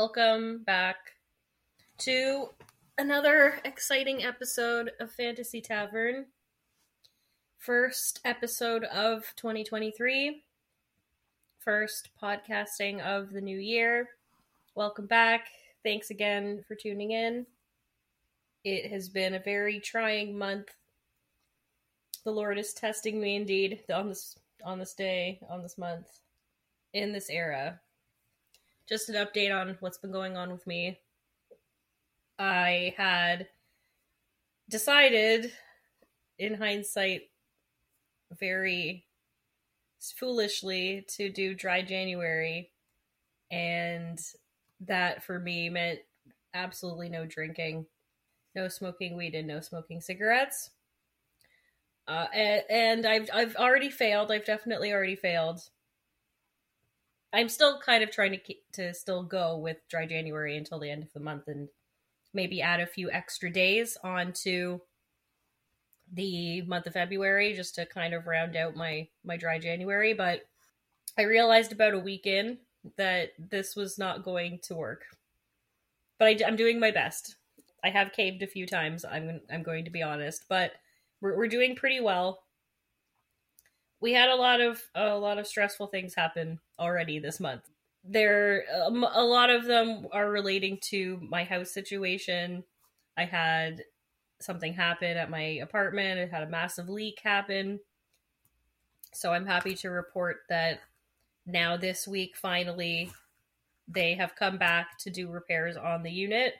Welcome back to another exciting episode of Fantasy Tavern. First episode of 2023. First podcasting of the new year. Welcome back. Thanks again for tuning in. It has been a very trying month. The Lord is testing me indeed on this on this day, on this month, in this era just an update on what's been going on with me. I had decided, in hindsight, very foolishly to do dry January, and that for me meant absolutely no drinking, no smoking weed, and no smoking cigarettes. Uh, and, and I've I've already failed. I've definitely already failed. I'm still kind of trying to to still go with dry January until the end of the month and maybe add a few extra days onto the month of February just to kind of round out my my dry January, but I realized about a week in that this was not going to work. But I, am doing my best. I have caved a few times. I'm I'm going to be honest, but we're we're doing pretty well we had a lot of a lot of stressful things happen already this month. There, um, a lot of them are relating to my house situation. I had something happen at my apartment. It had a massive leak happen. So I'm happy to report that now this week finally they have come back to do repairs on the unit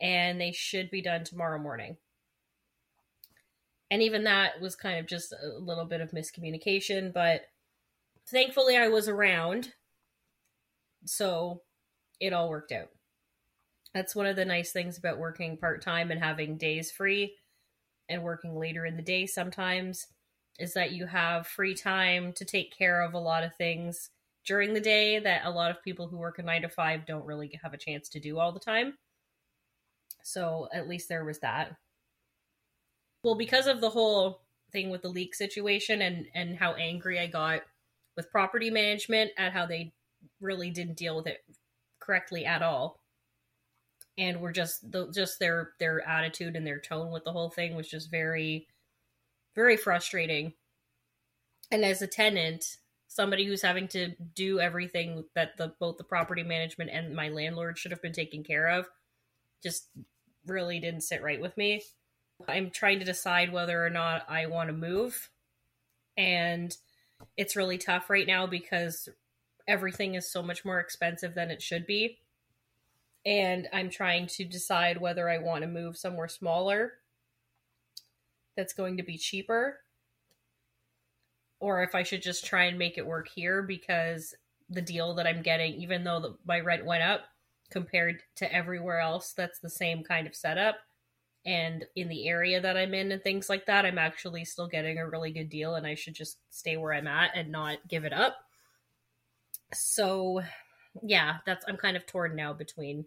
and they should be done tomorrow morning and even that was kind of just a little bit of miscommunication but thankfully i was around. So it all worked out. That's one of the nice things about working part-time and having days free and working later in the day sometimes is that you have free time to take care of a lot of things during the day that a lot of people who work a 9 to 5 don't really have a chance to do all the time. So at least there was that well because of the whole thing with the leak situation and and how angry I got with property management at how they really didn't deal with it correctly at all. And were just the just their their attitude and their tone with the whole thing was just very very frustrating. And as a tenant somebody who's having to do everything that the both the property management and my landlord should have been taking care of just really didn't sit right with me I'm trying to decide whether or not I want to move. And it's really tough right now because everything is so much more expensive than it should be. And I'm trying to decide whether I want to move somewhere smaller that's going to be cheaper or if I should just try and make it work here because the deal that I'm getting, even though the, my rent went up compared to everywhere else that's the same kind of setup, and in the area that I'm in and things like that, I'm actually still getting a really good deal and I should just stay where I'm at and not give it up. So, yeah, that's I'm kind of torn now between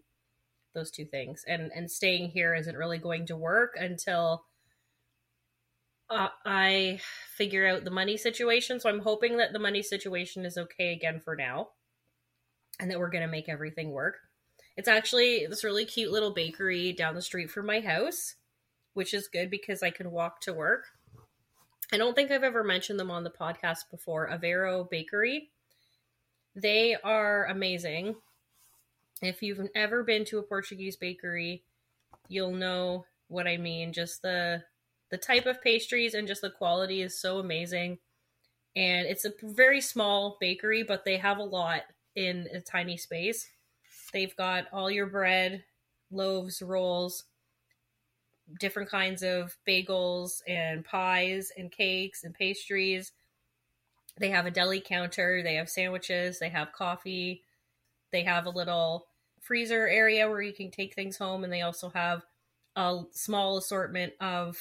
those two things. And and staying here isn't really going to work until uh, I figure out the money situation. So I'm hoping that the money situation is okay again for now and that we're going to make everything work. It's actually this really cute little bakery down the street from my house, which is good because I can walk to work. I don't think I've ever mentioned them on the podcast before. Avero Bakery. They are amazing. If you've ever been to a Portuguese bakery, you'll know what I mean. Just the the type of pastries and just the quality is so amazing. And it's a very small bakery, but they have a lot in a tiny space. They've got all your bread, loaves, rolls, different kinds of bagels and pies and cakes and pastries. They have a deli counter, they have sandwiches, they have coffee, they have a little freezer area where you can take things home, and they also have a small assortment of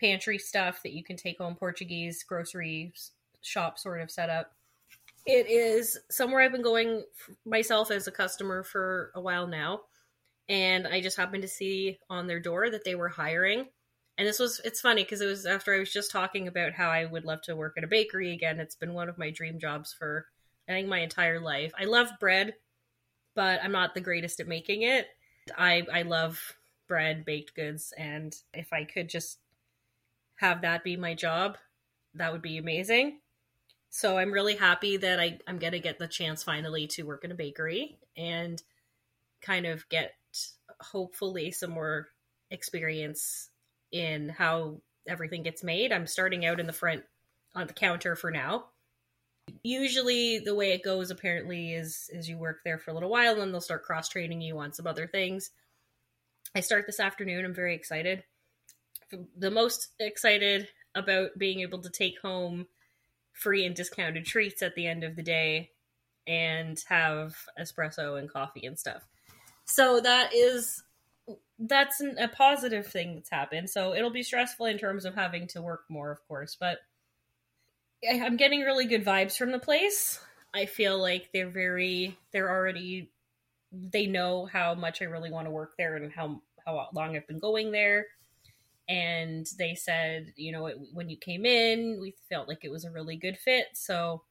pantry stuff that you can take home, Portuguese grocery shop sort of setup. It is somewhere I've been going myself as a customer for a while now. And I just happened to see on their door that they were hiring. And this was, it's funny because it was after I was just talking about how I would love to work at a bakery again. It's been one of my dream jobs for I think my entire life. I love bread, but I'm not the greatest at making it. I I love bread, baked goods, and if I could just have that be my job, that would be amazing. So I'm really happy that I, I'm going to get the chance finally to work in a bakery and kind of get hopefully some more experience in how everything gets made. I'm starting out in the front on the counter for now. Usually the way it goes apparently is is you work there for a little while and then they'll start cross training you on some other things. I start this afternoon. I'm very excited. The most excited about being able to take home free and discounted treats at the end of the day and have espresso and coffee and stuff. So that is that's an, a positive thing that's happened. So it'll be stressful in terms of having to work more, of course, but I, I'm getting really good vibes from the place. I feel like they're very they're already they know how much I really want to work there and how how long I've been going there. And they said, you know, when you came in, we felt like it was a really good fit. So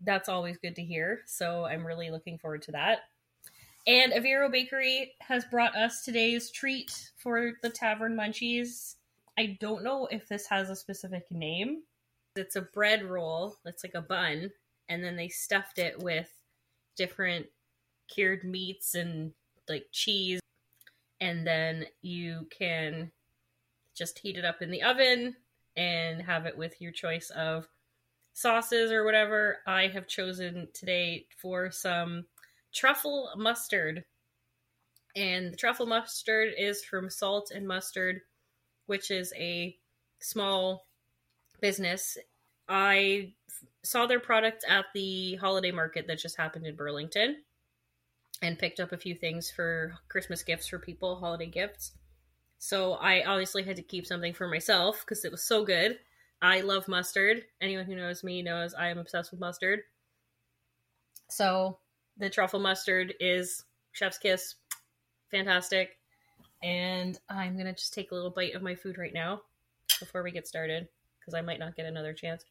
that's always good to hear. So I'm really looking forward to that. And Aviro Bakery has brought us today's treat for the Tavern Munchies. I don't know if this has a specific name. It's a bread roll, it's like a bun, and then they stuffed it with different cured meats and like cheese. And then you can just heat it up in the oven and have it with your choice of sauces or whatever. I have chosen today for some truffle mustard. And the truffle mustard is from Salt and Mustard, which is a small business. I saw their product at the holiday market that just happened in Burlington and picked up a few things for Christmas gifts for people, holiday gifts. So I obviously had to keep something for myself because it was so good. I love mustard. Anyone who knows me knows I am obsessed with mustard. So the truffle mustard is chef's kiss. Fantastic. And I'm going to just take a little bite of my food right now before we get started because I might not get another chance.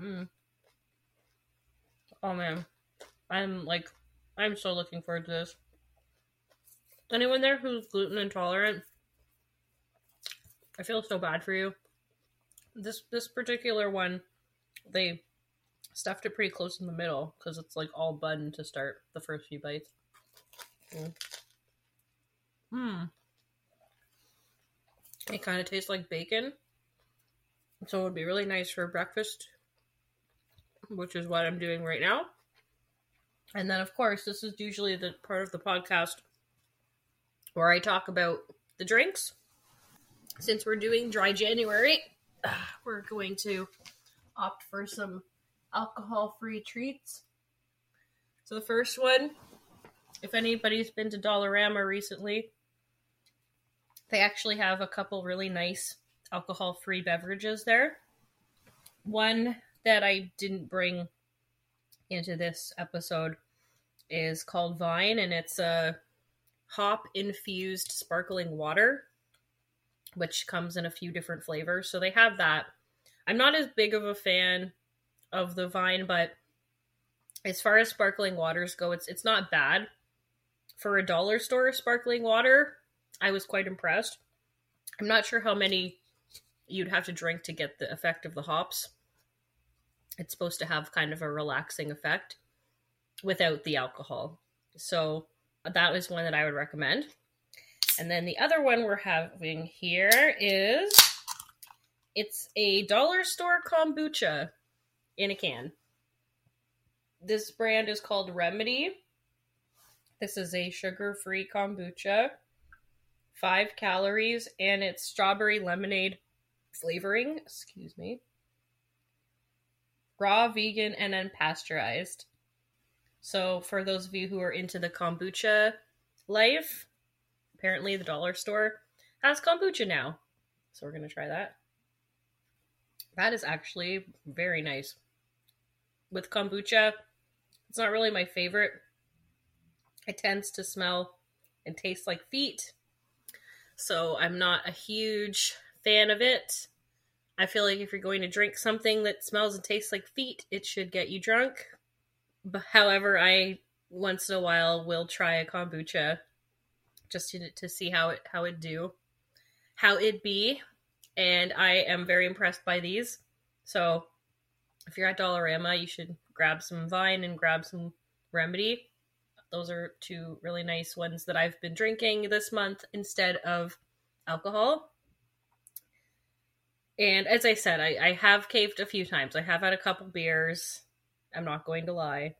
Mm. Oh man. I'm like, I'm so looking forward to this. Anyone there who's gluten intolerant? I feel so bad for you. This this particular one, they stuffed it pretty close in the middle because it's like all bun to start the first few bites. Mm. Hmm. It kind of tastes like bacon. So it would be really nice for breakfast, which is what I'm doing right now. And then, of course, this is usually the part of the podcast where I talk about the drinks. Since we're doing dry January, we're going to opt for some alcohol free treats. So the first one, if anybody's been to Dollarama recently, they actually have a couple really nice alcohol free beverages there. One that I didn't bring into this episode is called Vine, and it's a hop infused sparkling water, which comes in a few different flavors. So they have that. I'm not as big of a fan of the vine, but as far as sparkling waters go, it's it's not bad. For a dollar store sparkling water, I was quite impressed. I'm not sure how many you'd have to drink to get the effect of the hops. It's supposed to have kind of a relaxing effect without the alcohol. So that is one that I would recommend. And then the other one we're having here is it's a dollar store kombucha in a can. This brand is called Remedy. This is a sugar free kombucha, five calories, and it's strawberry lemonade flavoring. Excuse me. Raw, vegan, and unpasteurized. So, for those of you who are into the kombucha life, apparently the dollar store has kombucha now. So, we're going to try that. That is actually very nice. With kombucha, it's not really my favorite. It tends to smell and taste like feet. So, I'm not a huge fan of it. I feel like if you're going to drink something that smells and tastes like feet, it should get you drunk. However, I once in a while will try a kombucha just to, to see how it how it do, how it be, and I am very impressed by these. So if you're at Dollarama, you should grab some Vine and grab some Remedy. Those are two really nice ones that I've been drinking this month instead of alcohol. And as I said, I, I have caved a few times. I have had a couple beers. I'm not going to lie.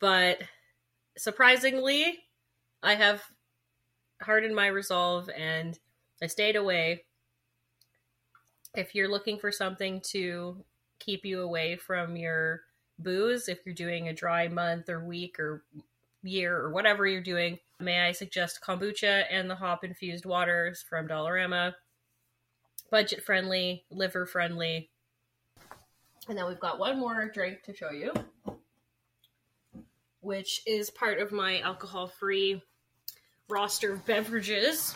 But surprisingly, I have hardened my resolve and I stayed away. If you're looking for something to keep you away from your booze, if you're doing a dry month or week or year or whatever you're doing, may I suggest kombucha and the hop infused waters from Dollarama. Budget friendly, liver friendly. And then we've got one more drink to show you, which is part of my alcohol free roster of beverages,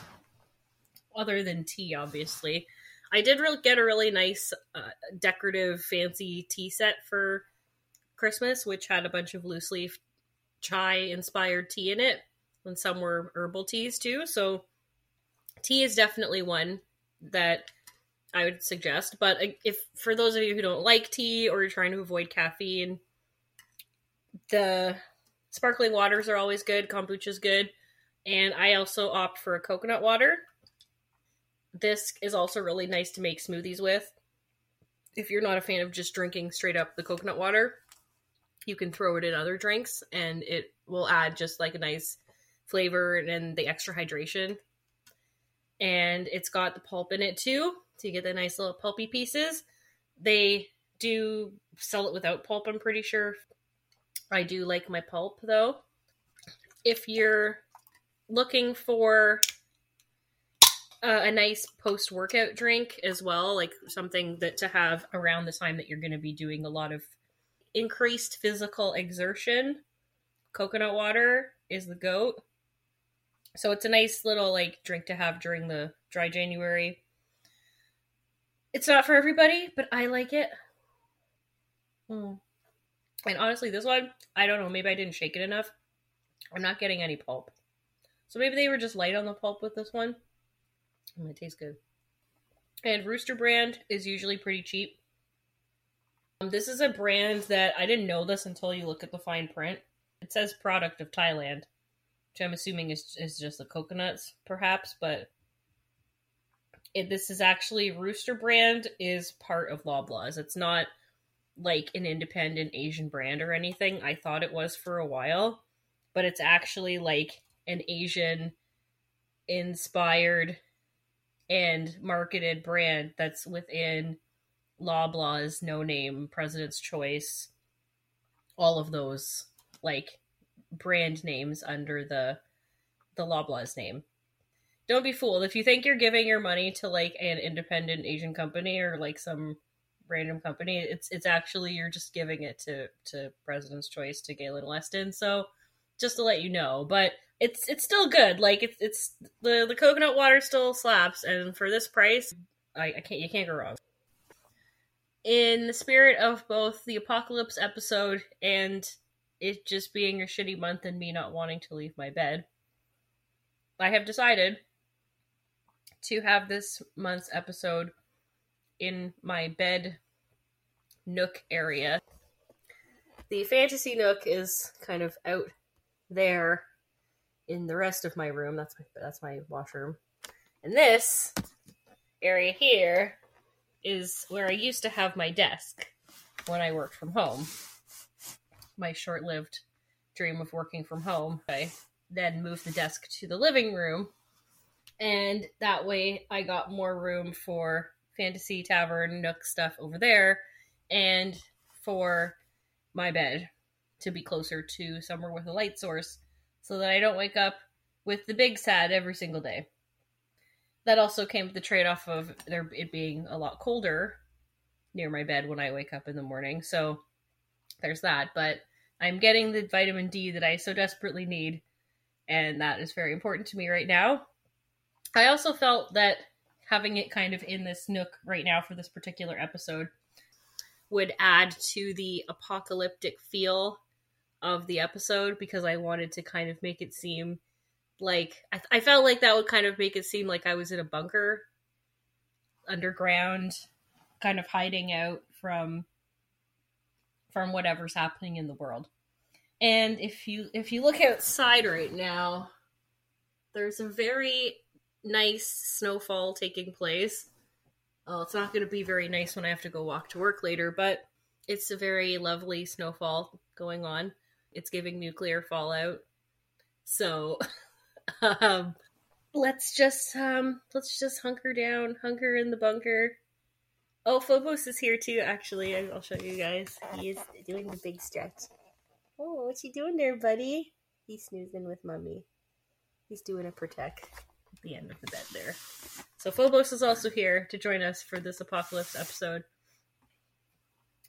other than tea, obviously. I did get a really nice, uh, decorative, fancy tea set for Christmas, which had a bunch of loose leaf chai inspired tea in it, and some were herbal teas too. So, tea is definitely one that I would suggest. But if for those of you who don't like tea or you're trying to avoid caffeine, the sparkling waters are always good. Kombucha is good, and I also opt for a coconut water. This is also really nice to make smoothies with. If you're not a fan of just drinking straight up the coconut water, you can throw it in other drinks and it will add just like a nice flavor and the extra hydration. And it's got the pulp in it too, so you get the nice little pulpy pieces. They do sell it without pulp, I'm pretty sure. I do like my pulp though. If you're looking for uh, a nice post workout drink as well, like something that to have around the time that you're going to be doing a lot of increased physical exertion. Coconut water is the goat. So it's a nice little like drink to have during the dry January. It's not for everybody, but I like it. Mm. And honestly, this one, I don't know, maybe I didn't shake it enough. I'm not getting any pulp. So maybe they were just light on the pulp with this one. Mm, it tastes good. And Rooster brand is usually pretty cheap. Um, this is a brand that I didn't know this until you look at the fine print. It says product of Thailand, which I'm assuming is, is just the coconuts, perhaps, but it, this is actually Rooster brand is part of Loblaws. It's not like an independent Asian brand or anything. I thought it was for a while, but it's actually like an Asian inspired and marketed brand that's within Loblaws, No Name, President's Choice, all of those like brand names under the the Loblaws name. Don't be fooled. If you think you're giving your money to like an independent Asian company or like some random company, it's it's actually you're just giving it to to President's Choice to Galen Weston. So just to let you know, but it's it's still good. Like it's it's the the coconut water still slaps, and for this price, I, I can't you can't go wrong in the spirit of both the apocalypse episode and it just being a shitty month and me not wanting to leave my bed, I have decided to have this month's episode in my bed nook area. The fantasy nook is kind of out there in the rest of my room. That's my that's my washroom. And this area here is where I used to have my desk when I worked from home. My short lived dream of working from home. I then moved the desk to the living room, and that way I got more room for fantasy tavern nook stuff over there and for my bed to be closer to somewhere with a light source so that I don't wake up with the big sad every single day that also came with the trade off of there it being a lot colder near my bed when I wake up in the morning. So there's that. But I'm getting the vitamin D that I so desperately need, and that is very important to me right now. I also felt that having it kind of in this nook right now for this particular episode would add to the apocalyptic feel of the episode because I wanted to kind of make it seem like I, I felt like that would kind of make it seem like I was in a bunker underground kind of hiding out from from whatever's happening in the world. And if you if you look outside right now, there's a very nice snowfall taking place. Oh, it's not going to be very nice when I have to go walk to work later, but it's a very lovely snowfall going on. It's giving nuclear fallout. So, um, let's just um, let's just hunker down, hunker in the bunker. Oh, Phobos is here too. Actually, I'll show you guys. He is doing the big stretch. Oh, what's he doing there, buddy? He's snoozing with mummy. He's doing a protect the end of the bed there. So Phobos is also here to join us for this apocalypse episode.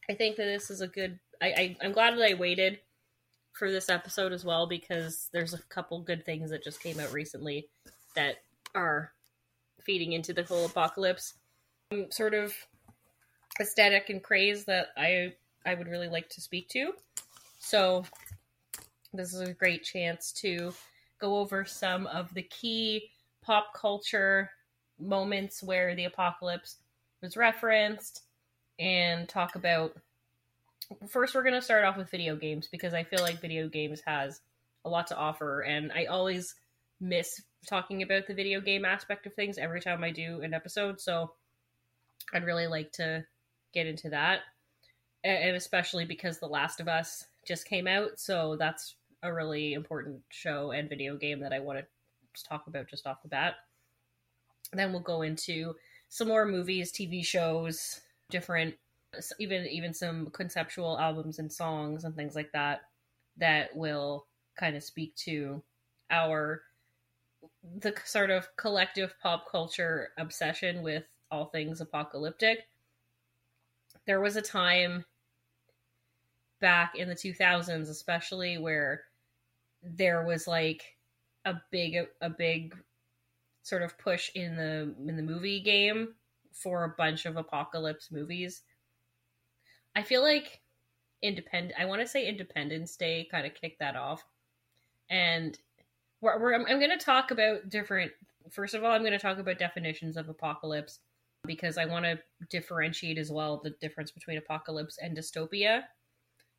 I think that this is a good. I, I I'm glad that I waited for this episode as well because there's a couple good things that just came out recently that are feeding into the whole apocalypse um, sort of aesthetic and craze that I I would really like to speak to. So this is a great chance to go over some of the key pop culture moments where the apocalypse was referenced and talk about first we're going to start off with video games because I feel like video games has a lot to offer. And I always miss talking about the video game aspect of things every time I do an episode. So I'd really like to get into that. And especially because The Last of Us just came out. So that's a really important show and video game that I want to talk about just off the bat. Then we'll go into some more movies, TV shows, different even even some conceptual albums and songs and things like that that will kind of speak to our the sort of collective pop culture obsession with all things apocalyptic. There was a time back in the 2000s especially where there was like a big a big sort of push in the in the movie game for a bunch of apocalypse movies. I feel like independent I want to say Independence Day kind of kicked that off. And we're, we're I'm, I'm going to talk about different first of all I'm going to talk about definitions of apocalypse because I want to differentiate as well the difference between apocalypse and dystopia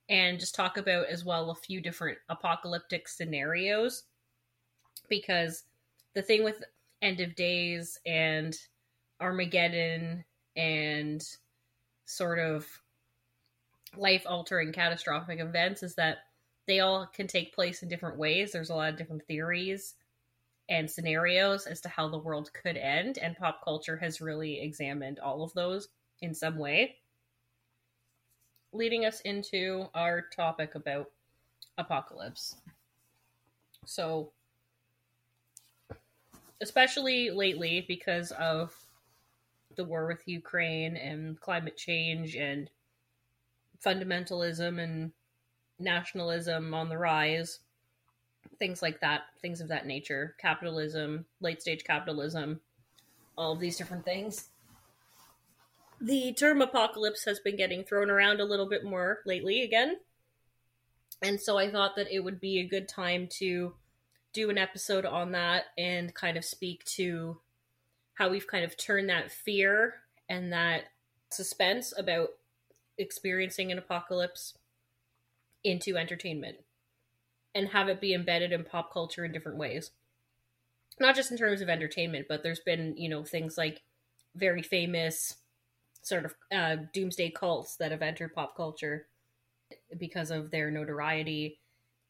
and just talk about as well a few different apocalyptic scenarios because the thing with end of days and armageddon and sort of life altering catastrophic events is that they all can take place in different ways there's a lot of different theories and scenarios as to how the world could end and pop culture has really examined all of those in some way leading us into our topic about apocalypse. So, especially lately, because of the war with Ukraine and climate change and fundamentalism and nationalism on the rise, things like that, things of that nature, capitalism, late stage capitalism, all of these different things the term apocalypse has been getting thrown around a little bit more lately again. And so I thought that it would be a good time to do an episode on that and kind of speak to how we've kind of turned that fear and that suspense about experiencing an apocalypse into entertainment and have it be embedded in pop culture in different ways. Not just in terms of entertainment, but there's been, you know, things like very famous sort of uh, doomsday cults that have entered pop culture because of their notoriety,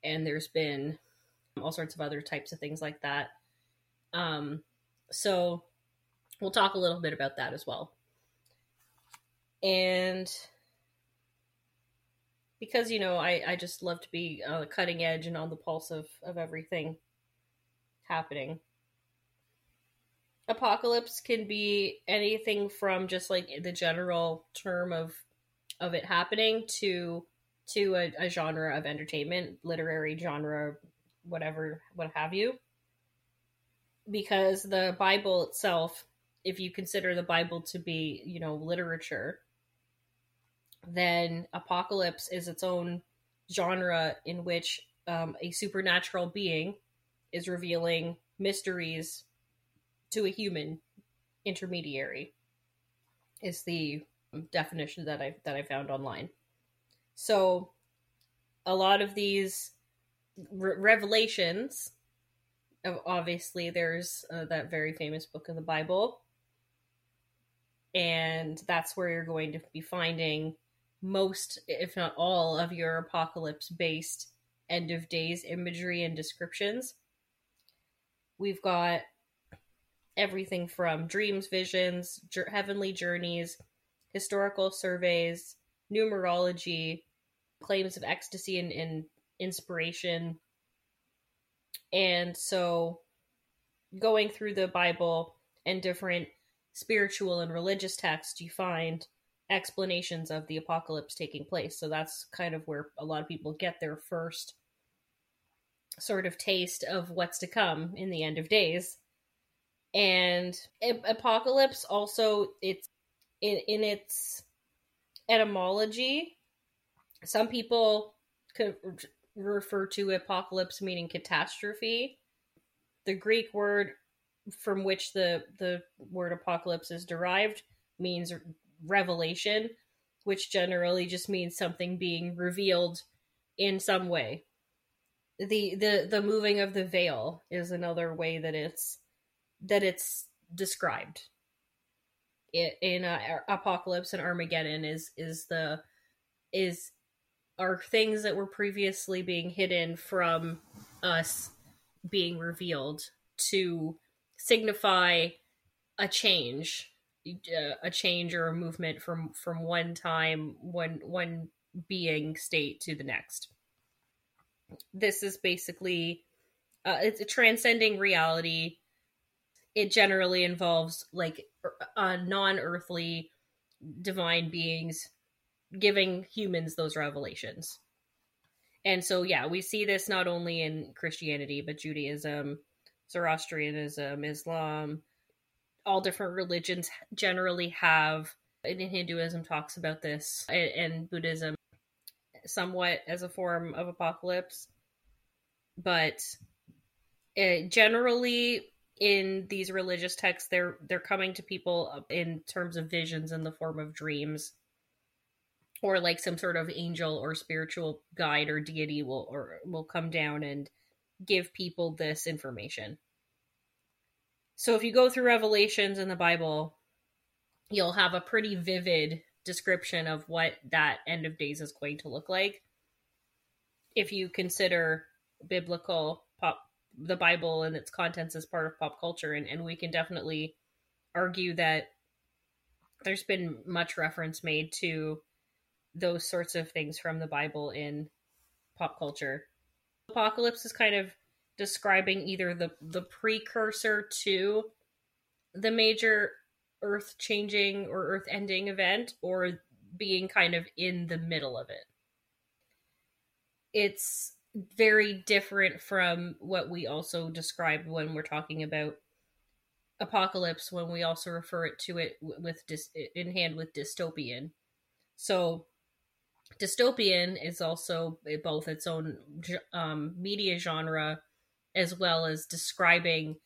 and there's been all sorts of other types of things like that. Um, so we'll talk a little bit about that as well. And because you know I, I just love to be uh, cutting edge and on the pulse of, of everything happening apocalypse can be anything from just like the general term of of it happening to to a, a genre of entertainment, literary genre, whatever, what have you. Because the Bible itself if you consider the Bible to be, you know, literature, then apocalypse is its own genre in which um, a supernatural being is revealing mysteries to a human intermediary is the definition that I that I found online. So a lot of these re- revelations. Obviously there's uh, that very famous book of the Bible. And that's where you're going to be finding most if not all of your apocalypse based end of days imagery and descriptions. We've got everything from dreams, visions, heavenly journeys, historical surveys, numerology, claims of ecstasy and, and inspiration. And so, going through the Bible and different spiritual and religious texts, you find explanations of the apocalypse taking place. So, that's kind of where a lot of people get their first sort of taste of what's to come in the end of days and apocalypse also it's in in its etymology some people could refer to apocalypse meaning catastrophe. The greek word from which the the word apocalypse is derived means revelation which generally just means something being revealed in some way. The the the moving of the veil is another way that it's that it's described. It, in uh, apocalypse and armageddon is is the is are things that were previously being hidden from us being revealed to signify a change uh, a change or a movement from from one time one one being state to the next. This is basically uh, it's a transcending reality. It generally involves like uh, non-earthly divine beings giving humans those revelations. And so yeah we see this not only in christianity but judaism zoroastrianism islam all different religions generally have and hinduism talks about this and, and buddhism somewhat as a form of apocalypse. But it, generally in these religious texts they're they're coming to people in terms of visions in the form of dreams or like some sort of angel or spiritual guide or deity will or will come down and give people this information. So if you go through revelations in the bible you'll have a pretty vivid description of what that end of days is going to look like. If you consider biblical pop the bible and its contents as part of pop culture and, and we can definitely argue that there's been much reference made to those sorts of things from the bible in pop culture apocalypse is kind of describing either the the precursor to the major earth changing or earth ending event or being kind of in the middle of it. It's very different from what we also described when we're talking about apocalypse when we also refer it to it with dis- in hand with dystopian. So dystopian is also both its own um, media genre as well as describing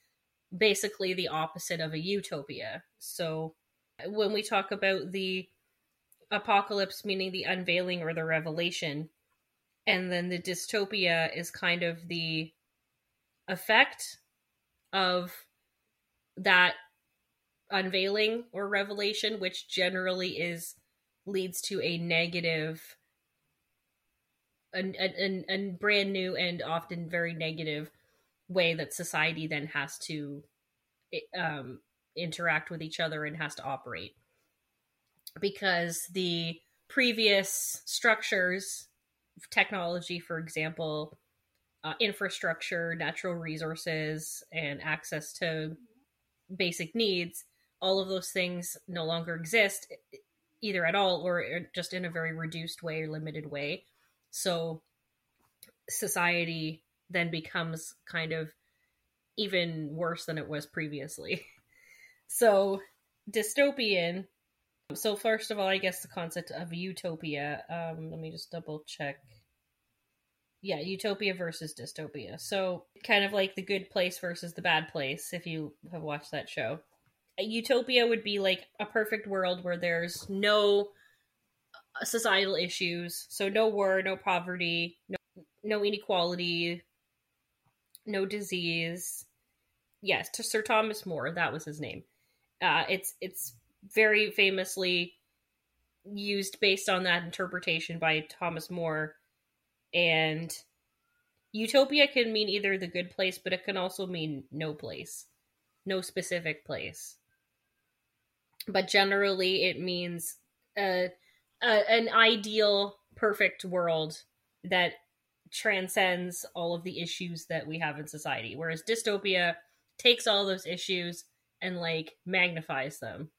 basically the opposite of a utopia. So when we talk about the apocalypse, meaning the unveiling or the revelation, and then the dystopia is kind of the effect of that unveiling or revelation, which generally is leads to a negative, a, a, a brand new and often very negative way that society then has to um, interact with each other and has to operate. Because the previous structures technology for example uh, infrastructure natural resources and access to basic needs all of those things no longer exist either at all or just in a very reduced way or limited way so society then becomes kind of even worse than it was previously. So dystopian. So first of all, I guess the concept of utopia. Um, let me just double check. Yeah, utopia versus dystopia. So kind of like the good place versus the bad place. If you have watched that show, a utopia would be like a perfect world where there's no societal issues. So no war, no poverty, no no inequality, no disease. Yes, to Sir Thomas More, that was his name. Uh, it's it's very famously used based on that interpretation by Thomas More, and utopia can mean either the good place, but it can also mean no place, no specific place. But generally, it means a, a an ideal, perfect world that transcends all of the issues that we have in society. Whereas dystopia takes all those issues and like magnifies them.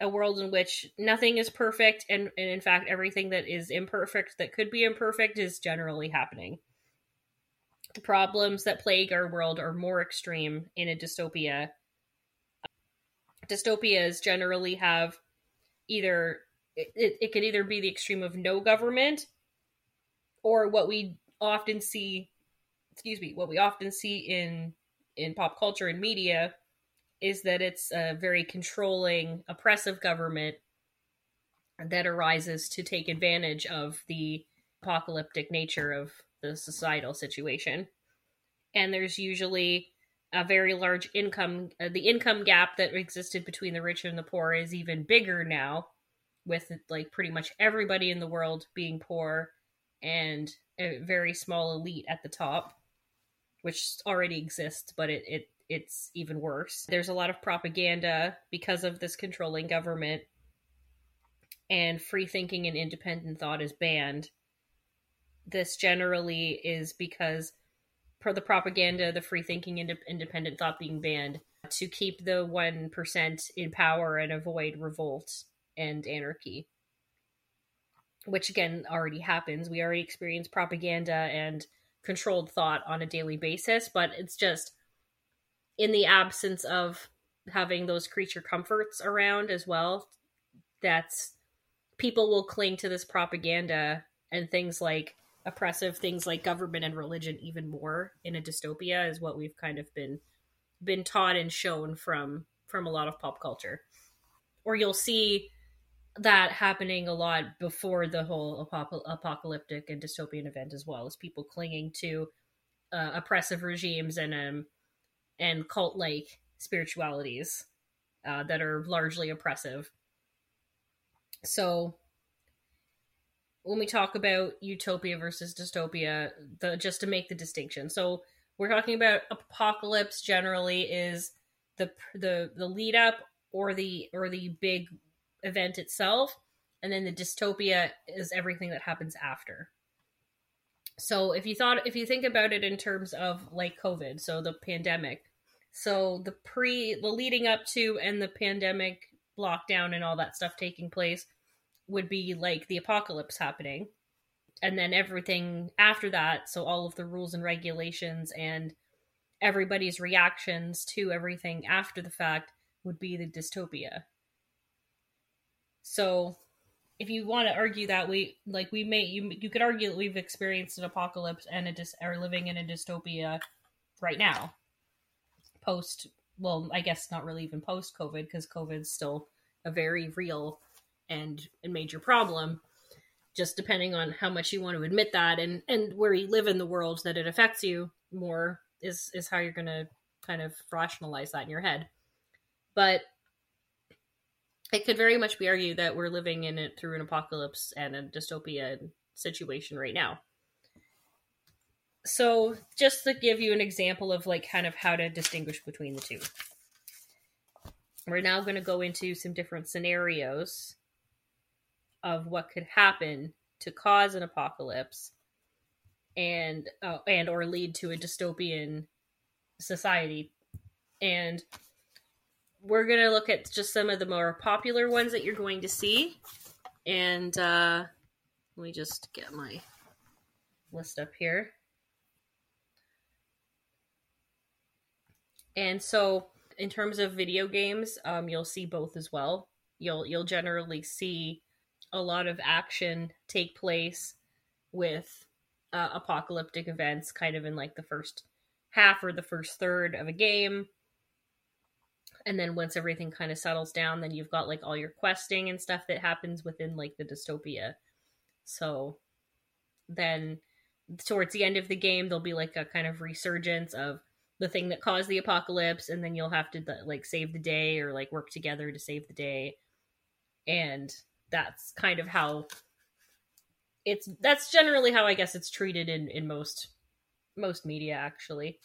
A world in which nothing is perfect, and, and in fact, everything that is imperfect, that could be imperfect, is generally happening. The problems that plague our world are more extreme in a dystopia. Dystopias generally have either it, it could either be the extreme of no government or what we often see excuse me what we often see in in pop culture and media is that it's a very controlling oppressive government that arises to take advantage of the apocalyptic nature of the societal situation. And there's usually a very large income uh, the income gap that existed between the rich and the poor is even bigger now with like pretty much everybody in the world being poor and a very small elite at the top, which already exists, but it, it it's even worse. There's a lot of propaganda because of this controlling government, and free thinking and independent thought is banned. This generally is because for the propaganda, the free thinking and independent thought being banned to keep the 1% in power and avoid revolt and anarchy which again already happens. We already experience propaganda and controlled thought on a daily basis, but it's just in the absence of having those creature comforts around as well that's people will cling to this propaganda and things like oppressive things like government and religion even more in a dystopia is what we've kind of been been taught and shown from from a lot of pop culture. Or you'll see that happening a lot before the whole apocalyptic and dystopian event as well as people clinging to uh, oppressive regimes and um and cult like spiritualities uh, that are largely oppressive. So when we talk about utopia versus dystopia the just to make the distinction so we're talking about apocalypse generally is the the the lead up or the or the big event itself, and then the dystopia is everything that happens after. So if you thought if you think about it in terms of like COVID, so the pandemic, so the pre the leading up to and the pandemic lockdown and all that stuff taking place would be like the apocalypse happening. And then everything after that, so all of the rules and regulations and everybody's reactions to everything after the fact would be the dystopia. So if you want to argue that we like we may you you could argue that we've experienced an apocalypse and a dis, are living in a dystopia right now. Post well, I guess not really even post COVID because COVID's still a very real and a major problem. Just depending on how much you want to admit that and and where you live in the world that it affects you more is is how you're going to kind of rationalize that in your head. But it could very much be argued that we're living in it through an apocalypse and a dystopia situation right now. So, just to give you an example of like kind of how to distinguish between the two, we're now going to go into some different scenarios of what could happen to cause an apocalypse and uh, and or lead to a dystopian society and we're going to look at just some of the more popular ones that you're going to see. And uh, let me just get my list up here. And so in terms of video games, um, you'll see both as well. You'll you'll generally see a lot of action take place with uh, apocalyptic events, kind of in like the first half or the first third of a game. And then once everything kind of settles down, then you've got like all your questing and stuff that happens within like the dystopia. So then towards the end of the game, there'll be like a kind of resurgence of the thing that caused the apocalypse, and then you'll have to like save the day or like work together to save the day. And that's kind of how it's that's generally how I guess it's treated in in most most media actually.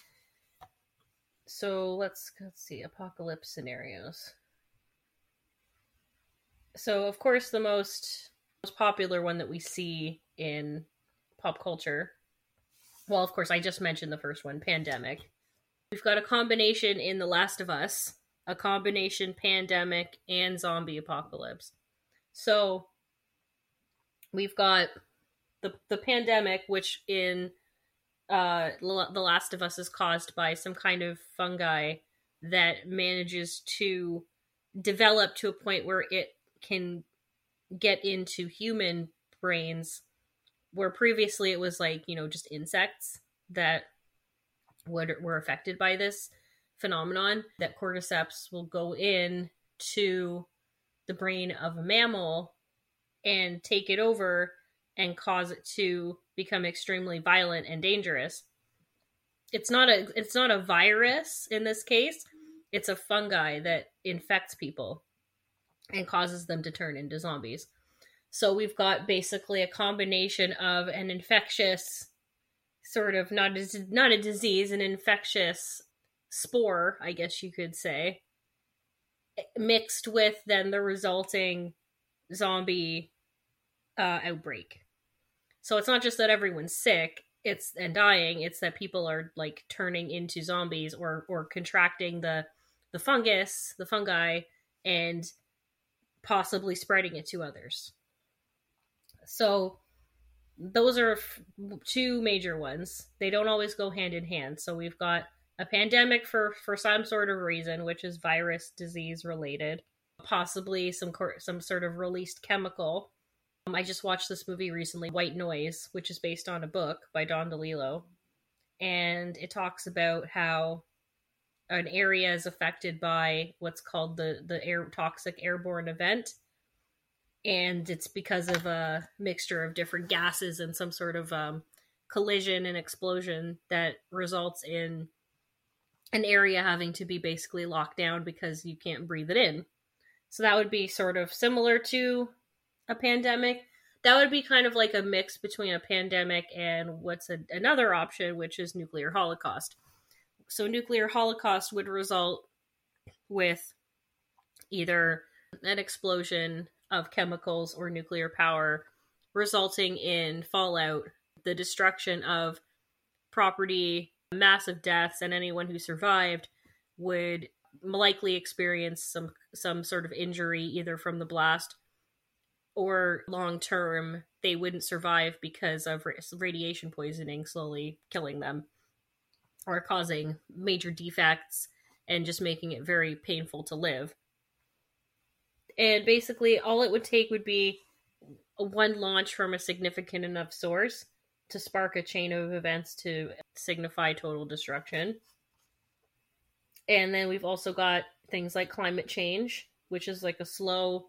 So let's let's see apocalypse scenarios. So of course the most most popular one that we see in pop culture. Well, of course I just mentioned the first one, pandemic. We've got a combination in The Last of Us, a combination pandemic and zombie apocalypse. So we've got the the pandemic, which in uh, The Last of Us is caused by some kind of fungi that manages to develop to a point where it can get into human brains, where previously it was like you know just insects that would were affected by this phenomenon. That cordyceps will go in to the brain of a mammal and take it over and cause it to become extremely violent and dangerous. It's not a it's not a virus in this case. It's a fungi that infects people and causes them to turn into zombies. So we've got basically a combination of an infectious sort of not a, not a disease, an infectious spore, I guess you could say, mixed with then the resulting zombie uh, outbreak. So it's not just that everyone's sick, it's and dying, it's that people are like turning into zombies or or contracting the the fungus, the fungi and possibly spreading it to others. So those are f- two major ones. They don't always go hand in hand. So we've got a pandemic for for some sort of reason, which is virus disease related, possibly some cor- some sort of released chemical um, I just watched this movie recently, White Noise, which is based on a book by Don DeLillo. And it talks about how an area is affected by what's called the, the air toxic airborne event. And it's because of a mixture of different gases and some sort of um, collision and explosion that results in an area having to be basically locked down because you can't breathe it in. So that would be sort of similar to a pandemic. That would be kind of like a mix between a pandemic and what's a, another option, which is nuclear holocaust. So, nuclear holocaust would result with either an explosion of chemicals or nuclear power, resulting in fallout, the destruction of property, massive deaths, and anyone who survived would likely experience some some sort of injury either from the blast or long term they wouldn't survive because of radiation poisoning slowly killing them or causing major defects and just making it very painful to live. And basically, all it would take would be one launch from a significant enough source to spark a chain of events to signify total destruction. And then we've also got things like climate change, which is like a slow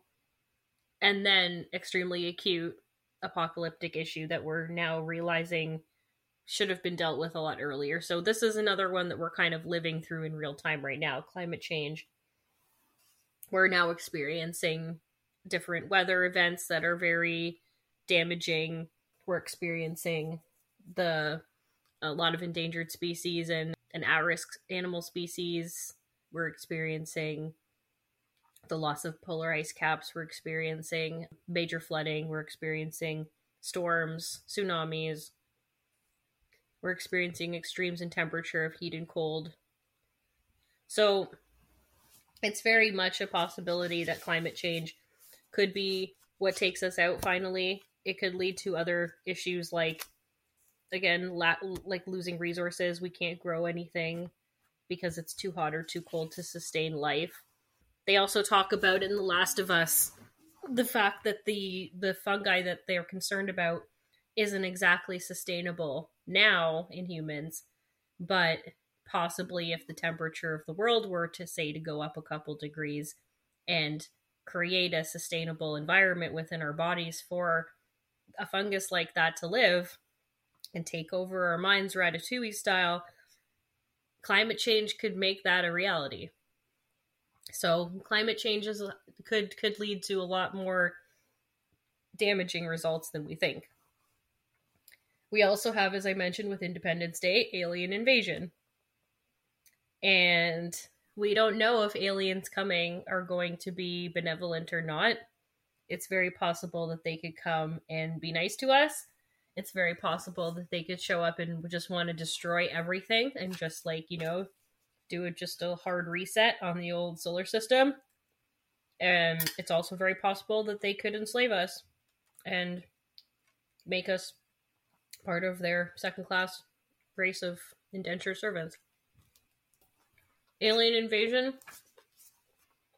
and then extremely acute apocalyptic issue that we're now realizing should have been dealt with a lot earlier. So this is another one that we're kind of living through in real time right now, climate change. We're now experiencing different weather events that are very damaging. We're experiencing the a lot of endangered species and and at-risk animal species. We're experiencing the loss of polar ice caps. We're experiencing major flooding. We're experiencing storms, tsunamis. We're experiencing extremes in temperature of heat and cold. So it's very much a possibility that climate change could be what takes us out finally. It could lead to other issues like again la- like losing resources, we can't grow anything because it's too hot or too cold to sustain life. They also talk about in The Last of Us the fact that the the fungi that they're concerned about isn't exactly sustainable now in humans, but possibly if the temperature of the world were to say to go up a couple degrees and create a sustainable environment within our bodies for a fungus like that to live and take over our minds ratatouille style climate change could make that a reality. So climate changes could could lead to a lot more damaging results than we think. We also have as i mentioned with independence day alien invasion. And we don't know if aliens coming are going to be benevolent or not. It's very possible that they could come and be nice to us. It's very possible that they could show up and just want to destroy everything and just like, you know, do just a hard reset on the old solar system. And it's also very possible that they could enslave us and make us part of their second class race of indenture servants. Alien invasion.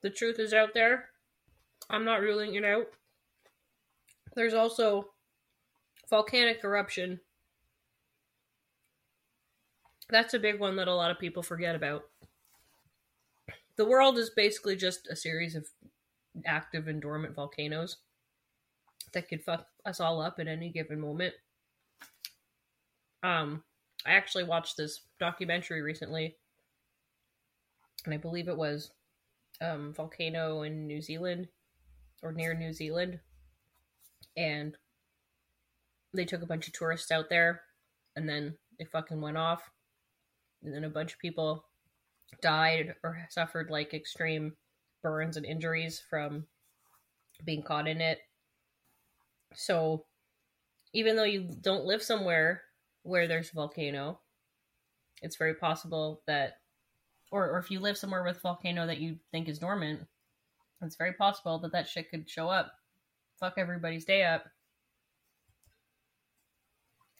The truth is out there. I'm not ruling it out. There's also volcanic eruption. That's a big one that a lot of people forget about. The world is basically just a series of active and dormant volcanoes that could fuck us all up at any given moment. Um, I actually watched this documentary recently and I believe it was um, volcano in New Zealand or near New Zealand, and they took a bunch of tourists out there, and then they fucking went off, and then a bunch of people died or suffered like extreme burns and injuries from being caught in it. So, even though you don't live somewhere where there's a volcano, it's very possible that or, or if you live somewhere with volcano that you think is dormant, it's very possible that that shit could show up, fuck everybody's day up,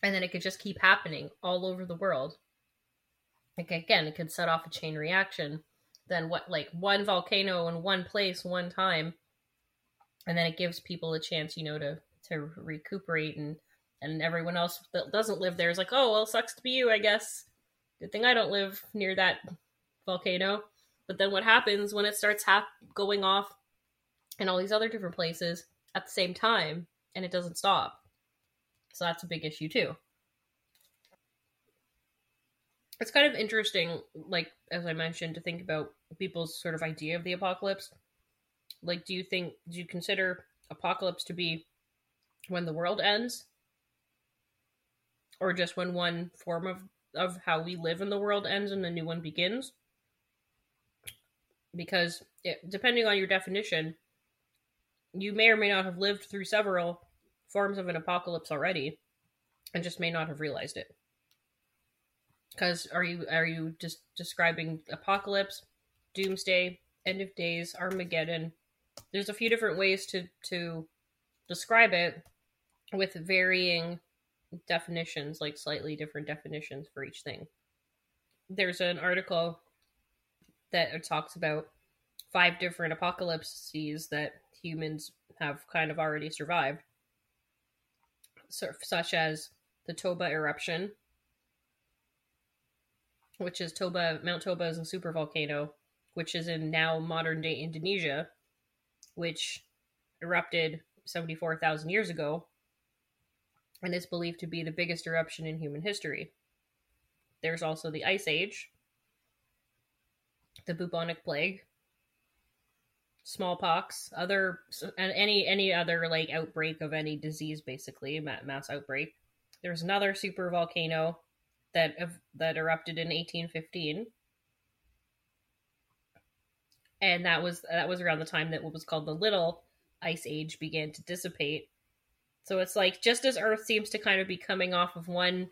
and then it could just keep happening all over the world. Like again, it could set off a chain reaction. Then what, like one volcano in one place, one time, and then it gives people a chance, you know, to to recuperate and and everyone else that doesn't live there is like, oh well, sucks to be you, I guess. Good thing I don't live near that volcano. But then what happens when it starts hap- going off in all these other different places at the same time and it doesn't stop? So that's a big issue too. It's kind of interesting, like as I mentioned, to think about people's sort of idea of the apocalypse. Like, do you think, do you consider apocalypse to be when the world ends? Or just when one form of, of how we live in the world ends and a new one begins? Because it, depending on your definition, you may or may not have lived through several forms of an apocalypse already and just may not have realized it. Because are you are you just describing apocalypse, doomsday, end of days, Armageddon? There's a few different ways to to describe it with varying definitions, like slightly different definitions for each thing. There's an article that talks about five different apocalypses that humans have kind of already survived, so, such as the Toba eruption, which is Toba. Mount Toba is a supervolcano, which is in now modern day Indonesia, which erupted 74,000 years ago and is believed to be the biggest eruption in human history. There's also the Ice Age, the bubonic plague, smallpox, other any any other like outbreak of any disease, basically mass outbreak. There's another super volcano that that erupted in 1815, and that was that was around the time that what was called the Little Ice Age began to dissipate. So it's like just as Earth seems to kind of be coming off of one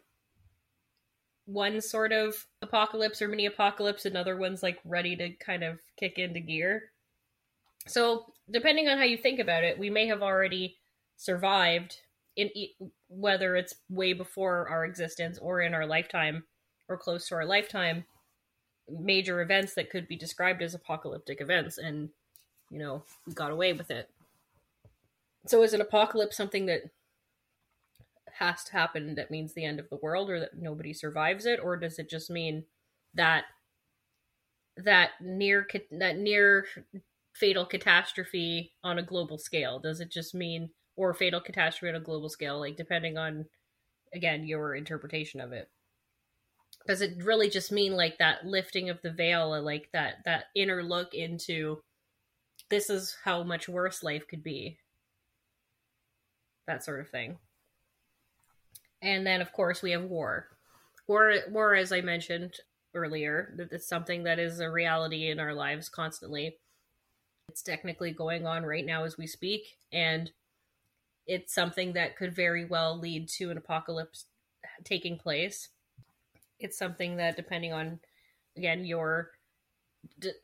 one sort of apocalypse or mini apocalypse, another one's like ready to kind of kick into gear. So, depending on how you think about it, we may have already survived in whether it's way before our existence or in our lifetime or close to our lifetime major events that could be described as apocalyptic events, and you know, we got away with it. So, is an apocalypse something that has to happen that means the end of the world or that nobody survives it? Or does it just mean that that near that near fatal catastrophe on a global scale? Does it just mean or fatal catastrophe on a global scale like depending on again your interpretation of it? Does it really just mean like that lifting of the veil like that that inner look into this is how much worse life could be that sort of thing and then, of course, we have war. War, war, as I mentioned earlier, that it's something that is a reality in our lives constantly. It's technically going on right now as we speak, and it's something that could very well lead to an apocalypse taking place. It's something that, depending on, again, your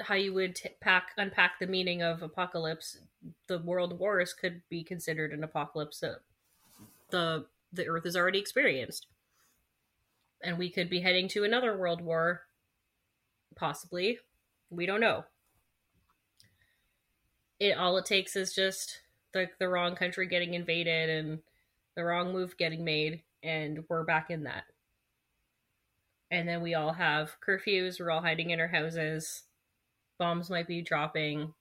how you would t- pack unpack the meaning of apocalypse, the world wars could be considered an apocalypse. the the Earth has already experienced. And we could be heading to another world war, possibly. We don't know. It all it takes is just the the wrong country getting invaded and the wrong move getting made, and we're back in that. And then we all have curfews. We're all hiding in our houses. Bombs might be dropping.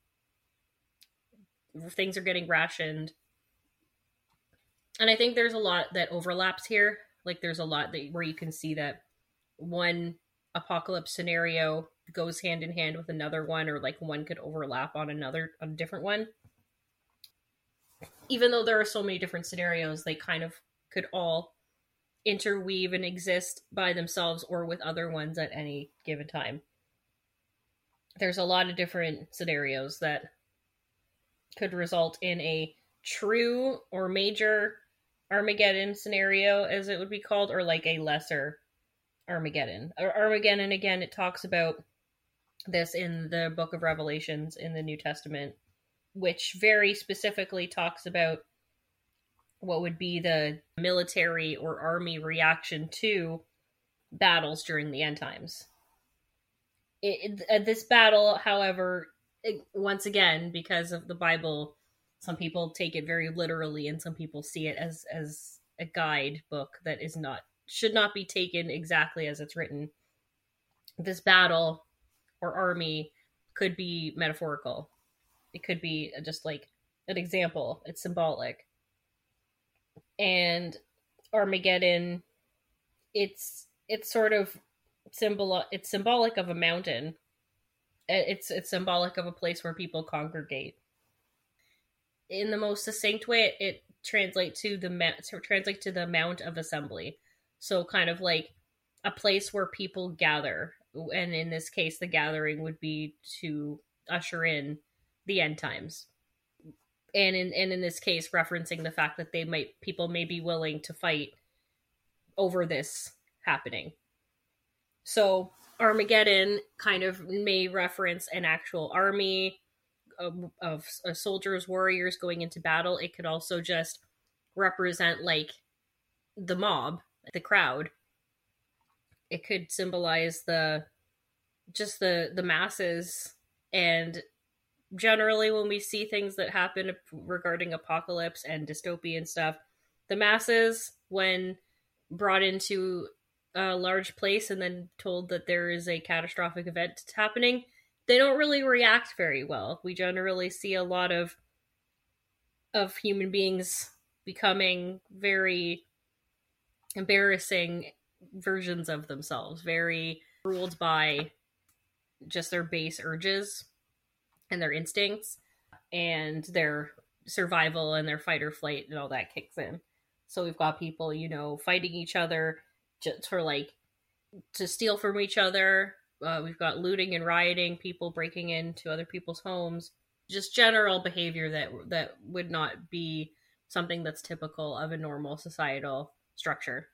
Things are getting rationed and I think there's a lot that overlaps here. Like there's a lot that where you can see that one apocalypse scenario goes hand in hand with another one, or like one could overlap on another on a different one. Even though there are so many different scenarios, they kind of could all interweave and exist by themselves or with other ones at any given time. There's a lot of different scenarios that could result in a true or major Armageddon scenario, as it would be called, or like a lesser Armageddon. Or Armageddon, again, it talks about this in the book of Revelations in the New Testament, which very specifically talks about what would be the military or army reaction to battles during the end times. It, it, uh, this battle, however, it, once again, because of the Bible some people take it very literally and some people see it as as a guide book that is not should not be taken exactly as it's written. This battle or army could be metaphorical. It could be just like an example. It's symbolic. And armageddon it's it's sort of symbol it's symbolic of a mountain. It's it's symbolic of a place where people congregate in the most succinct way, it, translates to the ma- translate to the mount of assembly. So kind of like a place where people gather, and in this case, the gathering would be to usher in the end times. And in and in this case, referencing the fact that they might people may be willing to fight over this happening. So Armageddon kind of may reference an actual army of, uh, soldiers, warriors going into battle. It could also just represent like the mob, the crowd. It could symbolize the just the the masses and generally when we see things that happen regarding apocalypse and dystopian stuff the masses when brought into a large place and then told that there is a catastrophic event happening they don't really react very well. We generally see a lot of of human beings becoming very embarrassing versions of themselves, very ruled by just their base urges and their instincts and their survival and their fight or flight and all that kicks in. So we've got people, you know, fighting each other just for like to steal from each other uh, we've got looting and rioting, people breaking into other people's homes, just general behavior that that would not be something that's typical of a normal societal structure.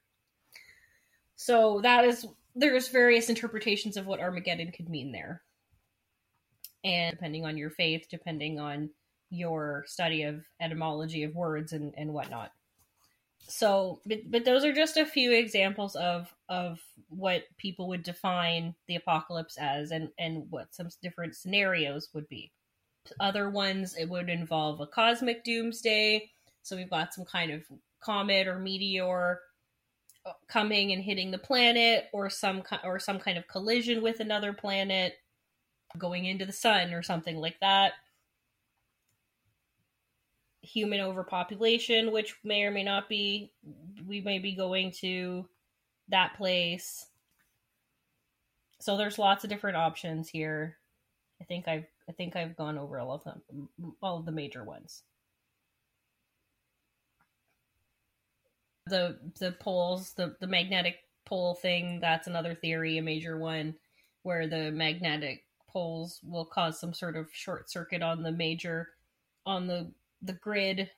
So that is there's various interpretations of what Armageddon could mean there. And depending on your faith, depending on your study of etymology of words and, and whatnot. So but, but those are just a few examples of of what people would define the apocalypse as and and what some different scenarios would be. Other ones it would involve a cosmic doomsday. So we've got some kind of comet or meteor uh, coming and hitting the planet or some or some kind of collision with another planet going into the sun or something like that human overpopulation, which may or may not be. We may be going to that place. So there's lots of different options here. I think I've I think I've gone over all of them, all of the major ones. The the poles, the the magnetic pole thing, that's another theory, a major one, where the magnetic poles will cause some sort of short circuit on the major on the the grid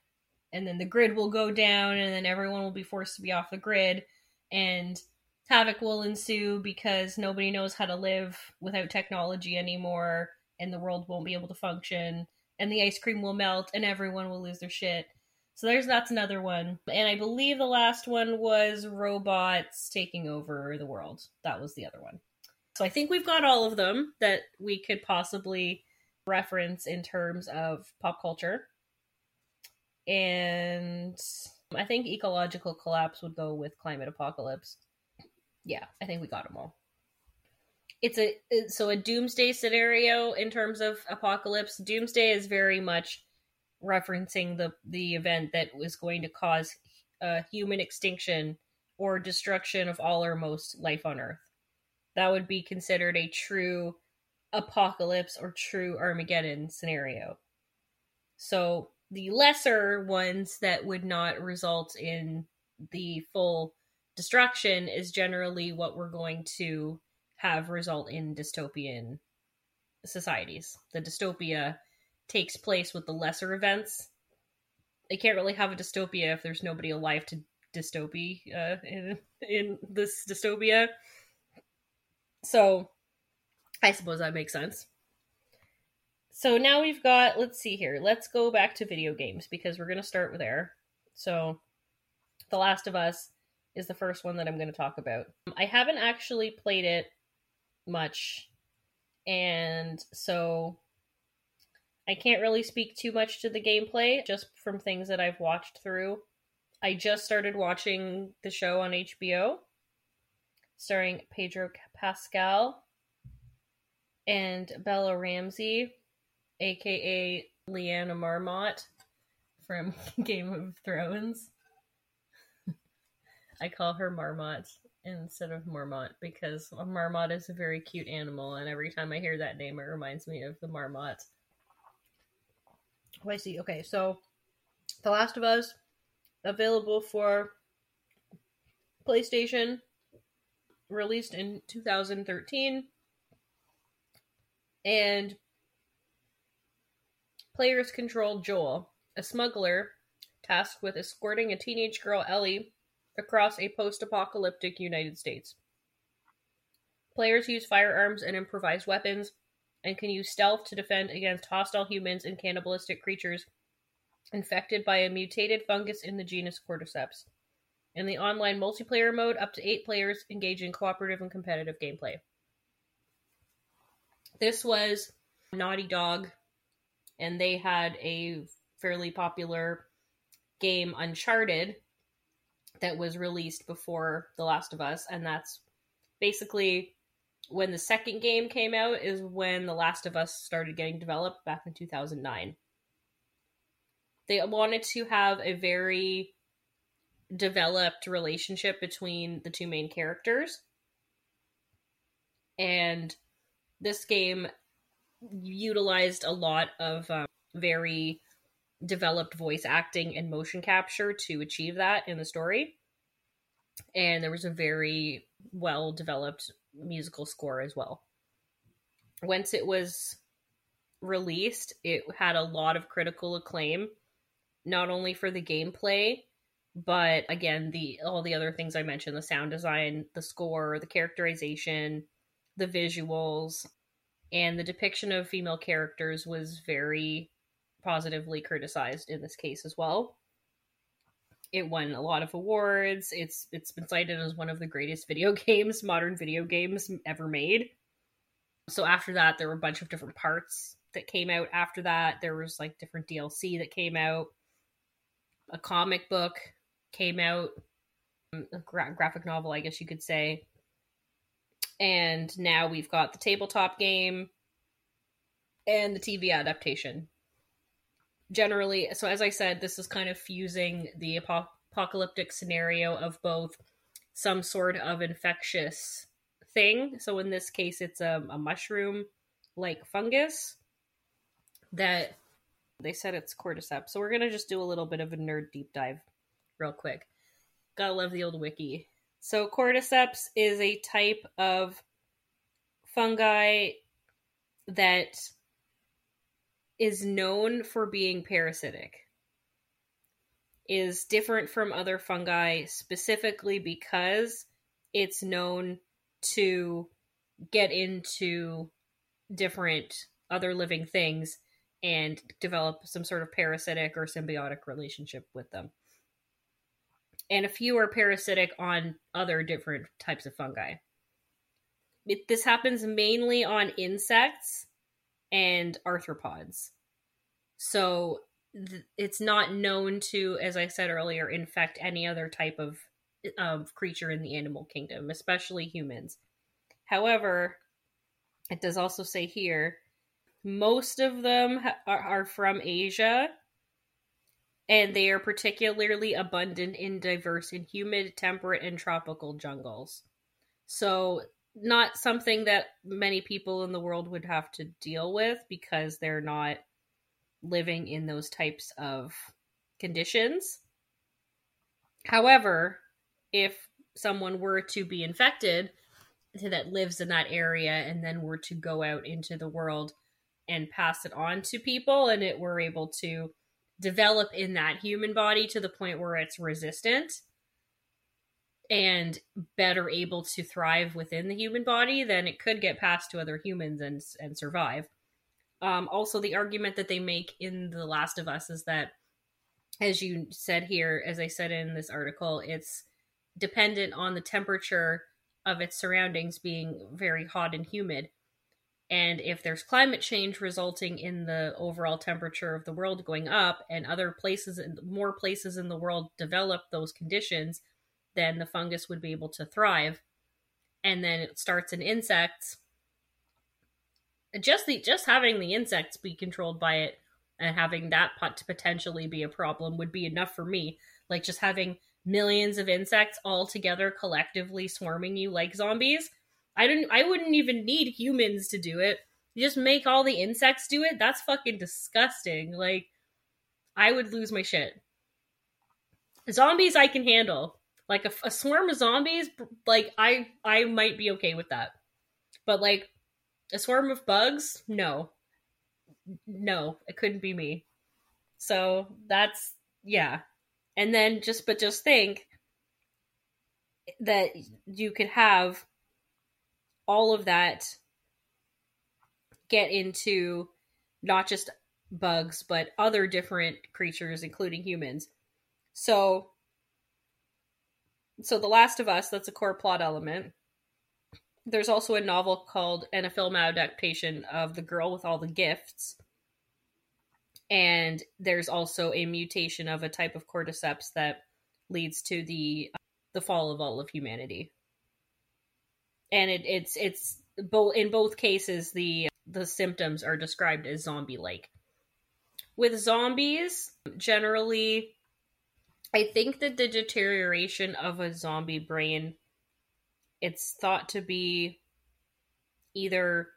and then the grid will go down and then everyone will be forced to be off the grid and havoc will ensue because nobody knows how to live without technology anymore and the world won't be able to function and the ice cream will melt and everyone will lose their shit. So there's that's another one. And i believe the last one was robots taking over the world. That was the other one. So i think we've got all of them that we could possibly reference in terms of pop culture and I think ecological collapse would go with climate apocalypse. Yeah, I think we got them all. It's a so a doomsday scenario in terms of apocalypse. Doomsday is very much referencing the the event that was going to cause a human extinction or destruction of all or most life on Earth. That would be considered a true apocalypse or true Armageddon scenario. So the lesser ones that would not result in the full destruction is generally what we're going to have result in dystopian societies. The dystopia takes place with the lesser events. They can't really have a dystopia if there's nobody alive to dystopia uh, in in this dystopia. So, I suppose that makes sense. So now we've got, let's see here. Let's go back to video games because we're going to start with there. So, The Last of Us is the first one that I'm going to talk about. I haven't actually played it much, and so I can't really speak too much to the gameplay just from things that I've watched through. I just started watching the show on HBO starring Pedro Pascal and Bella Ramsey aka Lyanna Marmot from Game of Thrones. I call her Marmot instead of Mormont because a marmot is a very cute animal, and every time I hear that name, it reminds me of the marmot. Oh, I see. Okay, so The Last of Us available for PlayStation, released in 2013, and Players control Joel, a smuggler tasked with escorting a teenage girl, Ellie, across a post apocalyptic United States. Players use firearms and improvised weapons and can use stealth to defend against hostile humans and cannibalistic creatures infected by a mutated fungus in the genus Cordyceps. In the online multiplayer mode, up to eight players engage in cooperative and competitive gameplay. This was Naughty Dog and they had a fairly popular game Uncharted that was released before The Last of Us, and that's basically when the second game came out is when The Last of Us started getting developed back in 2009. They wanted to have a very developed relationship between the two main characters. And this game utilized a lot of um, very developed voice acting and motion capture to achieve that in the story. And there was a very well developed musical score as well. Once it was released, it had a lot of critical acclaim, not only for the gameplay, but again, the all the other things I mentioned, the sound design, the score, the characterization, the visuals, and the depiction of female characters was very positively criticized in this case as well. It won a lot of awards. It's it's been cited as one of the greatest video games, modern video games ever made. So after that, there were a bunch of different parts that came out after that. There was like different DLC that came out. A comic book came out, a gra- graphic novel, I guess you could say. And now we've got the tabletop game and the TV adaptation. Generally, so as I said, this is kind of fusing the apo- apocalyptic scenario of both some sort of infectious thing. So in this case, it's a, a mushroom like fungus that they said it's cordyceps. So we're gonna just do a little bit of a nerd deep dive real quick. Gotta love the old wiki. So cordyceps is a type of fungi that is known for being parasitic. Is different from other fungi specifically because it's known to get into different other living things and develop some sort of parasitic or symbiotic relationship with them. And a few are parasitic on other different types of fungi. It, this happens mainly on insects and arthropods. So th- it's not known to, as I said earlier, infect any other type of of creature in the animal kingdom, especially humans. However, it does also say here most of them ha- are, are from Asia and they are particularly abundant in diverse and humid, temperate, and tropical jungles. So, not something that many people in the world would have to deal with because they're not living in those types of conditions. However, if someone were to be infected that lives in that area and then were to go out into the world and pass it on to people and it were able to develop in that human body to the point where it's resistant and better able to thrive within the human body then it could get passed to other humans and and survive um, also the argument that they make in the last of us is that as you said here as i said in this article it's dependent on the temperature of its surroundings being very hot and humid. And if there's climate change resulting in the overall temperature of the world going up and other places and more places in the world develop those conditions, then the fungus would be able to thrive. And then it starts in insects. Just the just having the insects be controlled by it and having that pot to potentially be a problem would be enough for me. Like just having millions of insects all together collectively swarming you like zombies. I didn't I wouldn't even need humans to do it. You just make all the insects do it. That's fucking disgusting. Like I would lose my shit. Zombies I can handle. Like a, a swarm of zombies like I I might be okay with that. But like a swarm of bugs? No. No, it couldn't be me. So that's yeah, and then just but just think that you could have all of that get into not just bugs but other different creatures including humans. So so the last of us that's a core plot element. There's also a novel called and a film adaptation of the girl with all the gifts. And there's also a mutation of a type of cordyceps that leads to the the fall of all of humanity and it, it's it's both in both cases the the symptoms are described as zombie like with zombies generally i think that the deterioration of a zombie brain it's thought to be either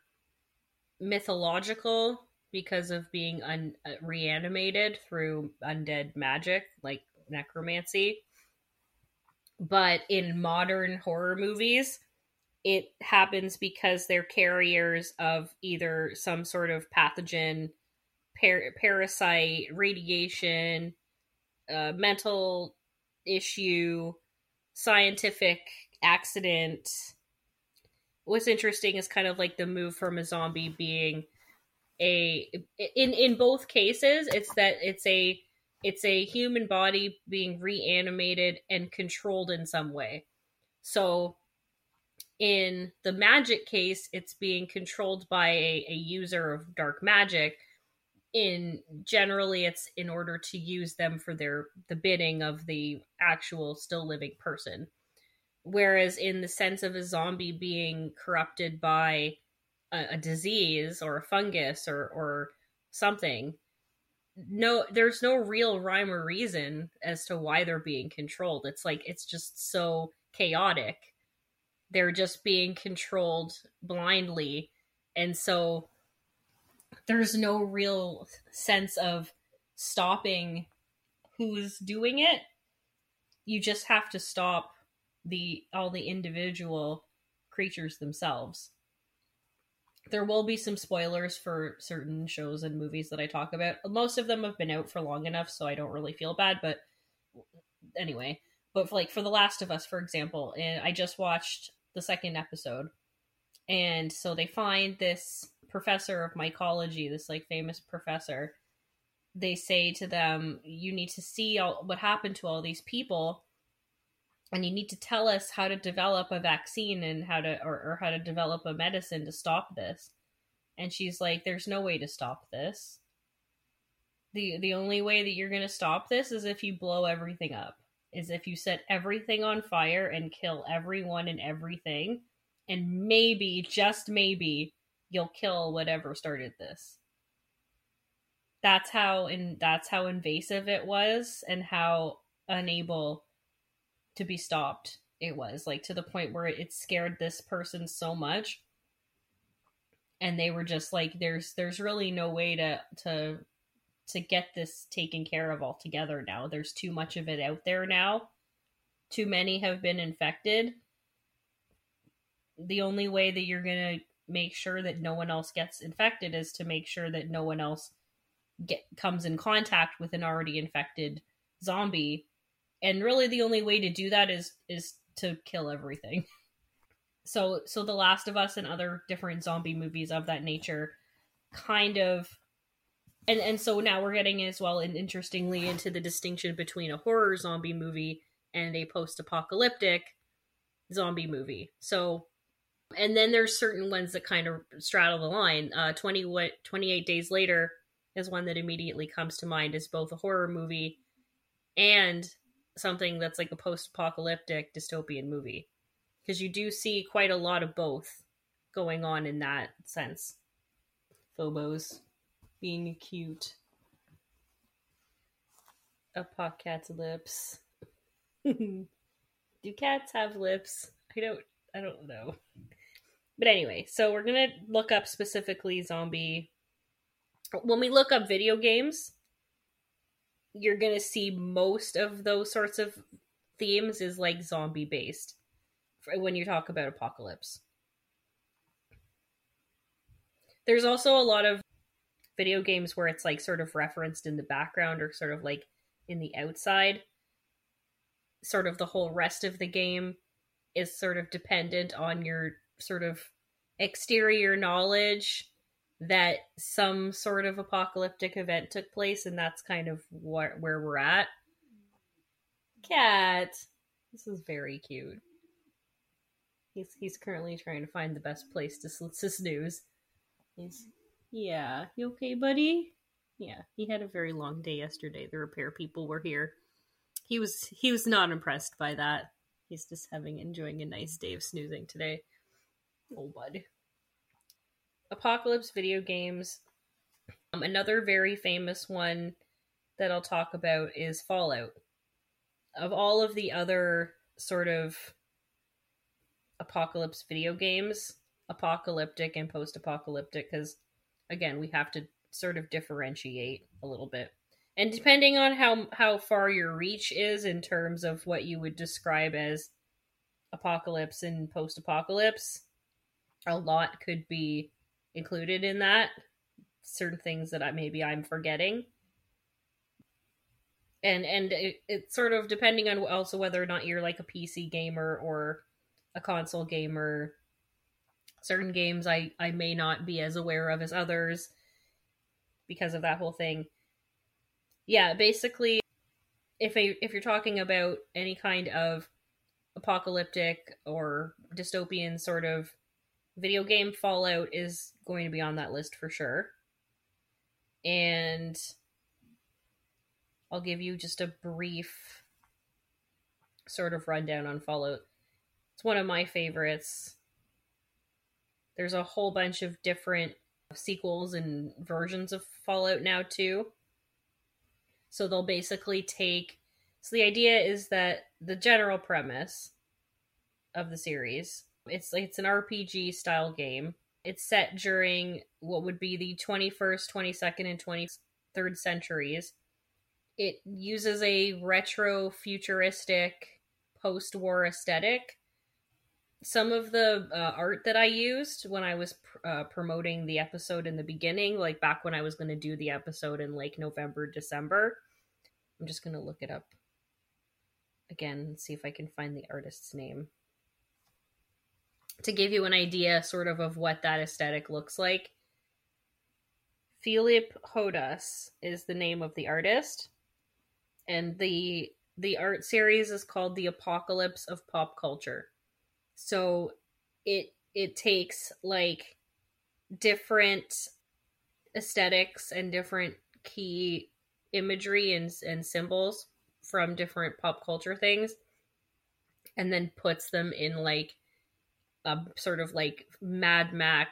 mythological because of being un- uh, reanimated through undead magic like necromancy. But in modern horror movies, it happens because they're carriers of either some sort of pathogen, par- parasite, radiation, uh, mental issue, scientific accident. What's interesting is kind of like the move from a zombie being a in in both cases it's that it's a it's a human body being reanimated and controlled in some way. So in the magic case, it's being controlled by a, a user of dark magic. In generally, it's in order to use them for their the bidding of the actual still living person. Whereas in the sense of a zombie being corrupted by a, a disease or a fungus or or something, no there's no real rhyme or reason as to why they're being controlled. It's like it's just so chaotic they're just being controlled blindly and so there's no real sense of stopping who's doing it you just have to stop the all the individual creatures themselves there will be some spoilers for certain shows and movies that I talk about. Most of them have been out for long enough, so I don't really feel bad. But anyway, but for, like for The Last of Us, for example, and I just watched the second episode. And so they find this professor of mycology, this like famous professor. They say to them, "You need to see all, what happened to all these people, and you need to tell us how to develop a vaccine and how to or, or how to develop a medicine to stop this." And she's like, "There's no way to stop this. the The only way that you're going to stop this is if you blow everything up." Is if you set everything on fire and kill everyone and everything, and maybe, just maybe, you'll kill whatever started this. That's how and that's how invasive it was and how unable to be stopped it was like to the point where it scared this person so much and they were just like there's there's really no way to to to get this taken care of altogether now. There's too much of it out there now. Too many have been infected. The only way that you're going to make sure that no one else gets infected is to make sure that no one else get comes in contact with an already infected zombie. And really the only way to do that is is to kill everything. So so The Last of Us and other different zombie movies of that nature kind of and and so now we're getting as well and interestingly into the distinction between a horror zombie movie and a post-apocalyptic zombie movie. So and then there's certain ones that kind of straddle the line. Uh 20 what 28 days later is one that immediately comes to mind as both a horror movie and something that's like a post-apocalyptic dystopian movie. Because you do see quite a lot of both going on in that sense. Phobos being cute. A pot cat's lips. Do cats have lips? I don't I don't know. But anyway, so we're gonna look up specifically zombie. When we look up video games, you're gonna see most of those sorts of themes is like zombie based when you talk about apocalypse. There's also a lot of video games where it's like sort of referenced in the background or sort of like in the outside sort of the whole rest of the game is sort of dependent on your sort of exterior knowledge that some sort of apocalyptic event took place and that's kind of what where we're at. Cat! This is very cute. He's he's currently trying to find the best place to, to snooze he's yeah. You okay, buddy? Yeah. He had a very long day yesterday. The repair people were here. He was he was not impressed by that. He's just having enjoying a nice day of snoozing today. Oh bud. Apocalypse video games. Um, another very famous one that I'll talk about is Fallout. Of all of the other sort of apocalypse video games, apocalyptic and post apocalyptic, because again, we have to sort of differentiate a little bit. And depending on how how far your reach is in terms of what you would describe as apocalypse and post-apocalypse, a lot could be included in that. Certain things that I maybe I'm forgetting. And and it, it's sort of depending on also whether or not you're like a PC gamer or a console gamer certain games I, I may not be as aware of as others because of that whole thing. yeah, basically, if a, if you're talking about any kind of apocalyptic or dystopian sort of video game, Fallout is going to be on that list for sure. And I'll give you just a brief sort of rundown on Fallout. It's one of my favorites. There's a whole bunch of different sequels and versions of Fallout now too. So they'll basically take so the idea is that the general premise of the series, it's it's an RPG style game. It's set during what would be the 21st, 22nd and 23rd centuries. It uses a retro futuristic post-war aesthetic some of the uh, art that I used when I was pr- uh, promoting the episode in the beginning, like back when I was going to do the episode in like November, December. I'm just going to look it up again and see if I can find the artist's name to give you an idea, sort of, of what that aesthetic looks like. Philip Hodas is the name of the artist, and the the art series is called The Apocalypse of Pop Culture so it it takes like different aesthetics and different key imagery and and symbols from different pop culture things and then puts them in like a sort of like Mad Max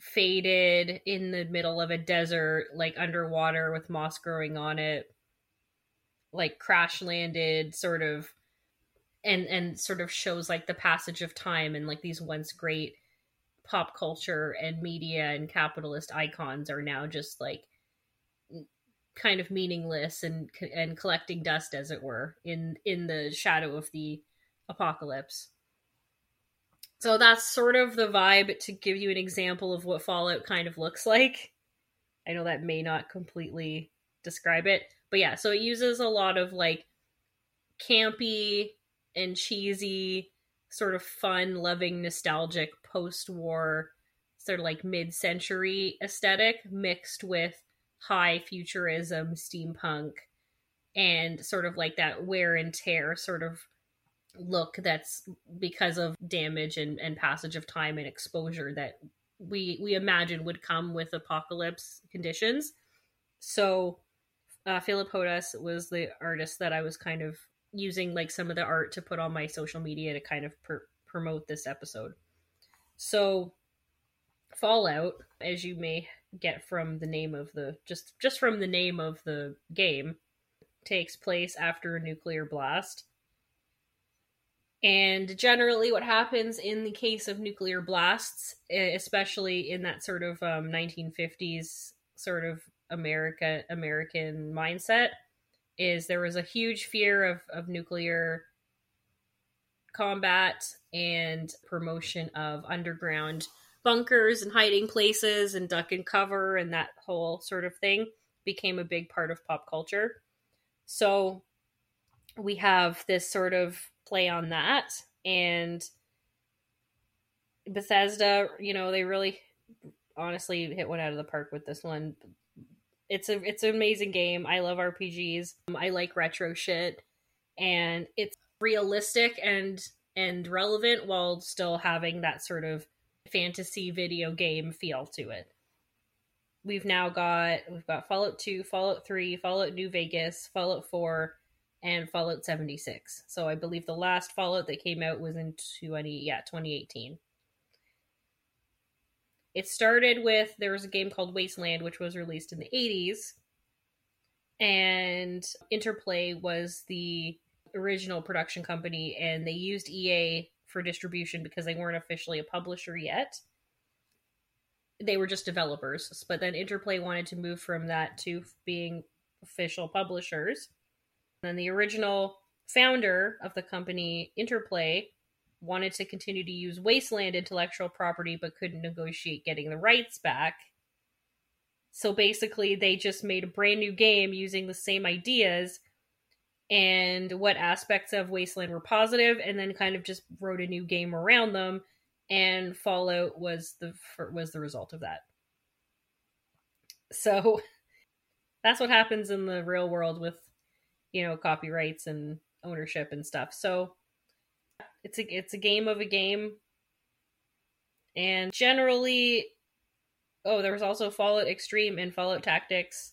faded in the middle of a desert, like underwater with moss growing on it, like crash landed, sort of and and sort of shows like the passage of time and like these once great pop culture and media and capitalist icons are now just like kind of meaningless and and collecting dust as it were in in the shadow of the apocalypse. So that's sort of the vibe to give you an example of what fallout kind of looks like. I know that may not completely describe it but yeah so it uses a lot of like campy and cheesy, sort of fun, loving, nostalgic post war, sort of like mid century aesthetic mixed with high futurism, steampunk, and sort of like that wear and tear sort of look that's because of damage and, and passage of time and exposure that we we imagine would come with apocalypse conditions. So uh, Philip Hodas was the artist that I was kind of using like some of the art to put on my social media to kind of pr- promote this episode. So Fallout, as you may get from the name of the just just from the name of the game, takes place after a nuclear blast. And generally, what happens in the case of nuclear blasts, especially in that sort of um, 1950s sort of America American mindset, is there was a huge fear of, of nuclear combat and promotion of underground bunkers and hiding places and duck and cover and that whole sort of thing became a big part of pop culture. So we have this sort of play on that and Bethesda, you know, they really honestly hit one out of the park with this one it's a it's an amazing game. I love RPGs. Um, I like retro shit, and it's realistic and and relevant while still having that sort of fantasy video game feel to it. We've now got we've got Fallout 2, Fallout 3, Fallout New Vegas, Fallout 4, and Fallout 76. So I believe the last Fallout that came out was in 20 yeah, 2018. It started with there was a game called Wasteland, which was released in the 80s, and Interplay was the original production company, and they used EA for distribution because they weren't officially a publisher yet. They were just developers, but then Interplay wanted to move from that to being official publishers. And then the original founder of the company, Interplay, wanted to continue to use Wasteland intellectual property but couldn't negotiate getting the rights back. So basically, they just made a brand new game using the same ideas and what aspects of Wasteland were positive, and then kind of just wrote a new game around them. And Fallout was the was the result of that. So that's what happens in the real world with you know copyrights and ownership and stuff. So it's a it's a game of a game, and generally, oh, there was also Fallout Extreme and Fallout Tactics,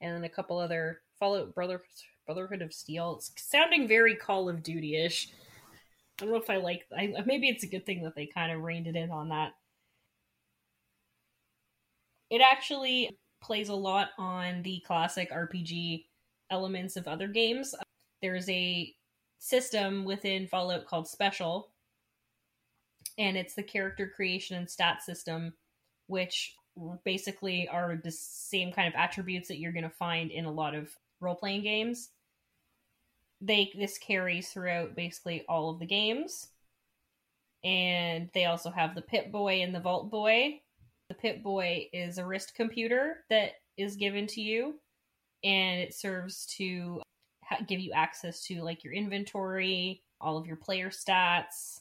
and then a couple other Fallout Brother Brotherhood of Steel. It's sounding very Call of Duty ish. I don't know if I like. I, maybe it's a good thing that they kind of reined it in on that. It actually plays a lot on the classic RPG elements of other games. There's a system within Fallout called Special, and it's the character creation and stat system, which basically are the same kind of attributes that you're going to find in a lot of role playing games. They this carries throughout basically all of the games, and they also have the Pip Boy and the Vault Boy. The Pip Boy is a wrist computer that is given to you, and it serves to give you access to like your inventory, all of your player stats,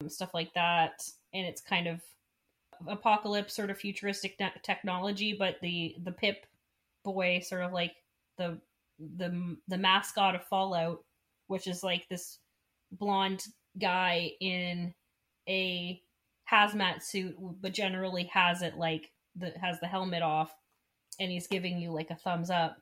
um, stuff like that. And it's kind of apocalypse sort of futuristic technology, but the the Pip boy sort of like the the the mascot of Fallout, which is like this blonde guy in a hazmat suit, but generally has it like the has the helmet off, and he's giving you like a thumbs up.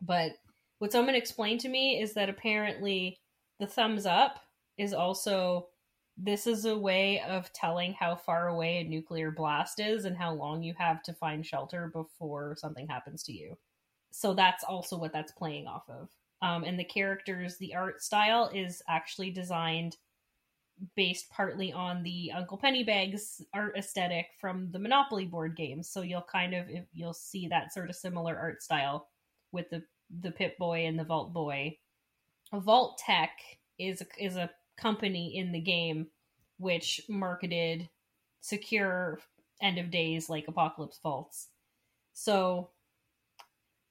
But what someone explained to me is that apparently the thumbs up is also this is a way of telling how far away a nuclear blast is and how long you have to find shelter before something happens to you. So that's also what that's playing off of. Um, and the characters, the art style is actually designed based partly on the Uncle Pennybags art aesthetic from the Monopoly board games. So you'll kind of you'll see that sort of similar art style with the the Pip Boy and the Vault Boy. Vault-Tec is a, is a company in the game which marketed secure end of days like apocalypse vaults. So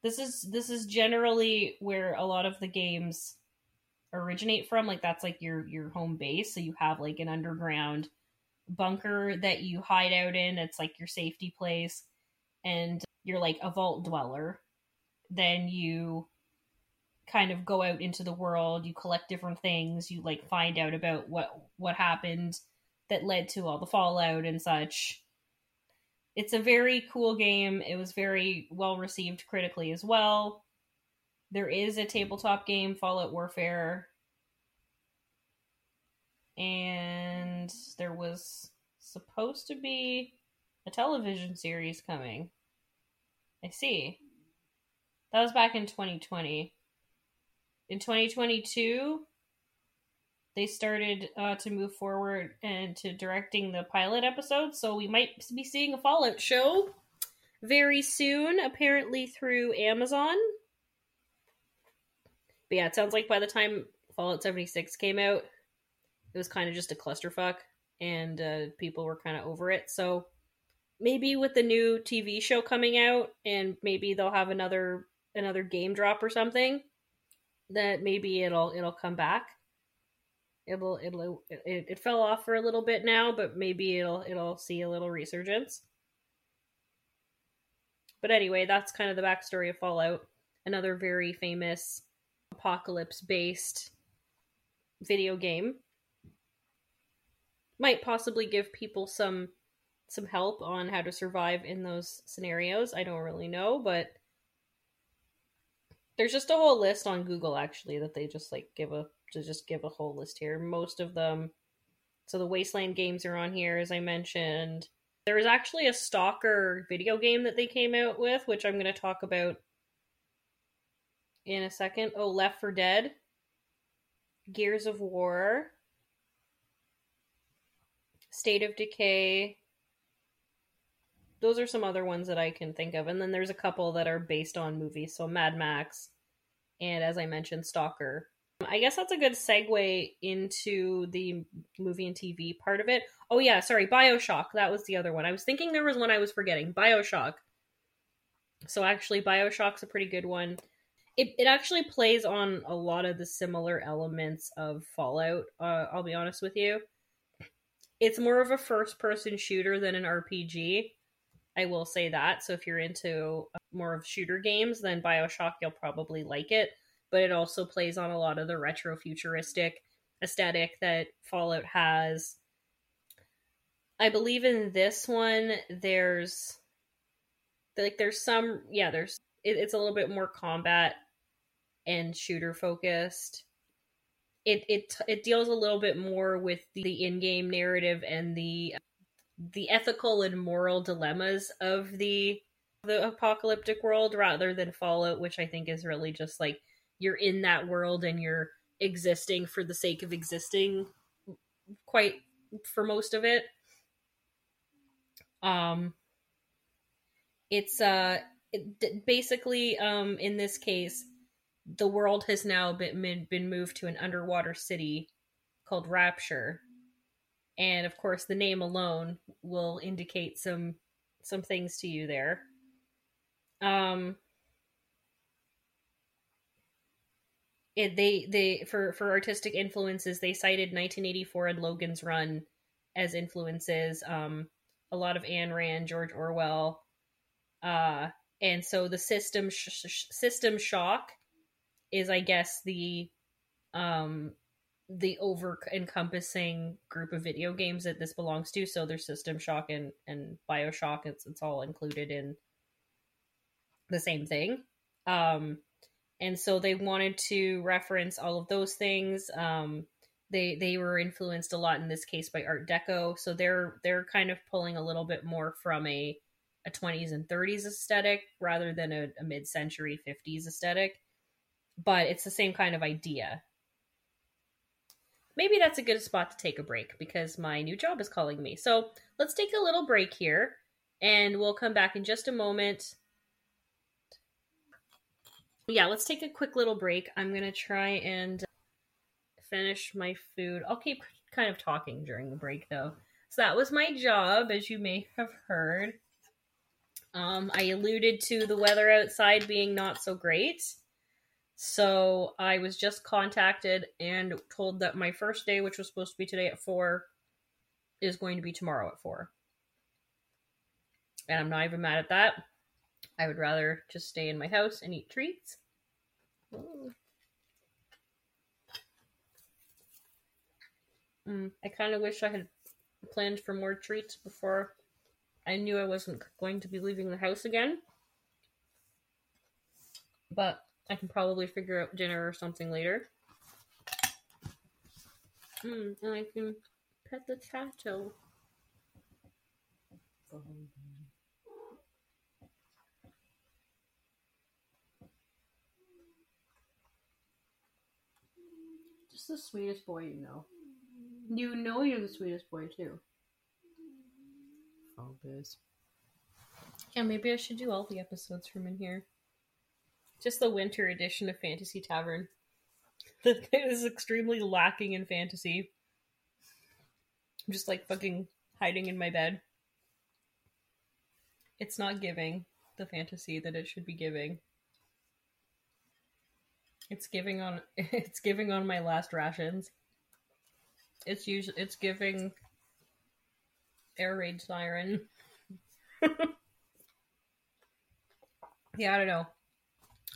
this is this is generally where a lot of the games originate from. Like that's like your your home base. So you have like an underground bunker that you hide out in. It's like your safety place. And you're like a vault dweller then you kind of go out into the world you collect different things you like find out about what what happened that led to all the fallout and such. It's a very cool game. It was very well received critically as well. There is a tabletop game fallout warfare. And there was supposed to be a television series coming. I see that was back in 2020. In 2022, they started uh, to move forward and to directing the pilot episode, so we might be seeing a Fallout show very soon, apparently through Amazon. But yeah, it sounds like by the time Fallout 76 came out, it was kind of just a clusterfuck, and uh, people were kind of over it. So maybe with the new TV show coming out, and maybe they'll have another another game drop or something, that maybe it'll it'll come back. It'll it'll it, it fell off for a little bit now, but maybe it'll it'll see a little resurgence. But anyway, that's kind of the backstory of Fallout, another very famous apocalypse based video game. Might possibly give people some some help on how to survive in those scenarios. I don't really know, but there's just a whole list on Google actually that they just like give a to just give a whole list here. Most of them. So the Wasteland games are on here, as I mentioned. There was actually a Stalker video game that they came out with, which I'm going to talk about in a second. Oh, Left 4 Dead, Gears of War, State of Decay, those are some other ones that I can think of. And then there's a couple that are based on movies. So Mad Max, and as I mentioned, Stalker. I guess that's a good segue into the movie and TV part of it. Oh, yeah, sorry, Bioshock. That was the other one. I was thinking there was one I was forgetting Bioshock. So actually, Bioshock's a pretty good one. It, it actually plays on a lot of the similar elements of Fallout, uh, I'll be honest with you. It's more of a first person shooter than an RPG I will say that. So if you're into uh, more of shooter games, then Bioshock you'll probably like it. But it also plays on a lot of the retro futuristic aesthetic that Fallout has. I believe in this one, there's like there's some yeah there's it, it's a little bit more combat and shooter focused it it it deals a little bit more with the in-game narrative and the the ethical and moral dilemmas of the the apocalyptic world rather than Fallout, which I think is really just like you're in that world and you're existing for the sake of existing quite for most of it. Um it's uh it, basically um in this case the world has now been been moved to an underwater city called Rapture. And of course the name alone will indicate some some things to you there. Um it, they they for for artistic influences they cited 1984 and Logan's Run as influences um a lot of Ayn Rand, George Orwell, uh, and so the system sh- system shock is, I guess, the um, the over encompassing group of video games that this belongs to. So there's System Shock and and Bioshock. It's it's all included in the same thing. Um, and so they wanted to reference all of those things. Um, they they were influenced a lot in this case by Art Deco. So they're they're kind of pulling a little bit more from a a 20s and 30s aesthetic rather than a, a mid century 50s aesthetic. But it's the same kind of idea. Maybe that's a good spot to take a break because my new job is calling me. So let's take a little break here and we'll come back in just a moment. Yeah, let's take a quick little break. I'm going to try and finish my food. I'll keep kind of talking during the break though. So that was my job, as you may have heard. Um, I alluded to the weather outside being not so great. So I was just contacted and told that my first day, which was supposed to be today at 4, is going to be tomorrow at 4. And I'm not even mad at that. I would rather just stay in my house and eat treats. Mm, I kind of wish I had planned for more treats before I knew I wasn't going to be leaving the house again. But I can probably figure out dinner or something later. Mm, and I can pet the tato. Just the sweetest boy you know. You know you're the sweetest boy too all this. Yeah, maybe I should do all the episodes from in here. Just the winter edition of Fantasy Tavern. Is extremely lacking in fantasy. I'm just like fucking hiding in my bed. It's not giving the fantasy that it should be giving. It's giving on it's giving on my last rations. It's usually it's giving air raid siren. yeah, I don't know.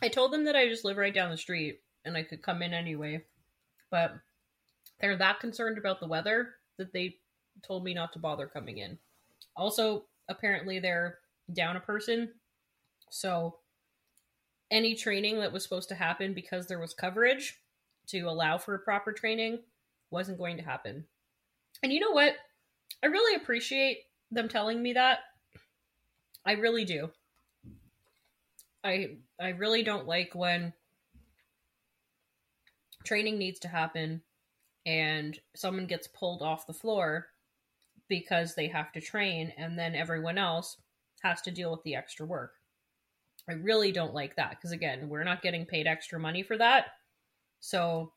I told them that I just live right down the street and I could come in anyway, but they're that concerned about the weather that they told me not to bother coming in. Also, apparently they're down a person, so any training that was supposed to happen because there was coverage to allow for proper training wasn't going to happen. And you know what? I really appreciate them telling me that. I really do. I I really don't like when training needs to happen and someone gets pulled off the floor because they have to train and then everyone else has to deal with the extra work. I really don't like that because again, we're not getting paid extra money for that. So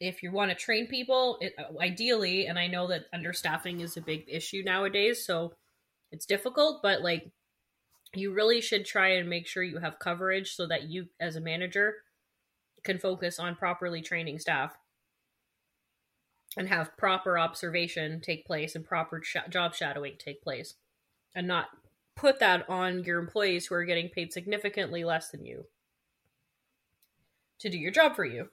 if you want to train people, it, ideally, and I know that understaffing is a big issue nowadays, so it's difficult, but like you really should try and make sure you have coverage so that you, as a manager, can focus on properly training staff and have proper observation take place and proper sh- job shadowing take place and not put that on your employees who are getting paid significantly less than you to do your job for you.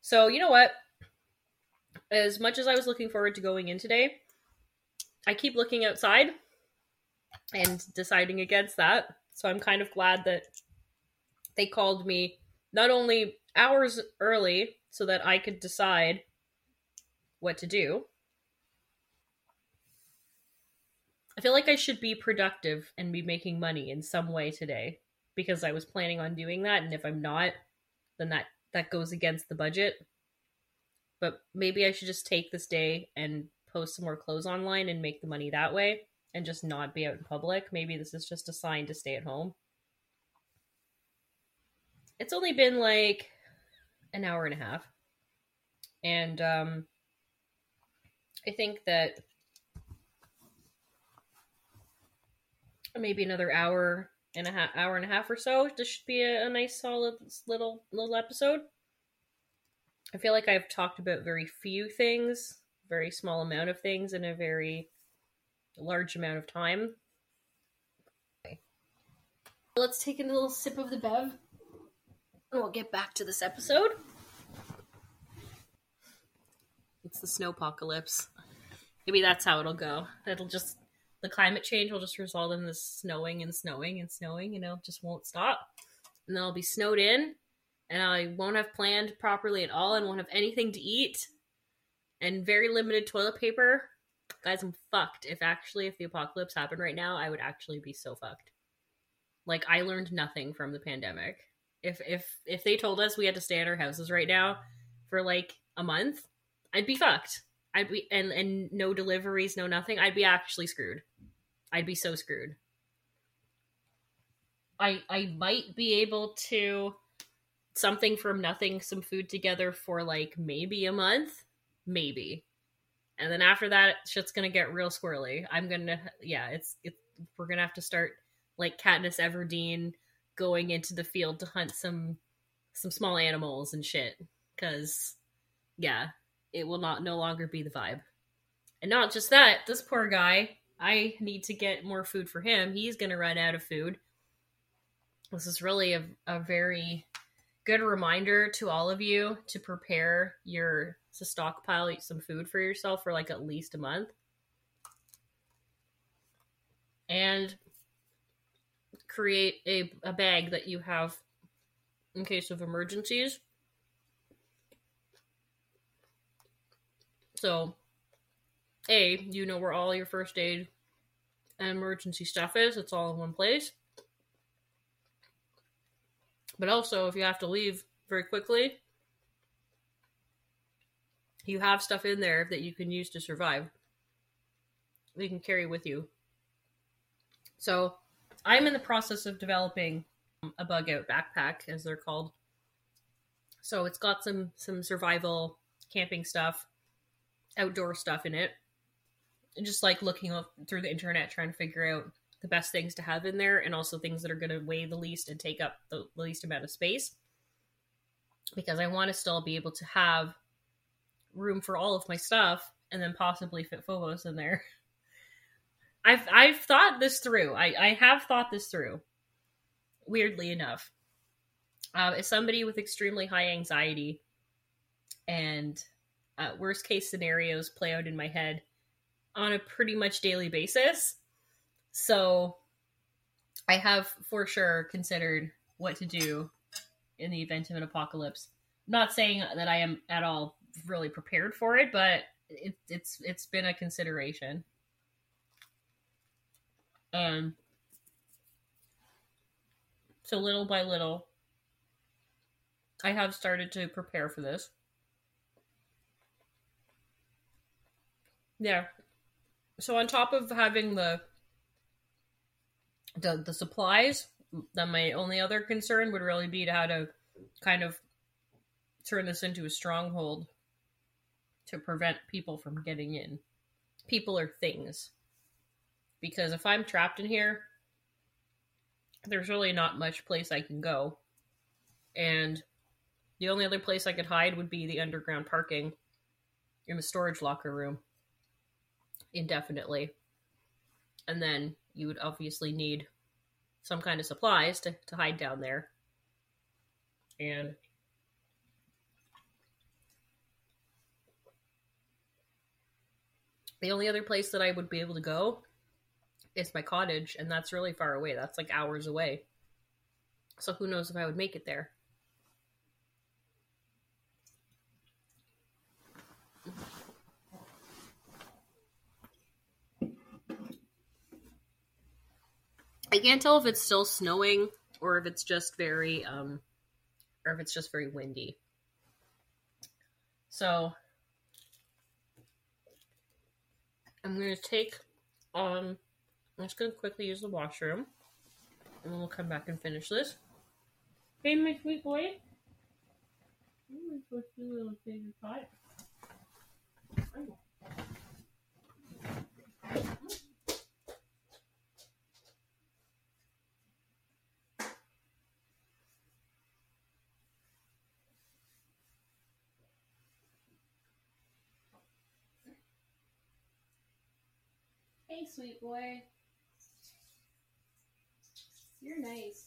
So, you know what? As much as I was looking forward to going in today, I keep looking outside and deciding against that. So I'm kind of glad that they called me not only hours early so that I could decide what to do. I feel like I should be productive and be making money in some way today because I was planning on doing that and if I'm not then that that goes against the budget. But maybe I should just take this day and post some more clothes online and make the money that way and just not be out in public. Maybe this is just a sign to stay at home. It's only been like an hour and a half. And um I think that maybe another hour and a half hour and a half or so. This should be a, a nice solid little little episode. I feel like I've talked about very few things, very small amount of things in a very large amount of time. Okay. Let's take a little sip of the bev. And we'll get back to this episode. It's the snow apocalypse. Maybe that's how it'll go. It'll just the climate change will just result in this snowing and snowing and snowing, and it just won't stop. And then I'll be snowed in, and I won't have planned properly at all, and won't have anything to eat, and very limited toilet paper. Guys, I'm fucked. If actually, if the apocalypse happened right now, I would actually be so fucked. Like I learned nothing from the pandemic. If if if they told us we had to stay at our houses right now for like a month, I'd be fucked. I'd be and and no deliveries, no nothing. I'd be actually screwed. I'd be so screwed. I I might be able to something from nothing, some food together for like maybe a month, maybe. And then after that, shit's gonna get real squirrely. I'm gonna, yeah, it's it. We're gonna have to start like Katniss Everdeen going into the field to hunt some some small animals and shit. Cause yeah, it will not no longer be the vibe. And not just that, this poor guy, I need to get more food for him. He's to run out of food. This is really a, a very good reminder to all of you to prepare your to stockpile some food for yourself for like at least a month. And create a, a bag that you have in case of emergencies So, A, you know where all your first aid and emergency stuff is. It's all in one place. But also, if you have to leave very quickly, you have stuff in there that you can use to survive. You can carry with you. So, I'm in the process of developing um, a bug out backpack, as they're called. So it's got some some survival camping stuff outdoor stuff in it. And just like looking up through the internet, trying to figure out the best things to have in there, and also things that are going to weigh the least and take up the least amount of space. Because I want to still be able to have room for all of my stuff, and then possibly fit Phobos in there. I've I've thought this through. I I have thought this through. Weirdly enough, uh, as somebody with extremely high anxiety and uh, worst case scenarios play out in my head on a pretty much daily basis. So I have for sure considered what to do in the event of an apocalypse. I'm not saying that I am at all really prepared for it, but it, it's it's been a consideration. Um, so little by little, I have started to prepare for this. Yeah. So on top of having the the the supplies, then my only other concern would really be to how to kind of turn this into a stronghold to prevent people from getting in. People or things. Because if I'm trapped in here, there's really not much place I can go. And the only other place I could hide would be the underground parking in the storage locker room indefinitely. and then you would obviously need some kind of supplies to, to hide down there. And the only other place that I would be able to go is my cottage, and that's really far away. That's like hours away. So who knows if I would make it there. I can't tell if it's still snowing or if it's just very um or if it's just very windy. So I'm gonna take um I'm just gonna quickly use the washroom and then we'll come back and finish this. Hey my sweet boy. Hey, sweet boy. You're nice.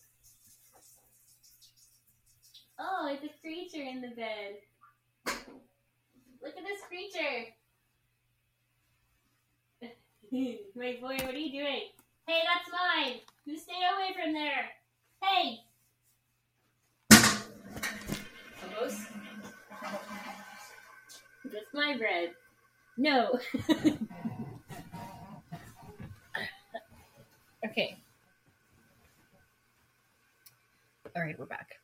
Oh, it's a creature in the bed. Look at this creature. My boy, what are you doing? Hey, that's mine. You stay away from there. Hey. Almost. That's my bread. No. okay. All right, we're back.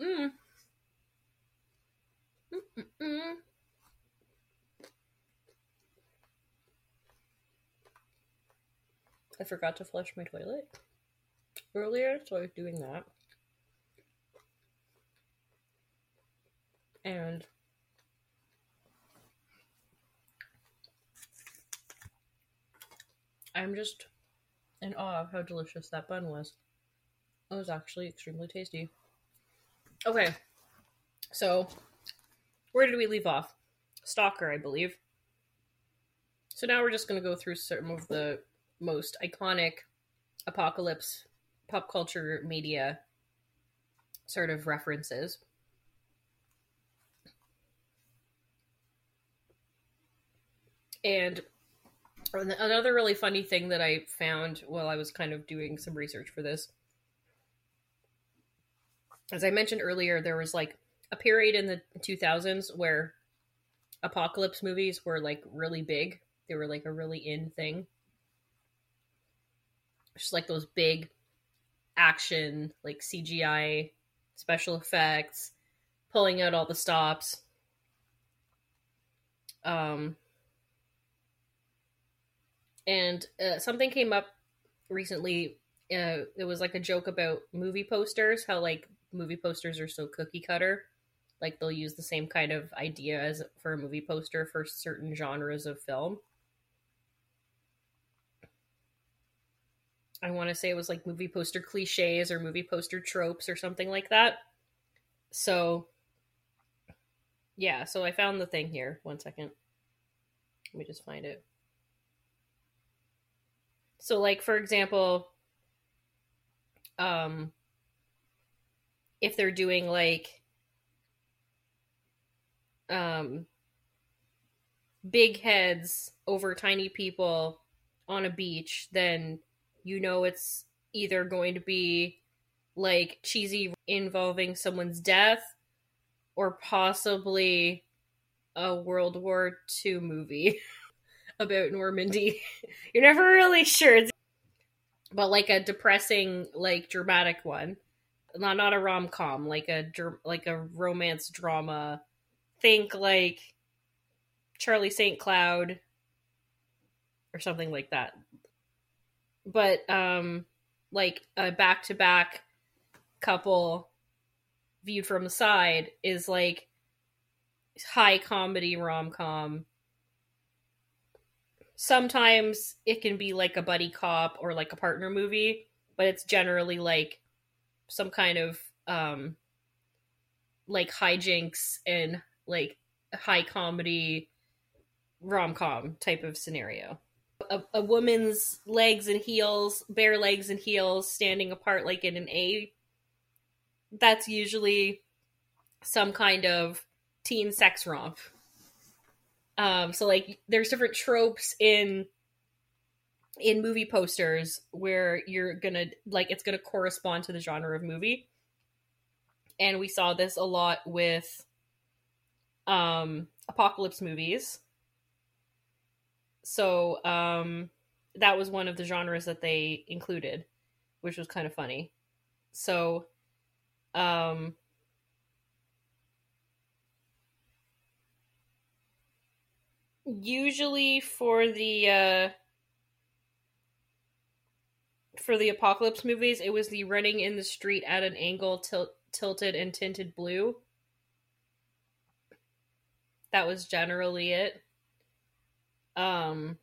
Mm. Mm-mm-mm. I forgot to flush my toilet earlier, so I was doing that. And I'm just in awe of how delicious that bun was. It was actually extremely tasty. Okay, so where did we leave off? Stalker, I believe. So now we're just going to go through some of the most iconic apocalypse pop culture media sort of references. And another really funny thing that I found while I was kind of doing some research for this, as I mentioned earlier, there was like a period in the 2000s where apocalypse movies were like really big. They were like a really in thing. Just like those big action, like CGI special effects, pulling out all the stops. Um, and uh, something came up recently. Uh, it was like a joke about movie posters, how like movie posters are so cookie cutter. Like they'll use the same kind of idea as for a movie poster for certain genres of film. I want to say it was like movie poster cliches or movie poster tropes or something like that. So, yeah, so I found the thing here. One second. Let me just find it. So, like, for example, um, if they're doing like um big heads over tiny people on a beach, then you know it's either going to be like cheesy involving someone's death or possibly a World War II movie about Normandy. You're never really sure. But like a depressing, like dramatic one. Not not a rom com, like a like a romance drama. Think like Charlie St. Cloud or something like that but um like a back to back couple viewed from the side is like high comedy rom com. Sometimes it can be like a buddy cop or like a partner movie, but it's generally like some kind of um like hijinks and like high comedy rom com type of scenario. A, a woman's legs and heels, bare legs and heels, standing apart like in an A. That's usually some kind of teen sex romp. Um, so like there's different tropes in in movie posters where you're gonna like it's gonna correspond to the genre of movie. And we saw this a lot with um apocalypse movies. So um that was one of the genres that they included, which was kind of funny. So um usually for the uh for the apocalypse movies it was the running in the street at an angle til- tilted and tinted blue. That was generally it. Um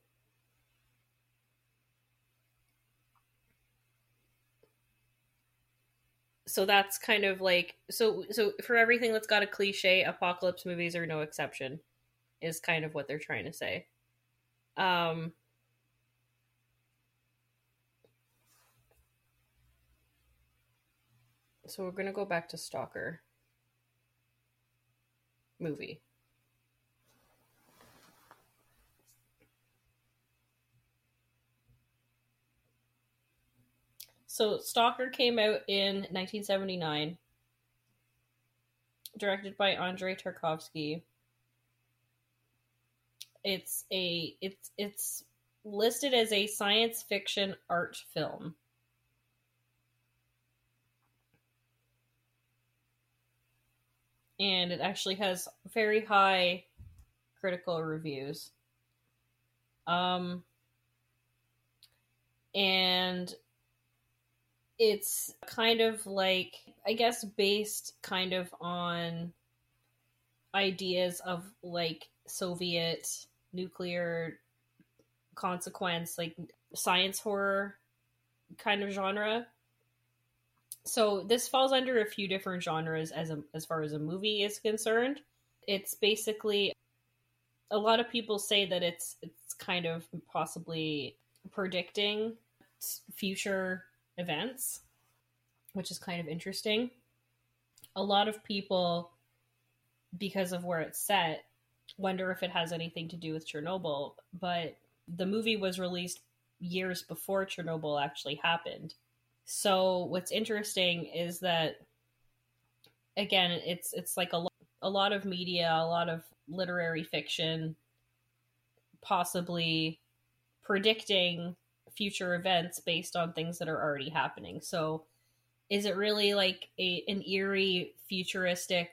so that's kind of like so so for everything that's got a cliche apocalypse movies are no exception is kind of what they're trying to say. Um, so we're gonna go back to Stalker movie. So Stalker came out in 1979, directed by Andrei Tarkovsky it's a it's it's listed as a science fiction art film. And it actually has very high critical reviews. Um and it's kind of like I guess based kind of on ideas of like Soviet nuclear consequence, like science horror kind of genre. So this falls under a few different genres as a, as far as a movie is concerned. It's basically a lot of people say that it's it's kind of possibly predicting future events, which is kind of interesting. A lot of people because of where it's set wonder if it has anything to do with Chernobyl, but the movie was released years before Chernobyl actually happened. So what's interesting is that again, it's it's like a lot, a lot of media, a lot of literary fiction possibly predicting future events based on things that are already happening. So is it really like a an eerie futuristic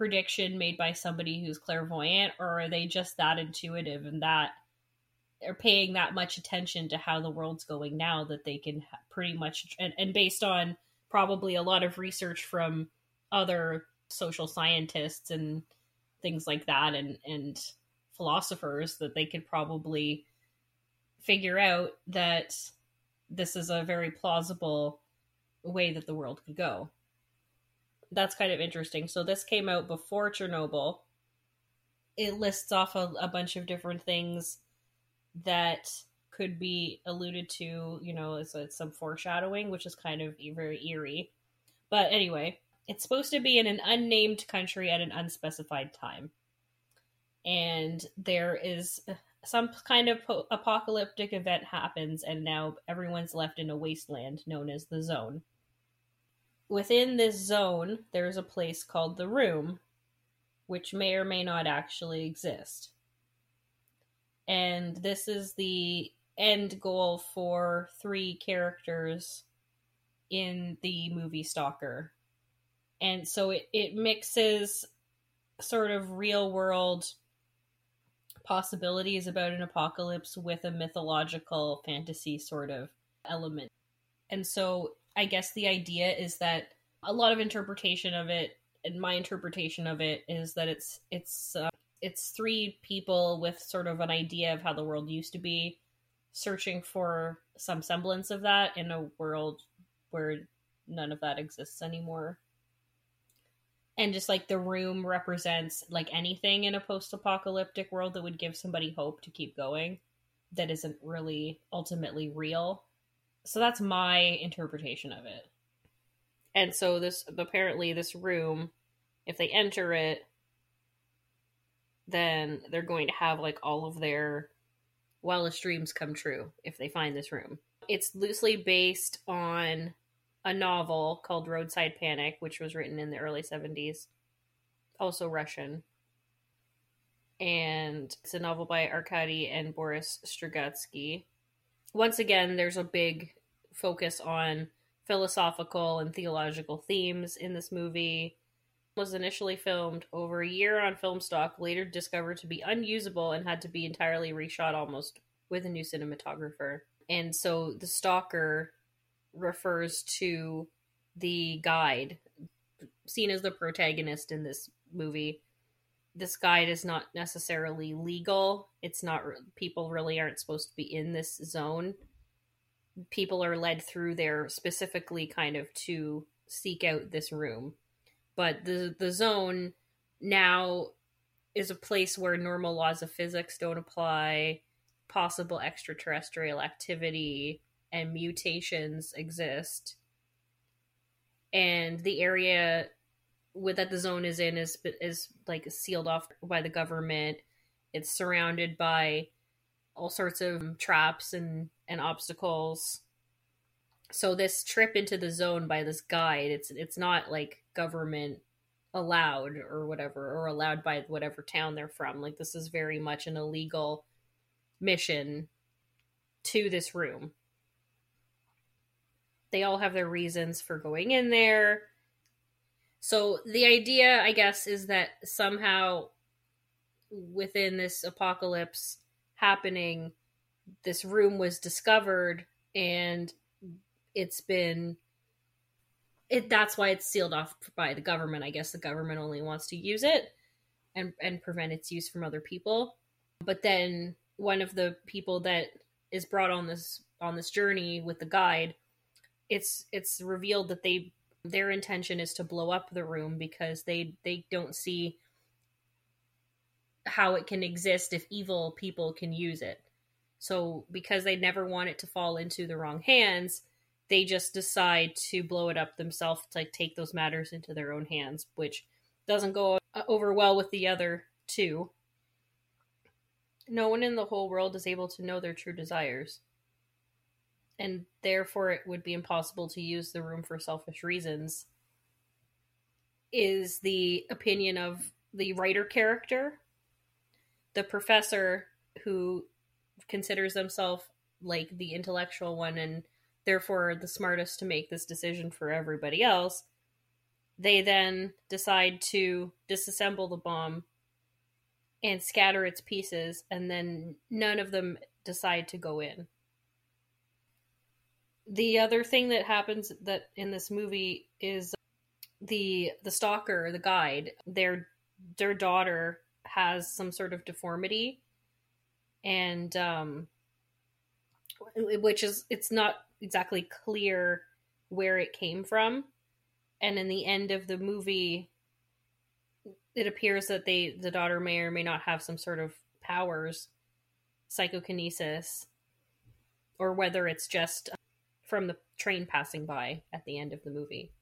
prediction made by somebody who's clairvoyant or are they just that intuitive and that are paying that much attention to how the world's going now that they can pretty much and, and based on probably a lot of research from other social scientists and things like that and and philosophers that they could probably figure out that this is a very plausible way that the world could go that's kind of interesting. So this came out before Chernobyl. It lists off a, a bunch of different things that could be alluded to, you know, as, some foreshadowing, which is kind of very eerie. But anyway, it's supposed to be in an unnamed country at an unspecified time. And there is some kind of po- apocalyptic event happens, and now everyone's left in a wasteland known as the Zone within this zone, there's a place called the Room, which may or may not actually exist. And this is the end goal for three characters in the movie Stalker. And so it, it mixes sort of real world possibilities about an apocalypse with a mythological fantasy sort of element. And so I guess the idea is that a lot of interpretation of it, and my interpretation of it is that it's it's uh, it's three people with sort of an idea of how the world used to be, searching for some semblance of that in a world where none of that exists anymore. and just like the room represents like anything in a post-apocalyptic world that would give somebody hope to keep going that isn't really ultimately real so that's my interpretation of it and so this apparently this room if they enter it then they're going to have like all of their wildest dreams come true if they find this room it's loosely based on a novel called Roadside Picnic, which was written in the early 70s, also Russian. And it's a novel by Arkady and Boris Strugatsky. Once again, there's a big focus on philosophical and theological themes in this movie. It was initially filmed over a year on film stock, later discovered to be unusable and had to be entirely reshot almost with a new cinematographer. And so the stalker refers to the guide, seen as the protagonist in this movie. This guide is not necessarily legal. It's not, people really aren't supposed to be in this zone. People are led through there specifically kind of to seek out this room. But the, the zone now is a place where normal laws of physics don't apply, possible extraterrestrial activity, and mutations exist and the area with that the zone is in is is like sealed off by the government. It's surrounded by all sorts of traps and and obstacles. So this trip into the zone by this guide it's it's not like government allowed or whatever or allowed by whatever town they're from. Like this is very much an illegal mission to this room. They all have their reasons for going in there. So the idea, I guess, is that somehow within this apocalypse happening, this room was discovered and it's been it that's why it's sealed off by the government. I guess the government only wants to use it and and prevent its use from other people. But then one of the people that is brought on this on this journey with the guide it's it's revealed that they their intention is to blow up the room because they they don't see how it can exist if evil people can use it. So because they never want it to fall into the wrong hands, they just decide to blow it up themselves to like, take those matters into their own hands, which doesn't go uh, over well with the other two. No one in the whole world is able to know their true desires and therefore it would be impossible to use the room for selfish reasons is the opinion of the writer character. The professor who considers himself like the intellectual one and therefore the smartest to make this decision for everybody else they then decide to disassemble the bomb and scatter its pieces and then none of them decide to go in the other thing that happens that in this movie is the the stalker, the guide, their their daughter has some sort of deformity and um which is it's not exactly clear where it came from. And in the end of the movie it appears that they the daughter may or may not have some sort of powers psychokinesis or whether it's just from the train passing by at the end of the movie.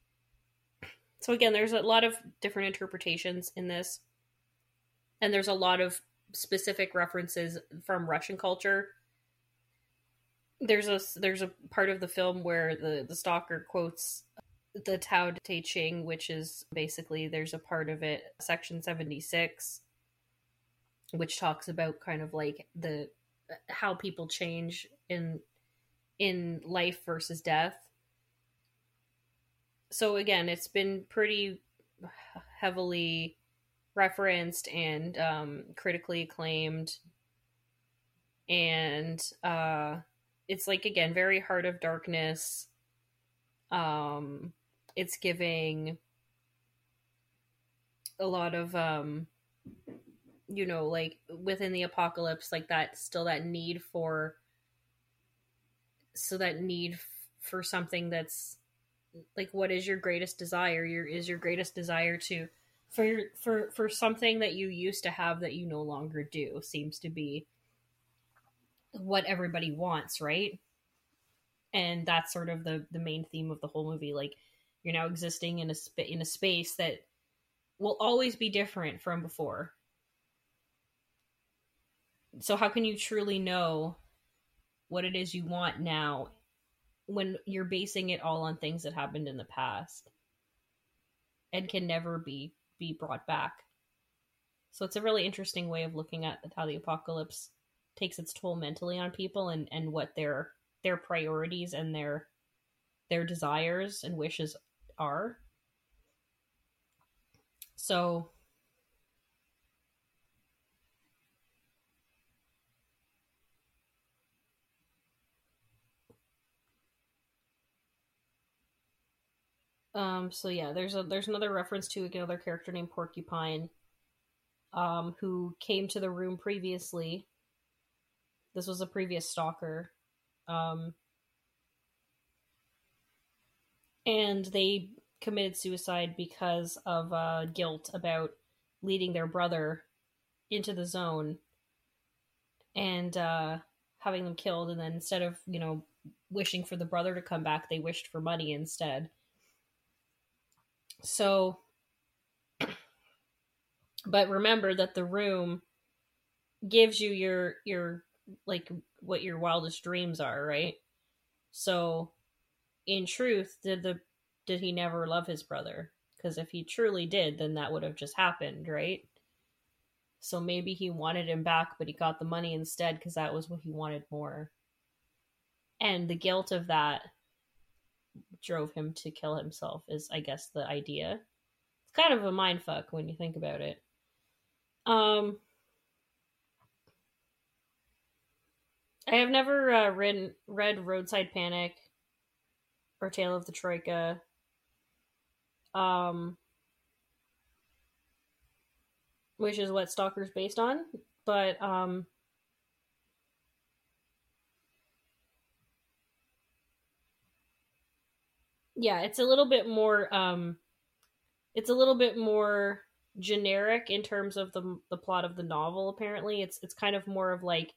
So again, there's a lot of different interpretations in this. And there's a lot of specific references from Russian culture. There's a there's a part of the film where the the stalker quotes the Tao Te Ching, which is basically there's a part of it, section 76, which talks about kind of like the how people change in in life versus death. So again, it's been pretty heavily referenced and um, critically acclaimed, and uh, it's like again very heart of darkness. Um, it's giving a lot of um, you know, like within the apocalypse, like that still that need for so that need f- for something that's like what is your greatest desire your is your greatest desire to for for for something that you used to have that you no longer do seems to be what everybody wants, right? And that's sort of the the main theme of the whole movie. Like you're now existing in a sp- in a space that will always be different from before. So how can you truly know what it is you want now when you're basing it all on things that happened in the past and can never be be brought back? So it's a really interesting way of looking at how the apocalypse takes its toll mentally on people and and what their their priorities and their their desires and wishes are. So Um, so yeah, there's a there's another reference to another character named Porcupine, um, who came to the room previously. This was a previous stalker, um, and they committed suicide because of uh, guilt about leading their brother into the zone and uh, having them killed. And then instead of you know wishing for the brother to come back, they wished for money instead. So, but remember that the room gives you your your like what your wildest dreams are, right? So, in truth, did the did he never love his brother? Because if he truly did, then that would have just happened, right? So maybe he wanted him back, but he got the money instead because that was what he wanted more. And the guilt of that drove him to kill himself is i guess the idea. It's kind of a mind fuck when you think about it. Um i have never uh, read read roadside picnic or tale of the troika. Um which is what stalker's based on but um yeah, it's a little bit more um it's a little bit more generic in terms of the the plot of the novel apparently. It's it's kind of more of like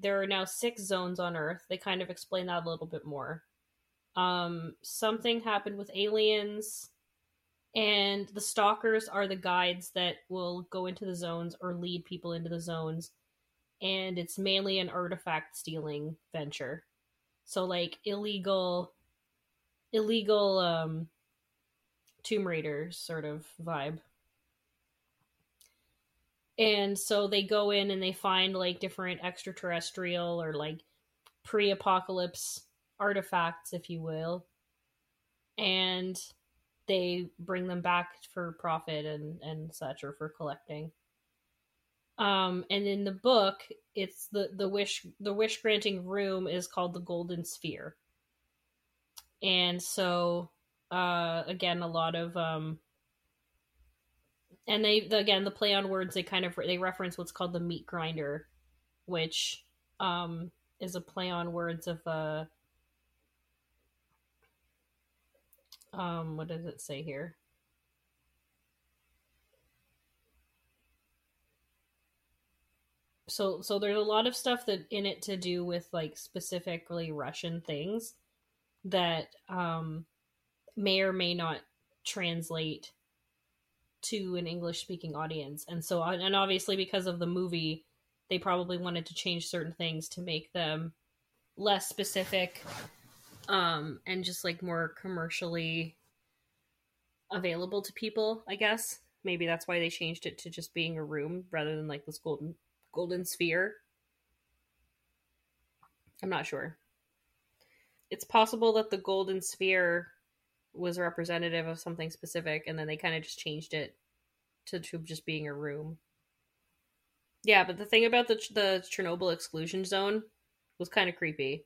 there are now six zones on Earth. They kind of explain that a little bit more. Um something happened with aliens and the stalkers are the guides that will go into the zones or lead people into the zones and it's mainly an artifact stealing venture. So like illegal illegal um Tomb Raider sort of vibe. And so they go in and they find like different extraterrestrial or like pre apocalypse artifacts, if you will. And they bring them back for profit and, and such or for collecting. Um, and in the book, it's the, the wish the wish granting room is called the Golden Sphere and so uh again a lot of um and they again the play on words they kind of they reference what's called the meat grinder which um is a play on words of uh um what does it say here? So so there's a lot of stuff that in it to do with like specifically russian things that um, may or may not translate to an English speaking audience. And so, and obviously, because of the movie, they probably wanted to change certain things to make them less specific um, and just like more commercially available to people, I guess. Maybe that's why they changed it to just being a room rather than like this golden golden sphere. I'm not sure it's possible that the golden sphere was representative of something specific and then they kind of just changed it to, to just being a room. Yeah but the thing about the the chernobyl exclusion zone was kind of creepy.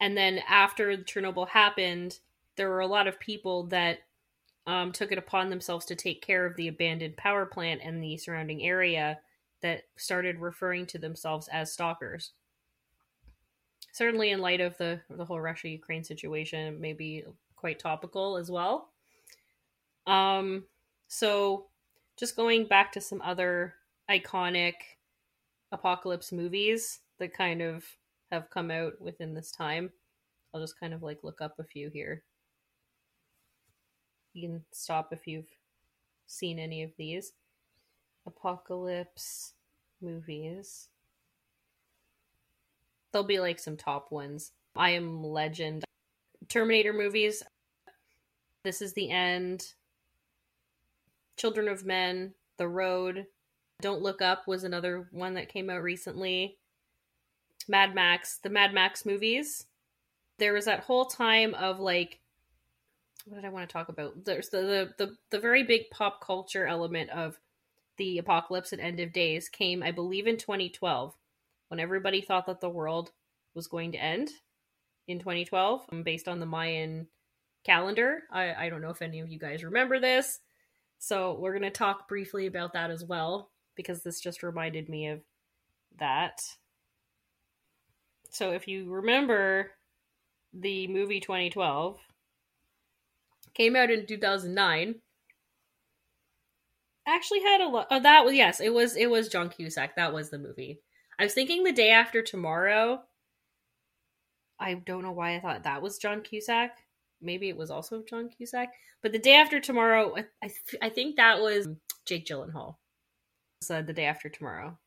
And then after chernobyl happened there were a lot of people that um, took it upon themselves to take care of the abandoned power plant and the surrounding area that started referring to themselves as stalkers certainly in light of the the whole Russia Ukraine situation, maybe quite topical as well. Um, So, just going back to some other iconic apocalypse movies that kind of have come out within this time. I'll just kind of like look up a few here. You can stop if you've seen any of these. Apocalypse movies. There'll be like some top ones. I Am Legend. Terminator movies. This is the End. Children of Men. The Road. Don't Look Up was another one that came out recently. Mad Max, the Mad Max movies. There was that whole time of like what did I want to talk about? There's the the the, the very big pop culture element of the apocalypse and end of days came, I believe, in 2012 when everybody thought that the world was going to end in 2012 um, based on the Mayan calendar. I, I don't know if any of you guys remember this. So we're going to talk briefly about that as well because this just reminded me of that. So if you remember the movie 2012 came out in 2009 actually had a lot oh that was yes it was it was john cusack that was the movie i was thinking the day after tomorrow i don't know why i thought that was john cusack. Maybe it was also john cusack. But the day after tomorrow i, I, I think that was jake gyllenhaal. So the day after tomorrow.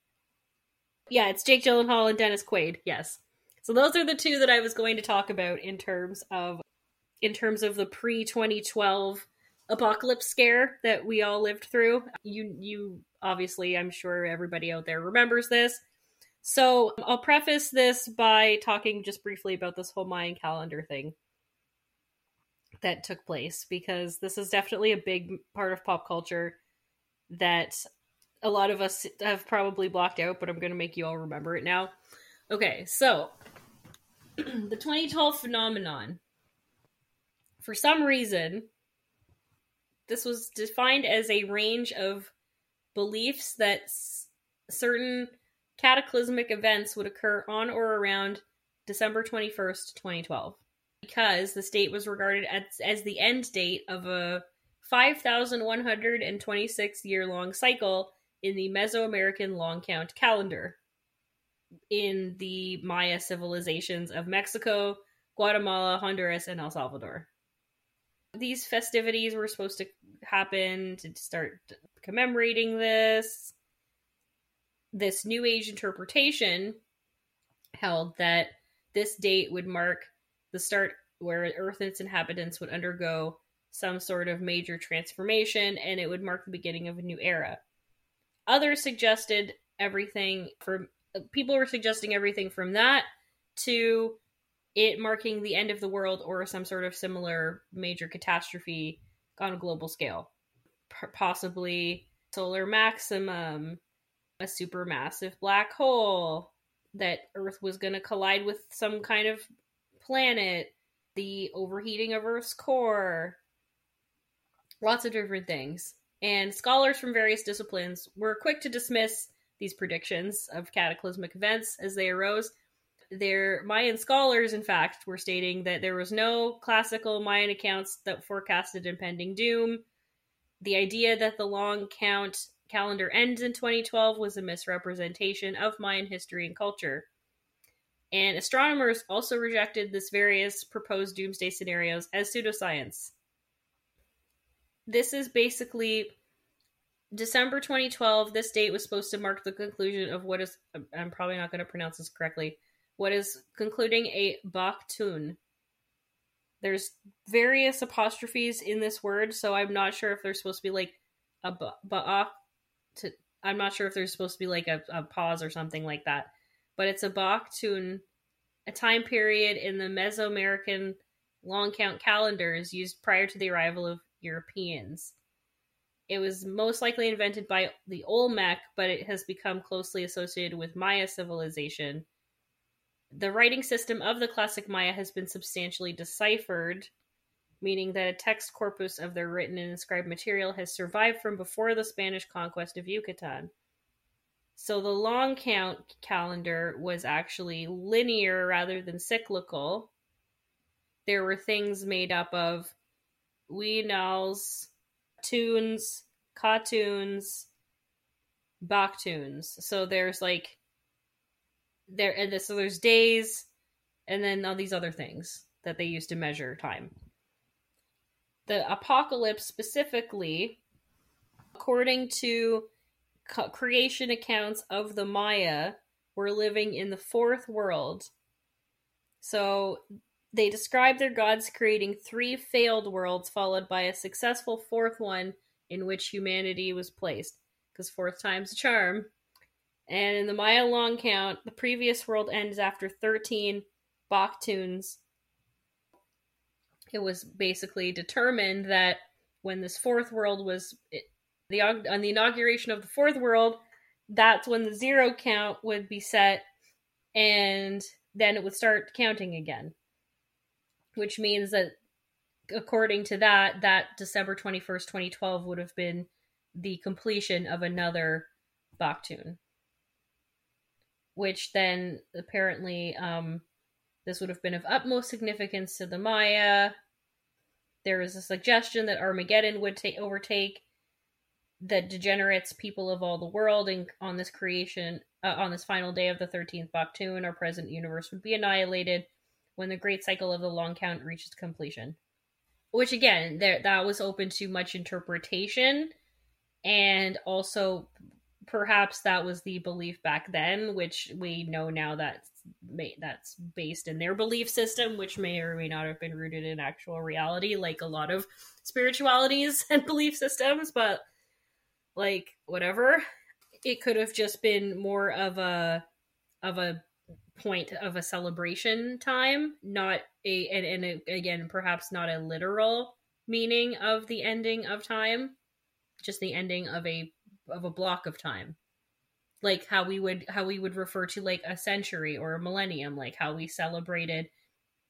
Yeah it's jake gyllenhaal and dennis quaid yes. So those are the two that i was going to talk about in terms of in terms of the pre 2012 apocalypse scare that we all lived through. You you obviously I'm sure everybody out there remembers this. So, I'll preface this by talking just briefly about this whole Mayan calendar thing that took place because this is definitely a big part of pop culture that a lot of us have probably blocked out, but I'm going to make you all remember it now. Okay, so the 2012 phenomenon. For some reason, this was defined as a range of beliefs that s- certain cataclysmic events would occur on or around December 21st, 2012, because the date was regarded as, as the end date of a 5,126 year long cycle in the Mesoamerican long count calendar in the Maya civilizations of Mexico, Guatemala, Honduras, and El Salvador these festivities were supposed to happen to start commemorating this. This New Age interpretation held that this date would mark the start where Earth and its inhabitants would undergo some sort of major transformation and it would mark the beginning of a new era. Others suggested everything from people were suggesting everything from that to it marking the end of the world or some sort of similar major catastrophe on a global scale. P- possibly solar maximum, a supermassive black hole, that Earth was going to collide with some kind of planet, the overheating of Earth's core, lots of different things. And scholars from various disciplines were quick to dismiss these predictions of cataclysmic events as they arose their Mayan scholars, in fact, were stating that there was no classical Mayan accounts that forecasted impending doom. The idea that the long count calendar ends in 2012 was a misrepresentation of Mayan history and culture. And astronomers also rejected this various proposed doomsday scenarios as pseudoscience. This is basically December 2012. This date was supposed to mark the conclusion of what is, I'm probably not going to pronounce this correctly, what is concluding a Baktun. There's various apostrophes in this word, so I'm not sure if they're supposed to be like a ba to I'm not sure if there's supposed to be like a, a pause or something like that. But it's a Baktun, a time period in the Mesoamerican long count calendars used prior to the arrival of Europeans. It was most likely invented by the Olmec, but it has become closely associated with Maya civilization the writing system of the classic Maya has been substantially deciphered, meaning that a text corpus of their written and inscribed material has survived from before the Spanish conquest of Yucatan. So the long count calendar was actually linear rather than cyclical. There were things made up of winals, tunes, Katuns, Baktuns. So there's like there and so there's days and then all these other things that they used to measure time. The apocalypse specifically, according to creation accounts of the Maya, were living in the fourth world. So they describe their gods creating three failed worlds, followed by a successful fourth one in which humanity was placed. Because fourth time's a charm. And in the Maya long count, the previous world ends after 13 Baktuns. It was basically determined that when this fourth world was the on the inauguration of the fourth world, that's when the zero count would be set, and then it would start counting again. Which means that, according to that, that December twenty first, twenty twelve, would have been the completion of another Baktun. Which then apparently, um, this would have been of utmost significance to the Maya. There is a suggestion that Armageddon would ta- overtake the degenerates people of all the world and on this creation uh, on this final day of the 13th Baktun our present universe would be annihilated when the great cycle of the long count reaches completion which again there that was open to much interpretation and also perhaps that was the belief back then which we know now that's that's based in their belief system which may or may not have been rooted in actual reality like a lot of spiritualities and belief systems but like whatever. It could have just been more of a of a point of a celebration time not a and, and a, again perhaps not a literal meaning of the ending of time just the ending of a of a block of time. Like how we would how we would refer to like a century or a millennium like how we celebrated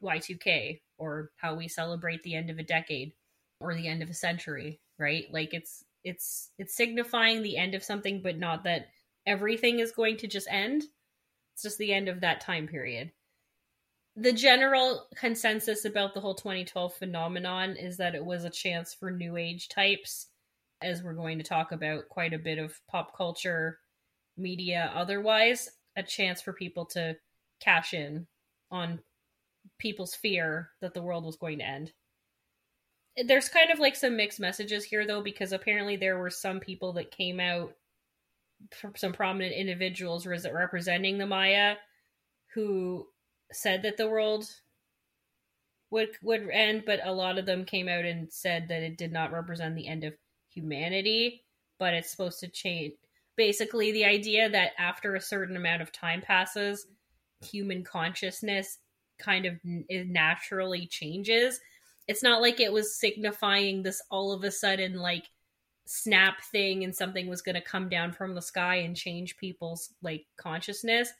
y2k or how we celebrate the end of a decade or the end of a century right? Like it's it's it's signifying the end of something but not that everything is going to just end. It's just the end of that time period. The general consensus about the whole 2012 phenomenon is that it was a chance for new age types as we're going to talk about quite a bit of pop culture media otherwise a chance for people to cash in on people's fear that the world was going to end. There's kind of like some mixed messages here though because apparently there were some people that came out some prominent individuals representing the maya who said that the world would would end but a lot of them came out and said that it did not represent the end of humanity but it's supposed to change. Basically the idea that after a certain amount of time passes human consciousness kind of naturally changes. It's not like it was signifying this all of a sudden like snap thing and something was going to come down from the sky and change people's like consciousness.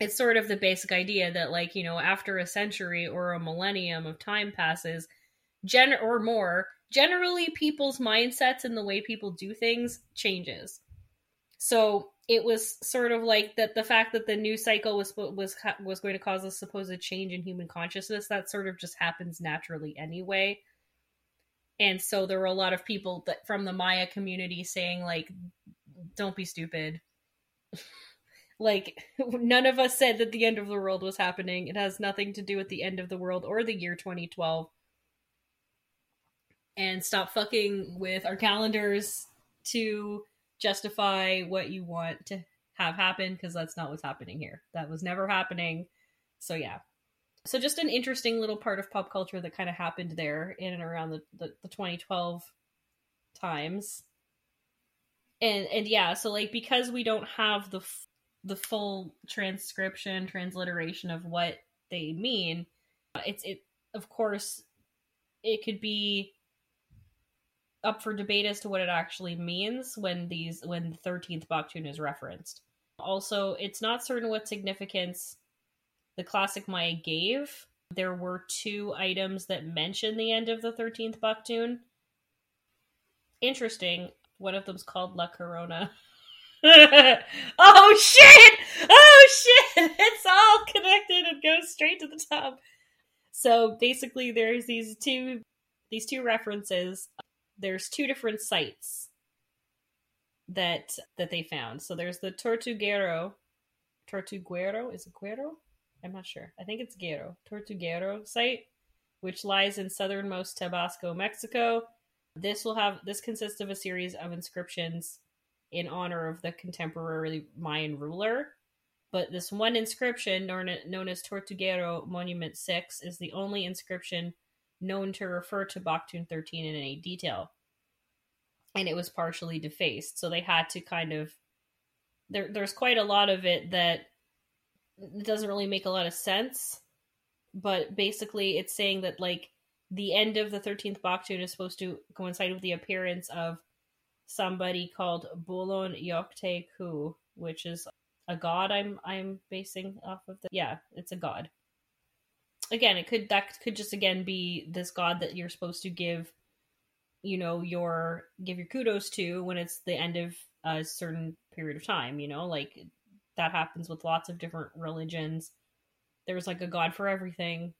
It's sort of the basic idea that like you know after a century or a millennium of time passes gen or more generally people's mindsets and the way people do things changes. So it was sort of like that the fact that the new cycle was was was going to cause a supposed change in human consciousness that sort of just happens naturally anyway. And so there were a lot of people that from the maya community saying like don't be stupid. Like none of us said that the end of the world was happening. It has nothing to do with the end of the world or the year 2012 and stop fucking with our calendars to justify what you want to have happen because that's not what's happening here. That was never happening. So yeah. So just an interesting little part of pop culture that kind of happened there in and around the, the, the 2012 times. And and yeah, so like because we don't have the the full transcription transliteration of what they mean, it's it of course it could be up for debate as to what it actually means when these when the 13th Baktun is referenced. Also, it's not certain what significance the classic Maya gave. There were two items that mention the end of the 13th Baktun. Interesting. One of them's called La Corona. oh shit! Oh shit! It's all connected and goes straight to the top. So basically there's these two these two references there's two different sites that that they found. So there's the Tortuguero, Tortuguero is it Guero? I'm not sure. I think it's Guero, Tortuguero site, which lies in southernmost Tabasco, Mexico. This will have this consists of a series of inscriptions in honor of the contemporary Mayan ruler. But this one inscription, known, known as Tortuguero Monument 6, is the only inscription known to refer to Baktun 13 in any detail. And it was partially defaced, so they had to kind of. There, there's quite a lot of it that doesn't really make a lot of sense. But basically, it's saying that, like, the end of the 13th Baktun is supposed to coincide with the appearance of somebody called Bolon Yokte K'uh, which is a god I'm I'm basing off of the yeah, it's a god. Again, it could that could just again be this god that you're supposed to give you know your give your kudos to when it's the end of a certain period of time, you know, like that happens with lots of different religions. There's like a god for everything,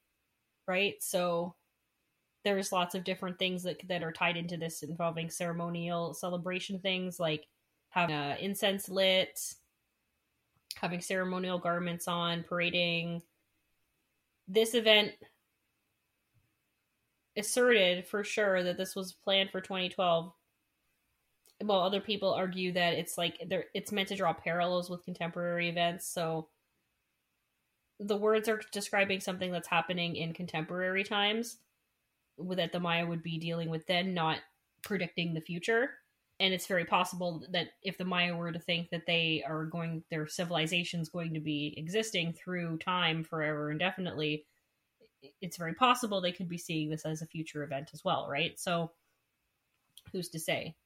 right? So there's lots of different things that that are tied into this involving ceremonial celebration things like having uh, incense lit having ceremonial garments on, parading. This event asserted for sure that this was planned for 2012. Well, other people argue that it's like it's meant to draw parallels with contemporary events. So the words are describing something that's happening in contemporary times that the Maya would be dealing with then, not predicting the future and it's very possible that if the Maya were to think that they are going, their civilization's going to be existing through time forever indefinitely, it's very possible they could be seeing this as a future event as well, right? So, who's to say?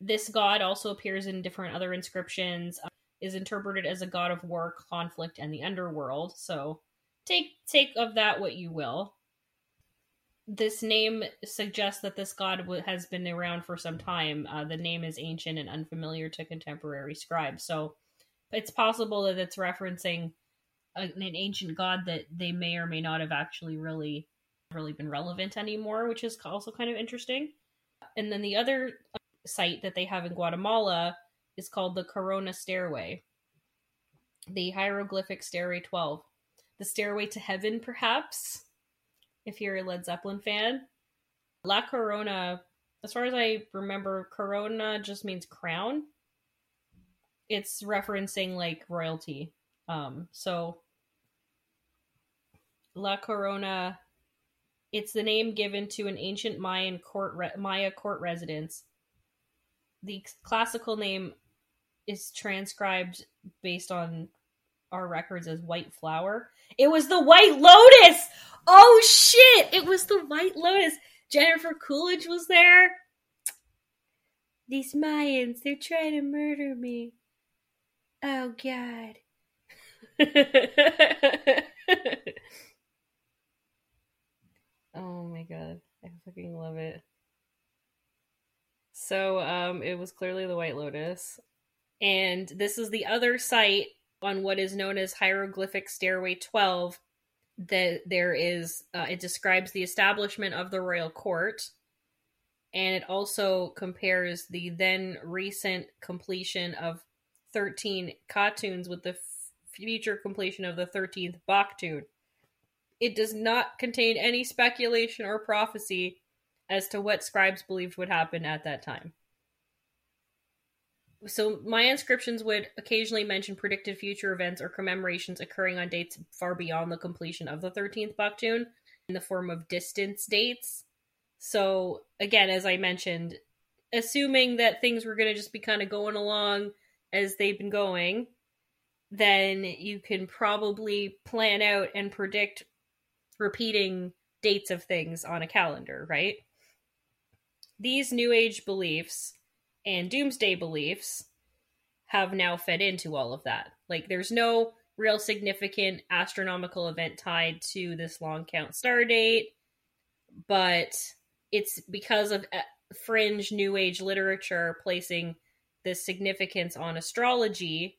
This god also appears in different other inscriptions. Uh, is interpreted as a god of war, conflict, and the underworld. So, take take of that what you will this name suggests that this god has been around for some time. Uh, the name is ancient and unfamiliar to contemporary scribes, so it's possible that it's referencing a, an ancient god that they may or may not have actually really, really been relevant anymore, which is also kind of interesting. And then the other uh, site that they have in Guatemala is called the Corona Stairway, the hieroglyphic Stairway 12, the Stairway to Heaven, perhaps if you're a Led Zeppelin fan. La Corona, as far as I remember, Corona just means crown. It's referencing like royalty. Um, so La Corona, it's the name given to an ancient Mayan court re- Maya court residence. The classical name is transcribed based on our records as white flower. It was the White Lotus. Oh shit! It was the White Lotus. Jennifer Coolidge was there. These Mayans, they're trying to murder me. Oh god. oh my god. I fucking love it. So, um, it was clearly the White Lotus. And this is the other site on what is known as Hieroglyphic Stairway 12 that there is uh, it describes the establishment of the royal court and it also compares the then recent completion of 13 Katuns with the f- future completion of the 13th Baktun. It does not contain any speculation or prophecy as to what scribes believed would happen at that time so my inscriptions would occasionally mention predicted future events or commemorations occurring on dates far beyond the completion of the 13th Baktun in the form of distance dates. So again, as I mentioned, assuming that things were going to just be kind of going along as they've been going, then you can probably plan out and predict repeating dates of things on a calendar, right? These New Age beliefs and doomsday beliefs have now fed into all of that. Like, there's no real significant astronomical event tied to this long count star date, but it's because of uh, fringe New Age literature placing this significance on astrology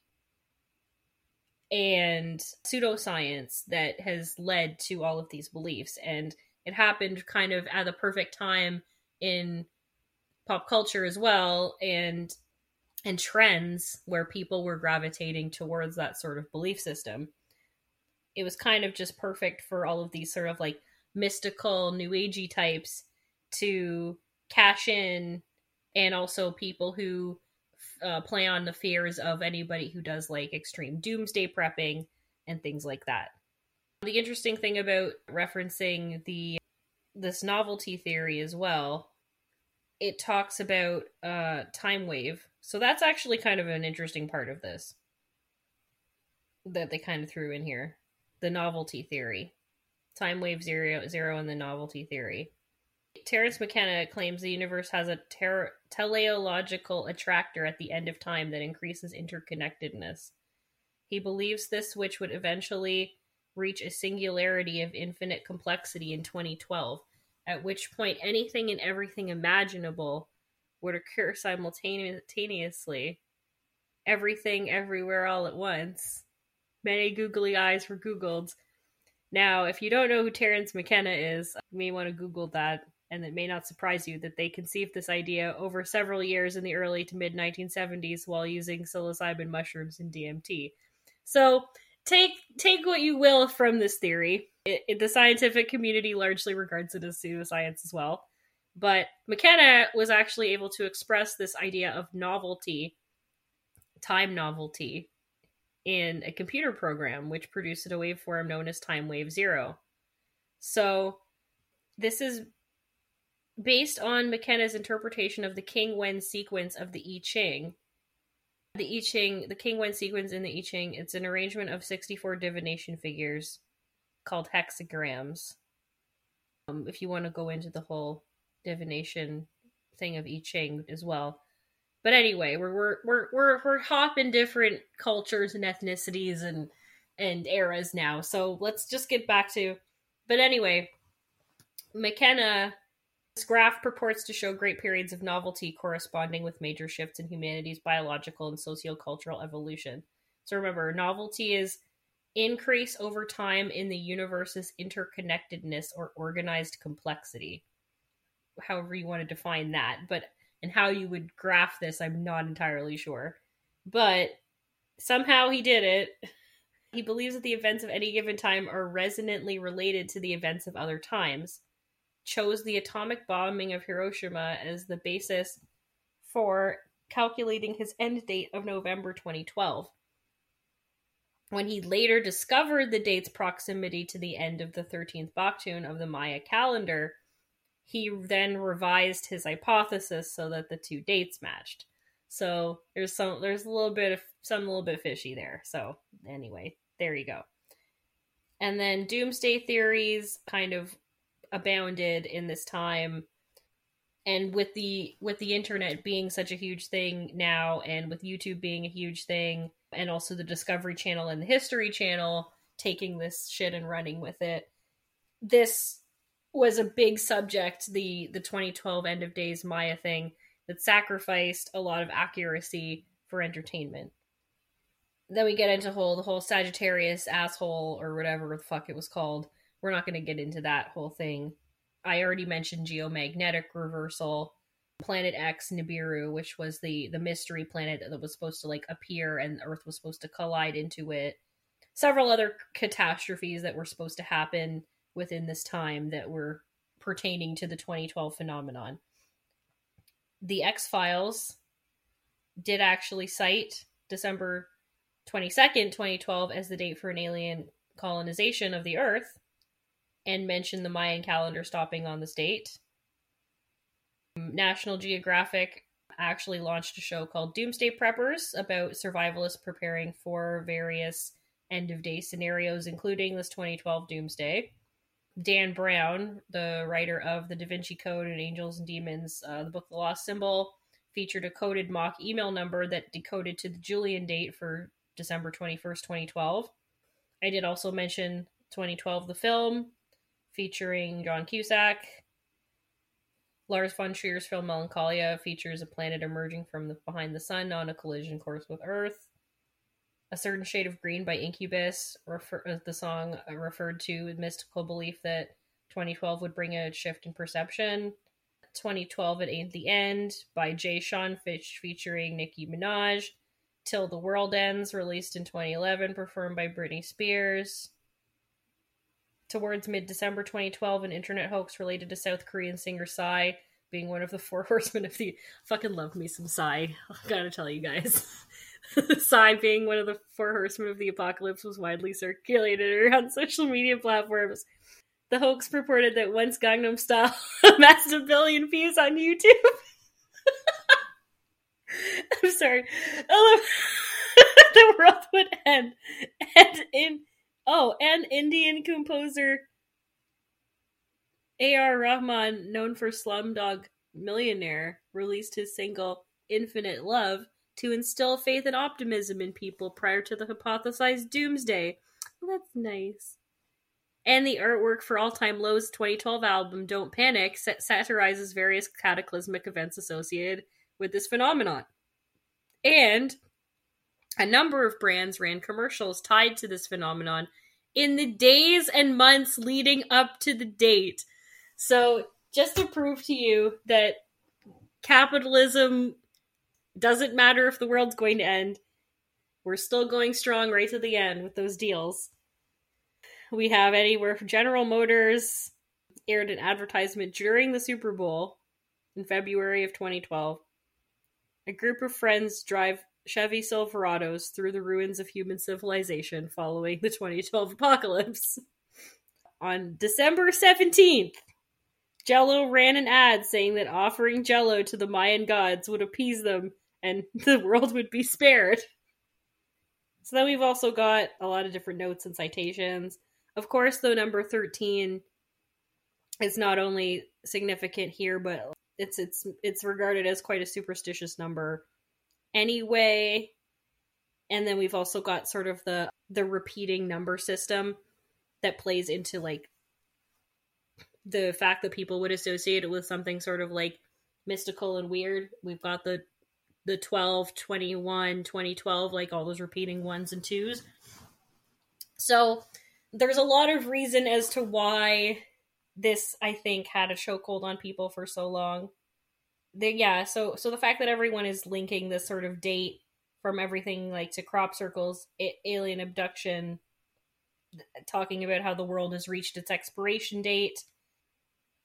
and pseudoscience that has led to all of these beliefs. And it happened kind of at the perfect time in pop culture as well and and trends where people were gravitating towards that sort of belief system. It was kind of just perfect for all of these sort of like mystical, new agey types to cash in, and also people who uh, play on the fears of anybody who does like extreme doomsday prepping and things like that. The interesting thing about referencing the this novelty theory as well, it talks about uh, time wave. So that's actually kind of an interesting part of this that they kind of threw in here. The novelty theory. Time wave zero zero and the novelty theory. Terence McKenna claims the universe has a ter- teleological attractor at the end of time that increases interconnectedness. He believes this which would eventually reach a singularity of infinite complexity in 2012, at which point anything and everything imaginable would occur simultaneously. Everything, everywhere, all at once. Many googly eyes were Googled. Now, if you don't know who Terence McKenna is, you may want to Google that and it may not surprise you that they conceived this idea over several years in the early to mid 1970s while using psilocybin mushrooms and DMT. So take take what you will from this theory. It, it, the scientific community largely regards it as pseudoscience as well. But McKenna was actually able to express this idea of novelty, time novelty, in a computer program which produced a waveform known as time wave zero. So this is based on McKenna's interpretation of the King Wen sequence of the I Ching. The I Ching, the King Wen sequence in the I Ching, it's an arrangement of 64 divination figures called hexagrams. Um, if you want to go into the whole divination thing of I Ching as well. But anyway, we're we're we're we're, we're hopping different cultures and ethnicities and and eras now. So let's just get back to. But anyway, McKenna this graph purports to show great periods of novelty corresponding with major shifts in humanity's biological and sociocultural evolution. So remember, novelty is increase over time in the universe's interconnectedness or organized complexity. However, you want to define that, but and how you would graph this, I'm not entirely sure. But somehow he did it. He believes that the events of any given time are resonantly related to the events of other times chose the atomic bombing of Hiroshima as the basis for calculating his end date of November 2012. When he later discovered the date's proximity to the end of the 13th Baktun of the Maya calendar, he then revised his hypothesis so that the two dates matched. So there's some there's a little bit of some little bit fishy there. So anyway, there you go. And then doomsday theories kind of abounded in this time and with the with the internet being such a huge thing now and with youtube being a huge thing and also the discovery channel and the history channel taking this shit and running with it. This was a big subject the the 2012 end of days maya thing that sacrificed a lot of accuracy for entertainment. Then we get into whole the whole sagittarius asshole or whatever the fuck it was called. We're not going to get into that whole thing. I already mentioned geomagnetic reversal, Planet X Nibiru, which was the the mystery planet that was supposed to like appear and Earth was supposed to collide into it. Several other catastrophes that were supposed to happen within this time that were pertaining to the 2012 phenomenon. The X Files did actually cite December 22nd, 2012 as the date for an alien colonization of the Earth and mention the Mayan calendar stopping on this date. National Geographic actually launched a show called Doomsday Preppers about survivalists preparing for various end of day scenarios, including this 2012 Doomsday. Dan Brown, the writer of The Da Vinci Code and Angels and Demons, uh, the book The Lost Symbol, featured a coded mock email number that decoded to the Julian date for December 21st, 2012. I did also mention 2012, the film, featuring John Cusack. Lars von Trier's film Melancholia features a planet emerging from the, behind the sun on a collision course with Earth. A Certain Shade of Green by Incubus, refer, uh, the song referred to mystical belief that 2012 would bring a shift in perception. 2012 It Ain't the End by Jay Sean Fitch featuring Nicki Minaj. Till the World Ends, released in 2011, performed by Britney Spears. Towards mid December 2012, an internet hoax related to South Korean singer Psy being one of the four horsemen of the. Fucking love me some Psy. I gotta tell you guys. Psy being one of the four horsemen of the apocalypse was widely circulated around social media platforms. The hoax purported that once Gangnam Style amassed a billion views on YouTube. I'm sorry. the world would end. And in oh, and Indian composer A.R. Rahman, known for Slumdog Millionaire, released his single Infinite Love to instill faith and optimism in people prior to the hypothesized doomsday. That's nice. And the artwork for All Time Low's 2012 album Don't Panic satirizes various cataclysmic events associated with this phenomenon. And a number of brands ran commercials tied to this phenomenon in the days and months leading up to the date. So, just to prove to you that capitalism doesn't matter if the world's going to end, we're still going strong right to the end with those deals. We have anywhere from General Motors aired an advertisement during the Super Bowl in February of 2012 a group of friends drive Chevy Silverados through the ruins of human civilization following the 2012 apocalypse. On December 17th, Jello ran an ad saying that offering Jello to the Mayan gods would appease them and the world would be spared. So then we've also got a lot of different notes and citations. Of course, though number 13 is not only significant here, but it's it's it's regarded as quite a superstitious number anyway. And then we've also got sort of the the repeating number system that plays into like the fact that people would associate it with something sort of like mystical and weird. We've got the the 12 21 2012 like all those repeating ones and twos. So there's a lot of reason as to why this I think had a chokehold on people for so long. Yeah, so so the fact that everyone is linking this sort of date from everything like to crop circles, alien abduction, talking about how the world has reached its expiration date,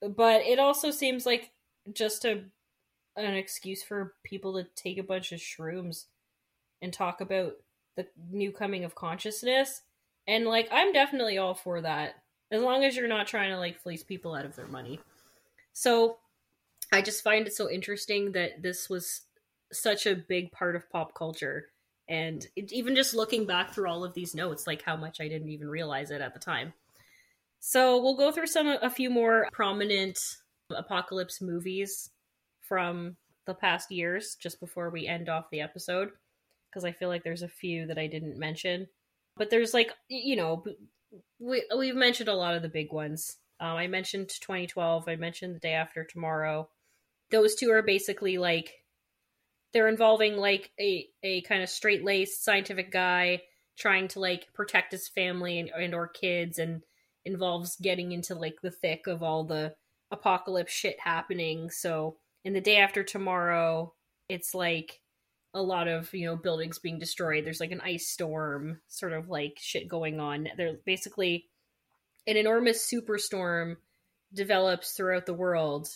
but it also seems like just a an excuse for people to take a bunch of shrooms and talk about the new coming of consciousness. And like I'm definitely all for that as long as you're not trying to like fleece people out of their money. So I just find it so interesting that this was such a big part of pop culture. And it, even just looking back through all of these notes, like how much I didn't even realize it at the time. So we'll go through some a few more prominent apocalypse movies from the past years just before we end off the episode because I feel like there's a few that I didn't mention. But there's like you know we we've mentioned a lot of the big ones. Um, I mentioned 2012. I mentioned the day after tomorrow. Those two are basically like they're involving like a a kind of straight laced scientific guy trying to like protect his family and, and or kids and involves getting into like the thick of all the apocalypse shit happening. So in the day after tomorrow, it's like a lot of you know buildings being destroyed. There's like an ice storm sort of like shit going on. There's basically an enormous superstorm develops throughout the world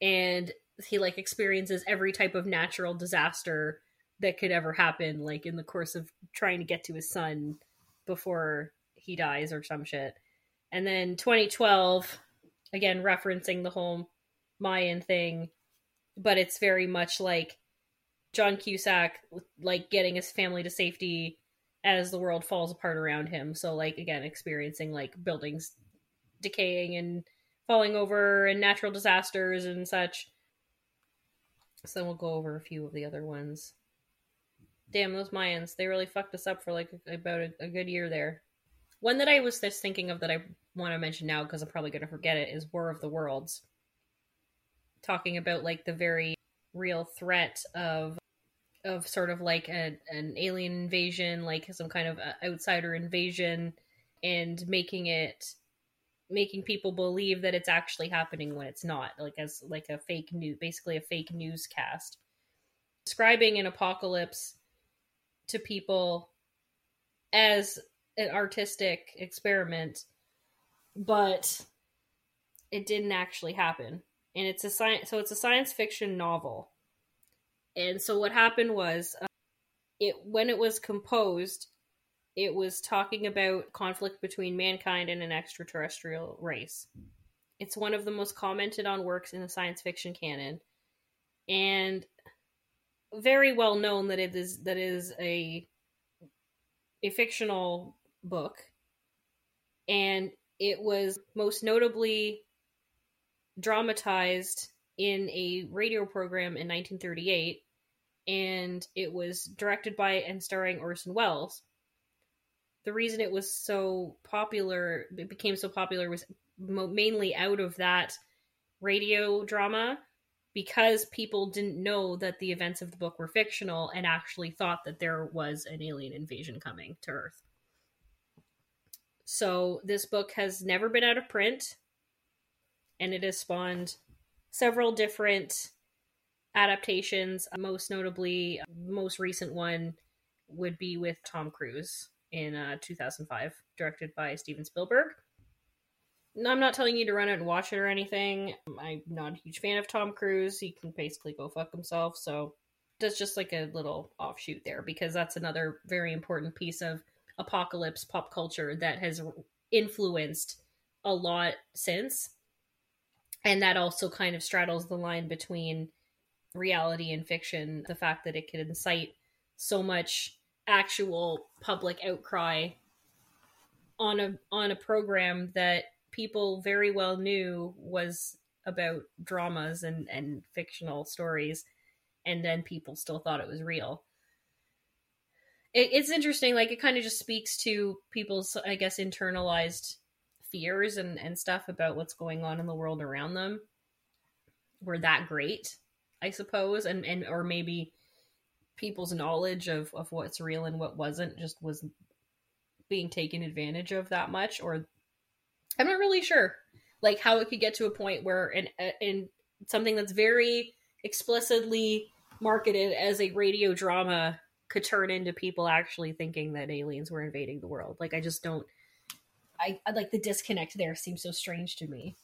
and he like experiences every type of natural disaster that could ever happen like in the course of trying to get to his son before he dies or some shit and then 2012 again referencing the whole mayan thing but it's very much like John Cusack like getting his family to safety as the world falls apart around him. So like again experiencing like buildings decaying and falling over and natural disasters and such. So then we'll go over a few of the other ones. Damn, those Mayans, they really fucked us up for like about a, a good year there. One that I was just thinking of that I want to mention now because I'm probably going to forget it is War of the Worlds. Talking about like the very real threat of of sort of like a, an alien invasion, like some kind of uh, outsider invasion, and making it making people believe that it's actually happening when it's not, like as like a fake news, basically a fake newscast, describing an apocalypse to people as an artistic experiment, but it didn't actually happen. And it's a science, so it's a science fiction novel. And so what happened was, uh, it when it was composed, it was talking about conflict between mankind and an extraterrestrial race. It's one of the most commented on works in the science fiction canon, and very well known that it is that is a a fictional book, and it was most notably dramatized in a radio program in 1938, and it was directed by and starring Orson Welles the reason it was so popular, it became so popular, was mo- mainly out of that radio drama because people didn't know that the events of the book were fictional and actually thought that there was an alien invasion coming to Earth. So this book has never been out of print and it has spawned several different adaptations. Most notably, uh, most recent one would be with Tom Cruise in uh, 2005, directed by Steven Spielberg. I'm not telling you to run out and watch it or anything. I'm not a huge fan of Tom Cruise. He can basically go fuck himself. So that's just like a little offshoot there because that's another very important piece of apocalypse pop culture that has influenced a lot since. And that also kind of straddles the line between reality and fiction. The fact that it could incite so much actual public outcry on a on a program that people very well knew was about dramas and and fictional stories and then people still thought it was real. It, it's interesting like it kind of just speaks to people's i guess internalized fears and and stuff about what's going on in the world around them. Were that great i suppose and and or maybe people's knowledge of, of what's real and what wasn't just was being taken advantage of that much or i'm not really sure like how it could get to a point where in in something that's very explicitly marketed as a radio drama could turn into people actually thinking that aliens were invading the world. Like i just don't i, I like the disconnect there seems so strange to me.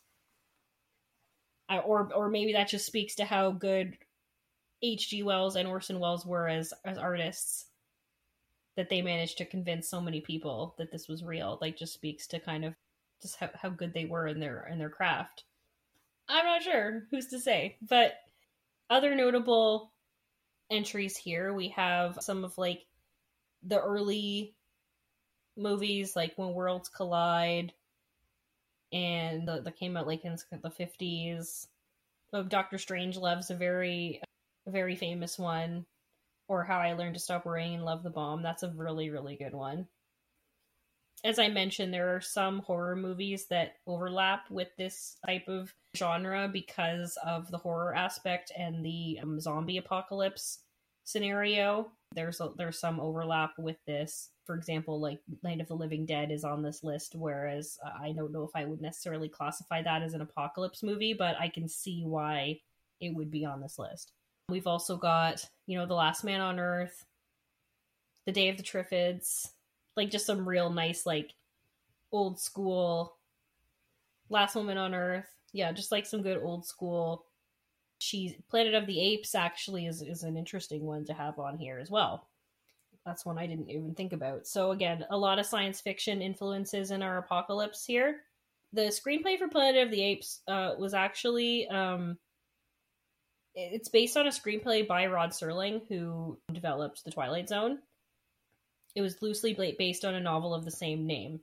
I, or or maybe that just speaks to how good H.G. Wells and Orson Welles were as as artists that they managed to convince so many people that this was real like just speaks to kind of just how, how good they were in their in their craft i'm not sure who's to say but other notable entries here we have some of like the early movies like when worlds collide and the, that came out like in the 50s of Doctor Strangelove's a very a very famous one, or How I Learned to Stop Worrying and Love the Bomb. That's a really, really good one. As I mentioned, there are some horror movies that overlap with this type of genre because of the horror aspect and the um, zombie apocalypse scenario. There's a, there's some overlap with this. For example, like Night of the Living Dead is on this list, whereas uh, I don't know if I would necessarily classify that as an apocalypse movie, but I can see why it would be on this list. We've also got, you know, The Last Man on Earth, The Day of the Triffids, like just some real nice, like old school Last Woman on Earth. Yeah, just like some good old school cheese. Planet of the Apes actually is, is an interesting one to have on here as well. That's one I didn't even think about. So again, a lot of science fiction influences in our apocalypse here. The screenplay for Planet of the Apes uh, was actually um, it's based on a screenplay by Rod Serling, who developed The Twilight Zone. It was loosely based on a novel of the same name.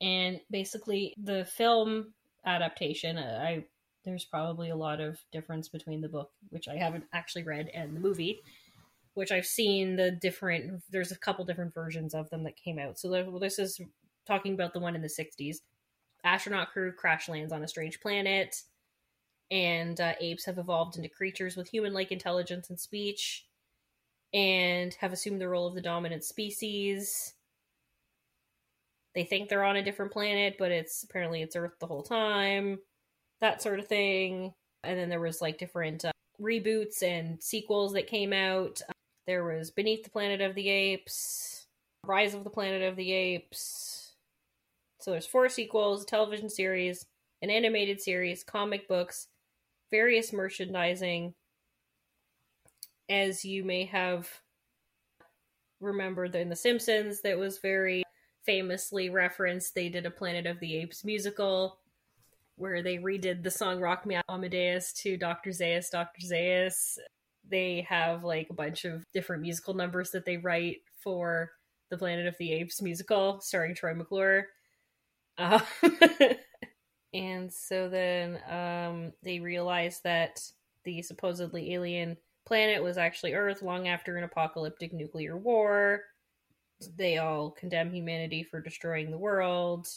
And basically, the film adaptation, uh, I there's probably a lot of difference between the book, which I haven't actually read, and the movie, which I've seen the different. There's a couple different versions of them that came out. So this is talking about the one in the '60s. Astronaut crew crash lands on a strange planet and uh, apes have evolved into creatures with human like intelligence and speech and have assumed the role of the dominant species. they think they're on a different planet, but it's apparently it's Earth the whole time, that sort of thing. And then there was like different uh, reboots and sequels that came out. There was Beneath the Planet of the Apes, Rise of the Planet of the Apes. So there's four sequels, a television series, an animated series, comic books, various merchandising. As you may have remembered in The Simpsons, that was very famously referenced. They did a Planet of the Apes musical where they redid the song Rock Me Amadeus to Dr. Zaius, Dr. Zaius. They have like a bunch of different musical numbers that they write for the Planet of the Apes musical starring Troy McClure. Uh, and so then um, they realized that the supposedly alien planet was actually Earth long after an apocalyptic nuclear war. They all condemn humanity for destroying the world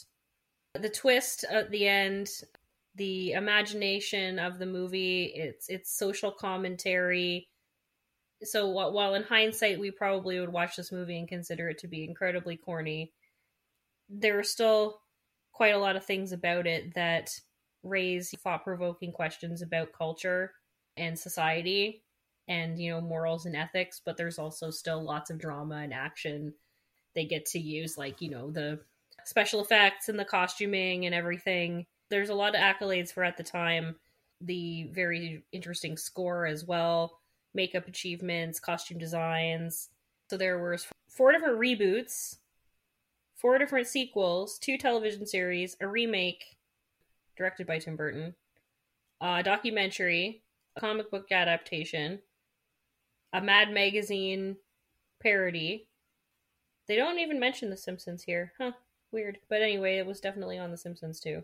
the twist at the end the imagination of the movie it's it's social commentary so while in hindsight we probably would watch this movie and consider it to be incredibly corny there are still quite a lot of things about it that raise thought-provoking questions about culture and society and you know morals and ethics but there's also still lots of drama and action they get to use like you know the special effects and the costuming and everything. There's a lot of accolades for at the time. The very interesting score as well, makeup achievements, costume designs. So there were four different reboots, four different sequels, two television series, a remake directed by Tim Burton, a documentary, a comic book adaptation, a Mad Magazine parody. They don't even mention The Simpsons here, huh? Weird. But anyway, it was definitely on The Simpsons too.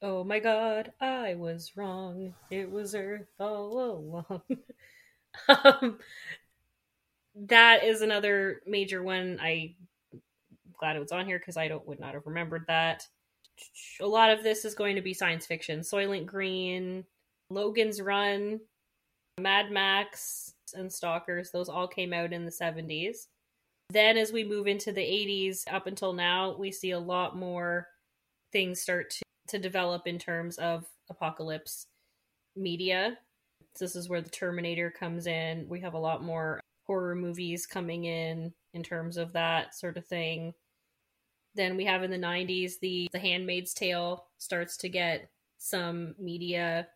Oh my god, I was wrong. It was Earth all along. um, that is another major one. I glad it was on here because I don't would not have remembered that. A lot of this is going to be science fiction. Soylent Green, Logan's Run, Mad Max, and Stalkers. Those all came out in the 70s. Then, as we move into the 80s up until now, we see a lot more things start to, to develop in terms of apocalypse media. So this is where the Terminator comes in. We have a lot more horror movies coming in in terms of that sort of thing. Then we have in the 90s the the Handmaid's Tale starts to get some media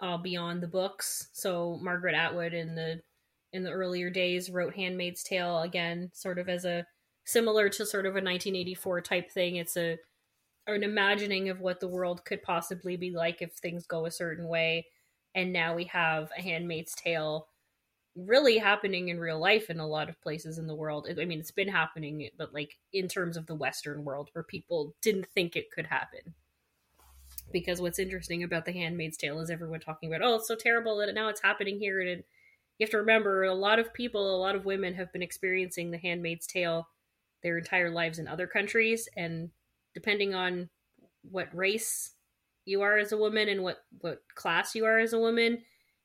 uh, beyond the books. So Margaret Atwood in the in the earlier days wrote Handmaid's Tale again, sort of as a similar to sort of a 1984 type thing. It's a an imagining of what the world could possibly be like if things go a certain way. And now we have a Handmaid's Tale really happening in real life in a lot of places in the world. I mean, it's been happening, but like in terms of the Western world where people didn't think it could happen. Because what's interesting about the Handmaid's Tale is everyone talking about, oh, it's so terrible that now it's happening here and you have to remember a lot of people, a lot of women have been experiencing the Handmaid's Tale their entire lives in other countries, and depending on what race you are as a woman and what what class you are as a woman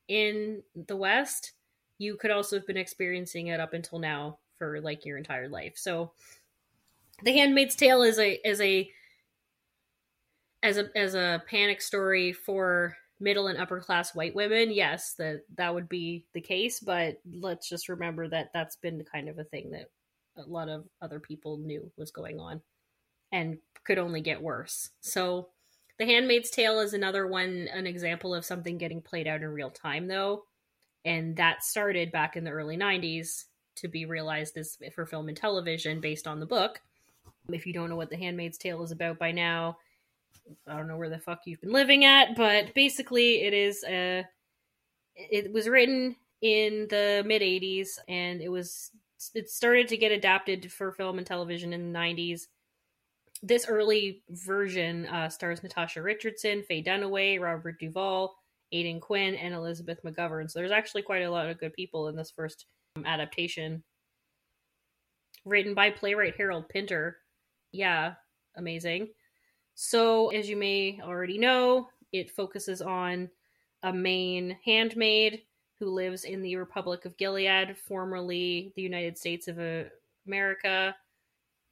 in the West, you could also have been experiencing it up until now for like your entire life. So, The Handmaid's Tale is a is a as a as a panic story for middle and upper class white women, yes, that that would be the case. But let's just remember that that's been kind of a thing that a lot of other people knew was going on and could only get worse. So, The Handmaid's Tale is another one, an example of something getting played out in real time, though. And that started back in the early 90s to be realized as for film and television based on the book. If you don't know what The Handmaid's Tale is about by now, I don't know where the fuck you've been living at, but basically it is a it was written in the mid 80s and it was it started to get adapted for film and television in the 90s. This early version uh, stars Natasha Richardson, Faye Dunaway, Robert Duvall, Aidan Quinn, and Elizabeth McGovern. So there's actually quite a lot of good people in this first um, adaptation. Written by playwright Harold Pinter. Yeah, amazing. So, as you may already know, it focuses on a main handmaid who lives in the Republic of Gilead, formerly the United States of America.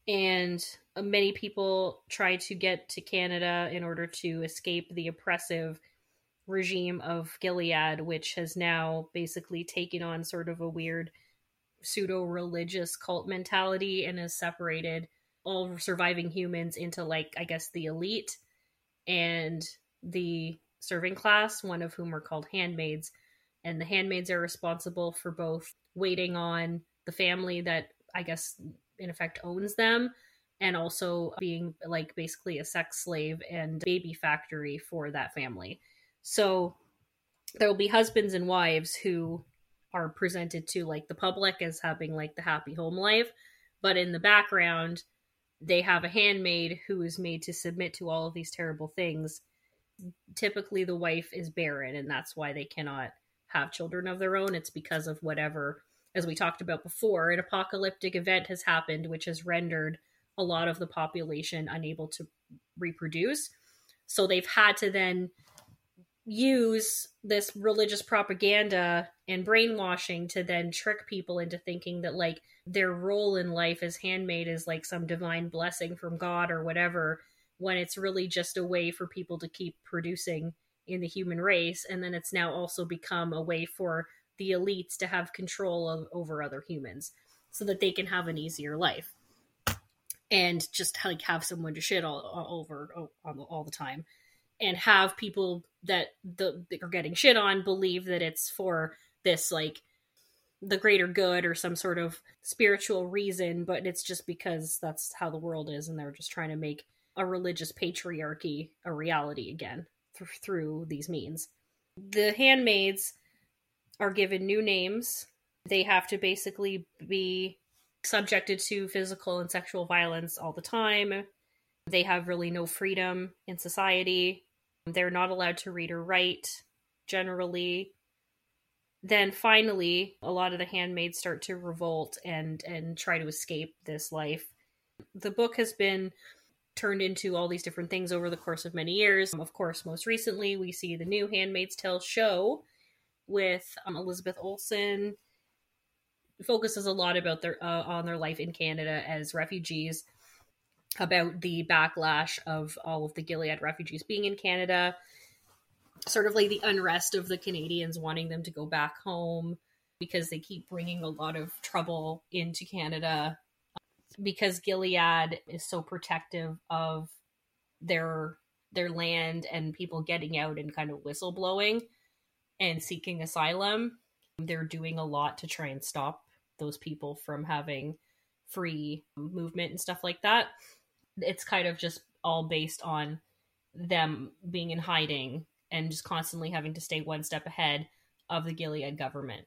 and many people try to get to Canada in order to escape the oppressive regime of Gilead, which has now basically taken on sort of a weird pseudo religious cult mentality and has separated all surviving humans into, like, I guess, the elite and the serving class, one of whom are called handmaids. And the handmaids are responsible for both waiting on the family that I guess in effect owns them and also being like basically a sex slave and baby factory for that family. So there will be husbands and wives who are presented to like the public as having like the happy home life, but in the background they have a handmaid who is made to submit to all of these terrible things. Typically the wife is barren and that's why they cannot have children of their own. It's because of whatever as we talked about before, an apocalyptic event has happened which has rendered a lot of the population unable to reproduce. So they've had to then use this religious propaganda and brainwashing to then trick people into thinking that like their role in life as handmaid is like some divine blessing from God or whatever when it's really just a way for people to keep producing in the human race. And then it's now also become a way for the elites to have control of, over other humans so that they can have an easier life. And just like have someone to shit all, all over all, all the time and have people that the that are getting shit on believe that it's for this like the greater good or some sort of spiritual reason but it's just because that's how the world is and they're just trying to make a religious patriarchy a reality again th- through these means the handmaids are given new names. They have to basically be subjected to physical and sexual violence all the time. They have really no freedom in society. They're not allowed to read or write generally. Then finally, a lot of the handmaids start to revolt and and try to escape this life. The book has been turned into all these different things over the course of many years. Of course, most recently we see the new Handmaid's Tale show with um, Elizabeth Olsen. Focuses a lot about their uh, on their life in Canada as refugees, about the backlash of all of the Gilead refugees being in Canada, sort of like the unrest of the Canadians wanting them to go back home because they keep bringing a lot of trouble into Canada because Gilead is so protective of their their land and people getting out and kind of whistleblowing and seeking asylum. They're doing a lot to try and stop those people from having free movement and stuff like that. It's kind of just all based on them being in hiding and just constantly having to stay one step ahead of the Gilead government.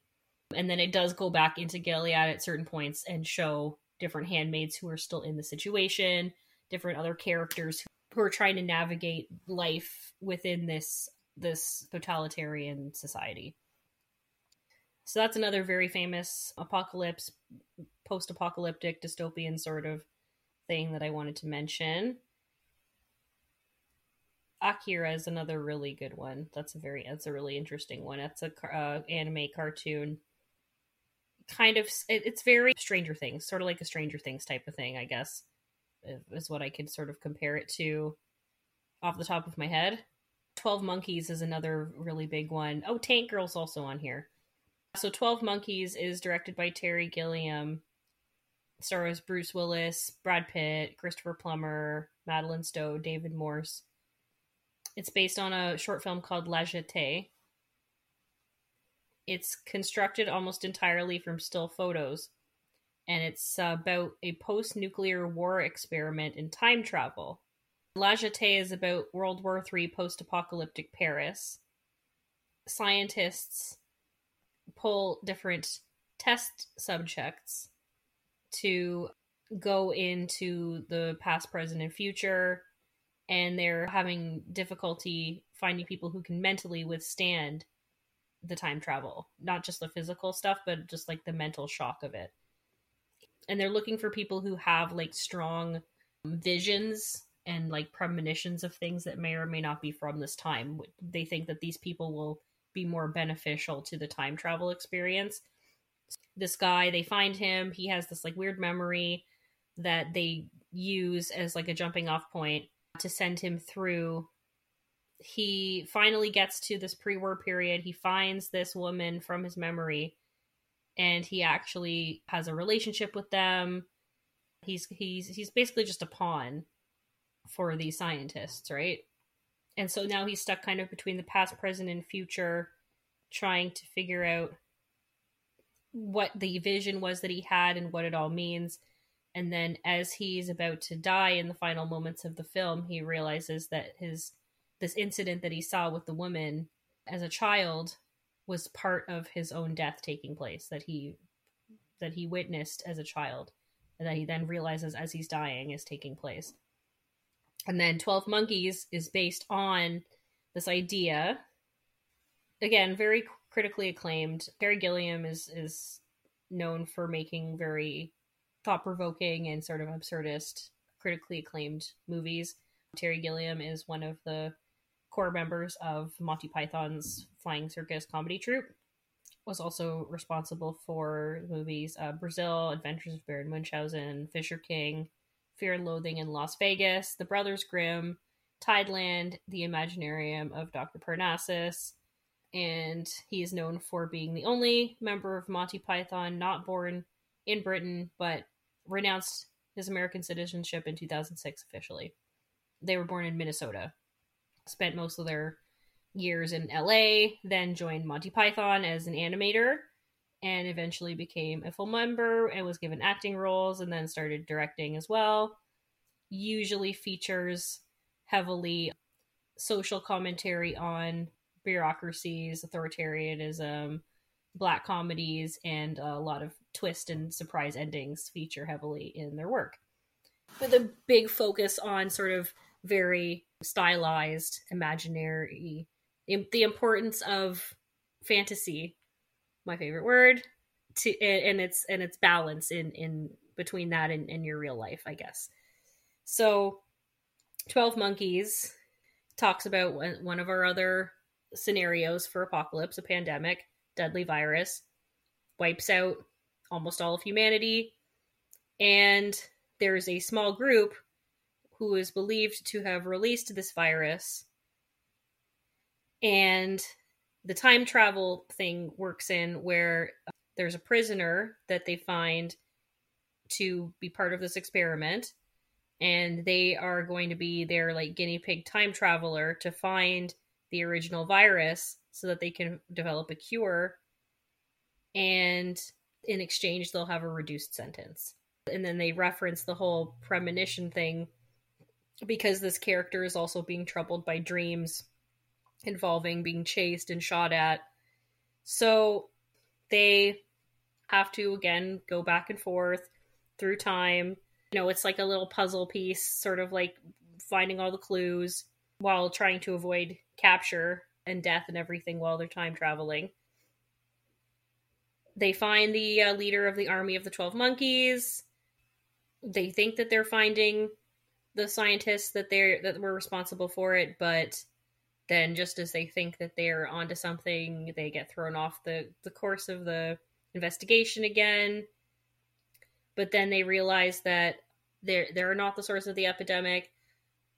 And then it does go back into Gilead at certain points and show different handmaids who are still in the situation, different other characters who are trying to navigate life within this this totalitarian society. So that's another very famous apocalypse, post apocalyptic, dystopian sort of thing that I wanted to mention. Akira is another really good one. That's a very that's a really interesting one. That's a uh, anime cartoon. Kind of, it, it's very Stranger Things, sort of like a Stranger Things type of thing, I guess, is what I could sort of compare it to off the top of my head. 12 Monkeys is another really big one. Oh, Tank Girl's also on here. So 12 Monkeys is directed by Terry Gilliam. Stars Bruce Willis, Brad Pitt, Christopher Plummer, Madeleine Stowe, David Morse. It's based on a short film called La Jetée. It's constructed almost entirely from still photos, and it's about a post nuclear war experiment in time travel La Jetée is about World War III post apocalyptic Paris. Scientists pull different test subjects to go into the past, present, and future, and they're having difficulty finding people who can mentally withstand the time travel. Not just the physical stuff, but just like the mental shock of it. And they're looking for people who have like strong visions and like premonitions of things that may or may not be from this time. They think that these people will be more beneficial to the time travel experience. This guy, they find him, he has this like weird memory that they use as like a jumping off point to send him through. He finally gets to this pre-war period he finds this woman from his memory and he actually has a relationship with them. He's he's he's basically just a pawn for these scientists right? And so now he's stuck kind of between the past present and future trying to figure out what the vision was that he had and what it all means. And then as he's about to die in the final moments of the film he realizes that his this incident that he saw with the woman as a child was part of his own death taking place that he that he witnessed as a child and that he then realizes as he's dying is taking place. And then 12 monkeys is based on this idea again very critically acclaimed terry gilliam is is known for making very thought-provoking and sort of absurdist critically acclaimed movies terry gilliam is one of the core members of Monty Python's Flying Circus comedy troupe. Was also responsible for movies uh, Brazil, Adventures of Baron Munchausen, Fisher King, Fear and Loathing in Las Vegas, The Brothers Grimm, Tideland, The Imaginarium of Dr. Parnassus, and he is known for being the only member of Monty Python not born in Britain but renounced his American citizenship in 2006 officially. They were born in Minnesota spent most of their years in LA, then joined Monty Python as an animator, and eventually became a full member and was given acting roles and then started directing as well. Usually features heavily social commentary on bureaucracies, authoritarianism, black comedies, and a lot of twist and surprise endings feature heavily in their work. With a big focus on sort of very stylized, imaginary. The importance of fantasy, my favorite word, to and its and its balance in in between that and, and your real life, I guess. So, Twelve Monkeys talks about one of our other scenarios for apocalypse, a pandemic, deadly virus, wipes out almost all of humanity, and there's a small group who is believed to have released this virus. And the time travel thing works in where there's a prisoner that they find to be part of this experiment and they are going to be their like guinea pig time traveler to find the original virus so that they can develop a cure and in exchange they'll have a reduced sentence and then they reference the whole premonition thing because this character is also being troubled by dreams involving being chased and shot at. So they have to again go back and forth through time. You know, it's like a little puzzle piece, sort of like finding all the clues while trying to avoid capture and death and everything while they're time traveling. They find the uh, leader of the army of the 12 monkeys. They think that they're finding the scientists that they're that were responsible for it, but then just as they think that they're onto something, they get thrown off the the course of the investigation again. But then they realize that they're they're not the source of the epidemic.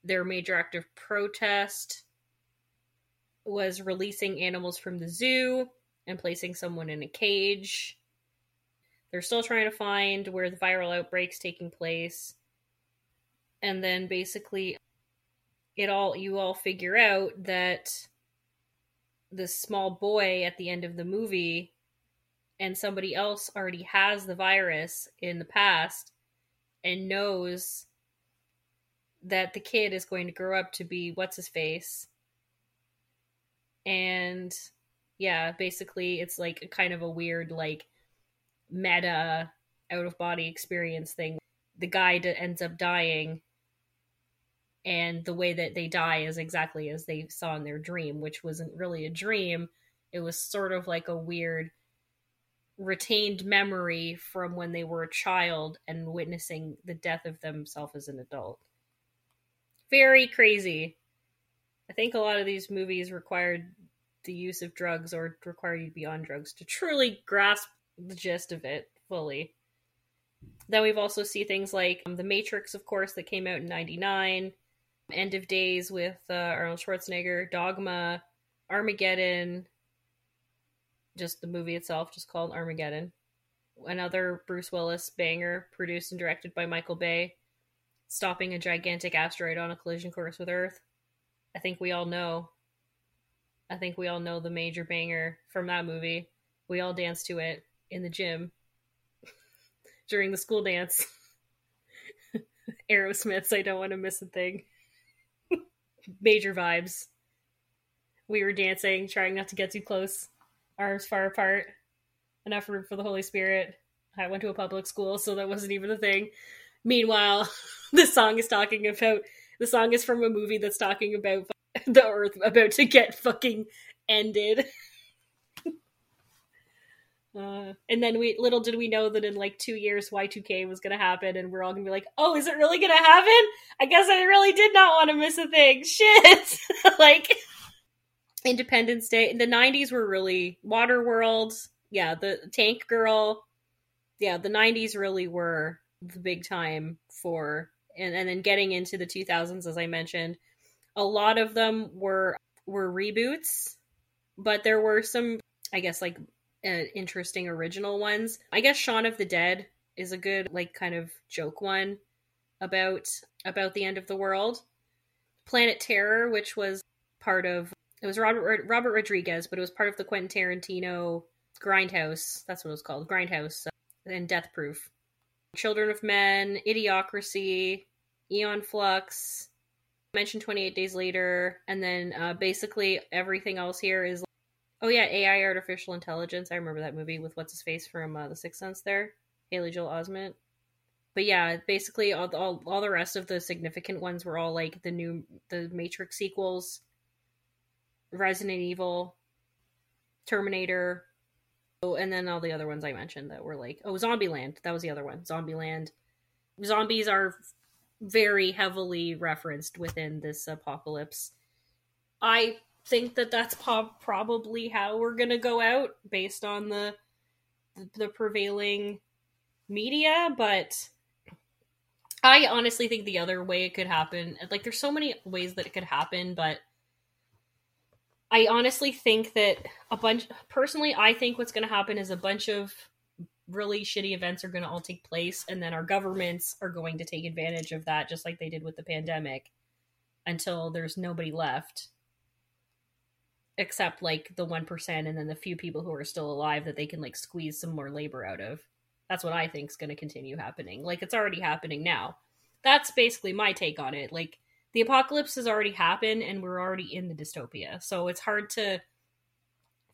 Their major act of protest was releasing animals from the zoo and placing someone in a cage. They're still trying to find where the viral outbreak's taking place and then basically it all you all figure out that this small boy at the end of the movie and somebody else already has the virus in the past and knows that the kid is going to grow up to be what's his face and yeah basically it's like a kind of a weird like meta out of body experience thing the guy d- ends up dying and the way that they die is exactly as they saw in their dream, which wasn't really a dream. It was sort of like a weird retained memory from when they were a child and witnessing the death of themselves as an adult. Very crazy. I think a lot of these movies required the use of drugs or require you to be on drugs to truly grasp the gist of it fully. Then we've also see things like um, The Matrix, of course, that came out in 99, End of Days with uh, Arnold Schwarzenegger, Dogma, Armageddon, just the movie itself, just called Armageddon. Another Bruce Willis banger, produced and directed by Michael Bay, stopping a gigantic asteroid on a collision course with Earth. I think we all know. I think we all know the major banger from that movie. We all danced to it in the gym during the school dance. Aerosmith's I Don't Want to Miss a Thing. major vibes. We were dancing, trying not to get too close, arms far apart, enough room for the Holy Spirit. I went to a public school, so that wasn't even a thing. Meanwhile, the song is talking about the song is from a movie that's talking about the earth about to get fucking ended. Uh, and then we little did we know that in like two years Y2K was gonna happen, and we're all gonna be like, "Oh, is it really gonna happen? I guess I really did not want to miss a thing." Shit, like Independence Day. The '90s were really Waterworld. Yeah, the Tank Girl. Yeah, the '90s really were the big time for, and and then getting into the 2000s, as I mentioned, a lot of them were were reboots, but there were some, I guess, like uh, interesting original ones. I guess Shaun of the Dead is a good like kind of joke one about about the end of the world. Planet Terror, which was part of it was Robert Robert Rodriguez, but it was part of the Quentin Tarantino Grindhouse. That's what it was called, Grindhouse, uh, and Death Proof. Children of Men, Idiocracy, Aeon Flux, mentioned 28 Days Later, and then uh, basically everything else here is Oh yeah, AI artificial intelligence. I remember that movie with what's his face from uh, The Sixth Sense. There, Haley Joel Osment. But yeah, basically all, all all the rest of the significant ones were all like the new the Matrix sequels, Resident Evil, Terminator, oh, and then all the other ones I mentioned that were like oh Zombieland. That was the other one. Zombieland. Zombies are very heavily referenced within this apocalypse. I think that that's po- probably how we're going to go out based on the, the prevailing media, but I honestly think the other way it could happen, like there's so many ways that it could happen, but I honestly think that a bunch personally I think what's going to happen is a bunch of really shitty events are going to all take place and then our governments are going to take advantage of that just like they did with the pandemic until there's nobody left except like the 1% and then the few people who are still alive that they can like squeeze some more labor out of. That's what I think is going to continue happening. Like it's already happening now. That's basically my take on it. Like the apocalypse has already happened and we're already in the dystopia. So it's hard to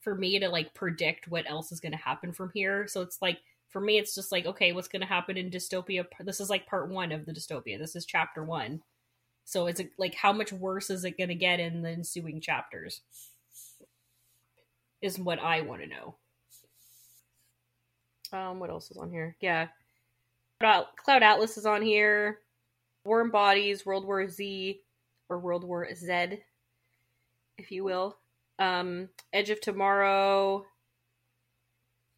for me to like predict what else is going to happen from here. So it's like for me it's just like okay, what's going to happen in dystopia? This is like part 1 of the dystopia. This is chapter 1. So it's like how much worse is it going to get in the ensuing chapters? is what I want to know. Um, what else is on here? Yeah, Cloud Atlas is on here. Warm Bodies, World War Z, or World War Z, if you will. Um, Edge of Tomorrow.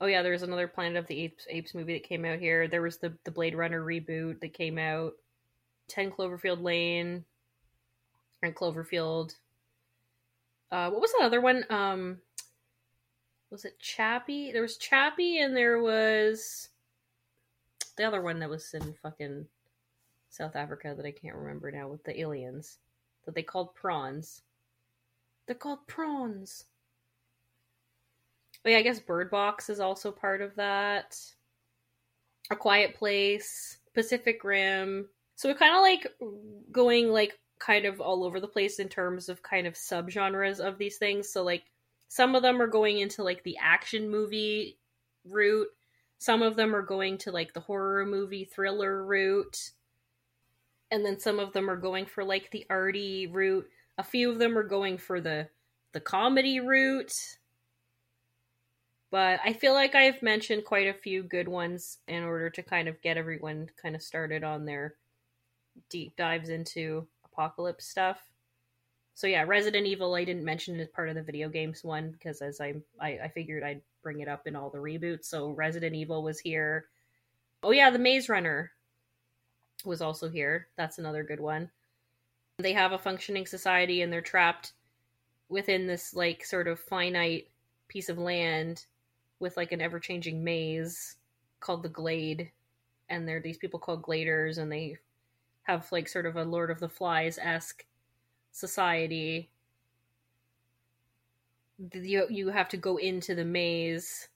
Oh yeah, there's another Planet of the Apes, Apes movie that came out here. There was the the Blade Runner reboot that came out. Ten Cloverfield Lane, and Cloverfield. Uh, what was that other one? Um, was it Chappie? There was Chappie and there was the other one that was in fucking South Africa that I can't remember now with the aliens that they called prawns. They're called prawns. But yeah, I guess Bird Box is also part of that. A Quiet Place, Pacific Rim. So we're kind of like going like kind of all over the place in terms of kind of subgenres of these things. So like some of them are going into like the action movie route. Some of them are going to like the horror movie thriller route. And then some of them are going for like the arty route. A few of them are going for the the comedy route. But I feel like I've mentioned quite a few good ones in order to kind of get everyone kind of started on their deep dives into apocalypse stuff so yeah, Resident Evil I didn't mention as part of the video games one because as I, I I figured I'd bring it up in all the reboots. So Resident Evil was here. Oh yeah, the Maze Runner was also here. That's another good one. They have a functioning society and they're trapped within this like sort of finite piece of land with like an ever changing maze called the Glade. And there are these people called Gladers and they have like sort of a Lord of the Flies esque society. You, you have to go into the maze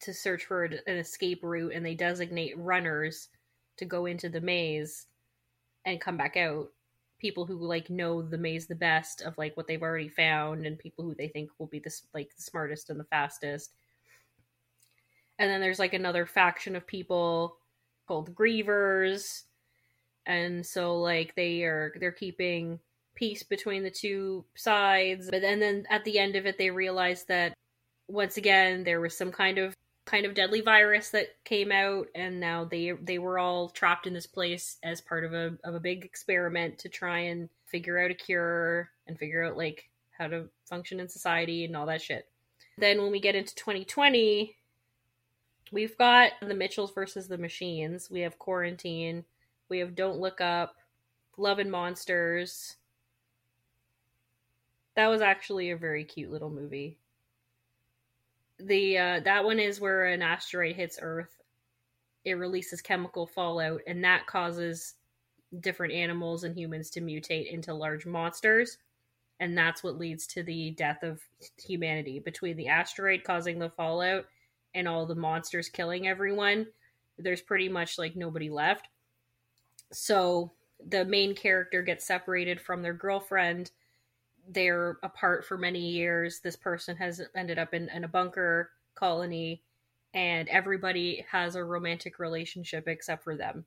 to search for an escape route and they designate runners to go into the maze and come back out. People who like know the maze the best of like what they've already found and people who they think will be the like the smartest and the fastest. And then there's like another faction of people called grievers. And so like they are they're keeping peace between the two sides. But then then at the end of it they realize that once again there was some kind of kind of deadly virus that came out and now they they were all trapped in this place as part of a of a big experiment to try and figure out a cure and figure out like how to function in society and all that shit. Then when we get into 2020, we've got the Mitchells versus the Machines. We have Quarantine. We have Don't Look Up, Love and Monsters. That was actually a very cute little movie the uh, that one is where an asteroid hits Earth. It releases chemical fallout, and that causes different animals and humans to mutate into large monsters, and that's what leads to the death of humanity. Between the asteroid causing the fallout and all the monsters killing everyone, there's pretty much like nobody left. So the main character gets separated from their girlfriend they're apart for many years. This person has ended up in, in a bunker colony, and everybody has a romantic relationship except for them.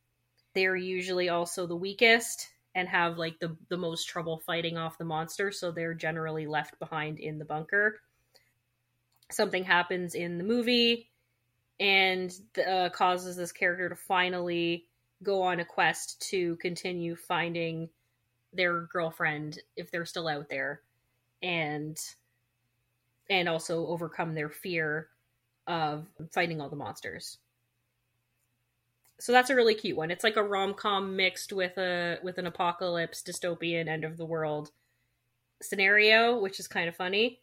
They're usually also the weakest and have like the, the most trouble fighting off the monster, so they're generally left behind in the bunker. Something happens in the movie and uh, causes this character to finally go on a quest to continue finding their girlfriend if they're still out there and and also overcome their fear of fighting all the monsters. So that's a really cute one. It's like a rom-com mixed with a with an apocalypse dystopian end of the world scenario which is kind of funny.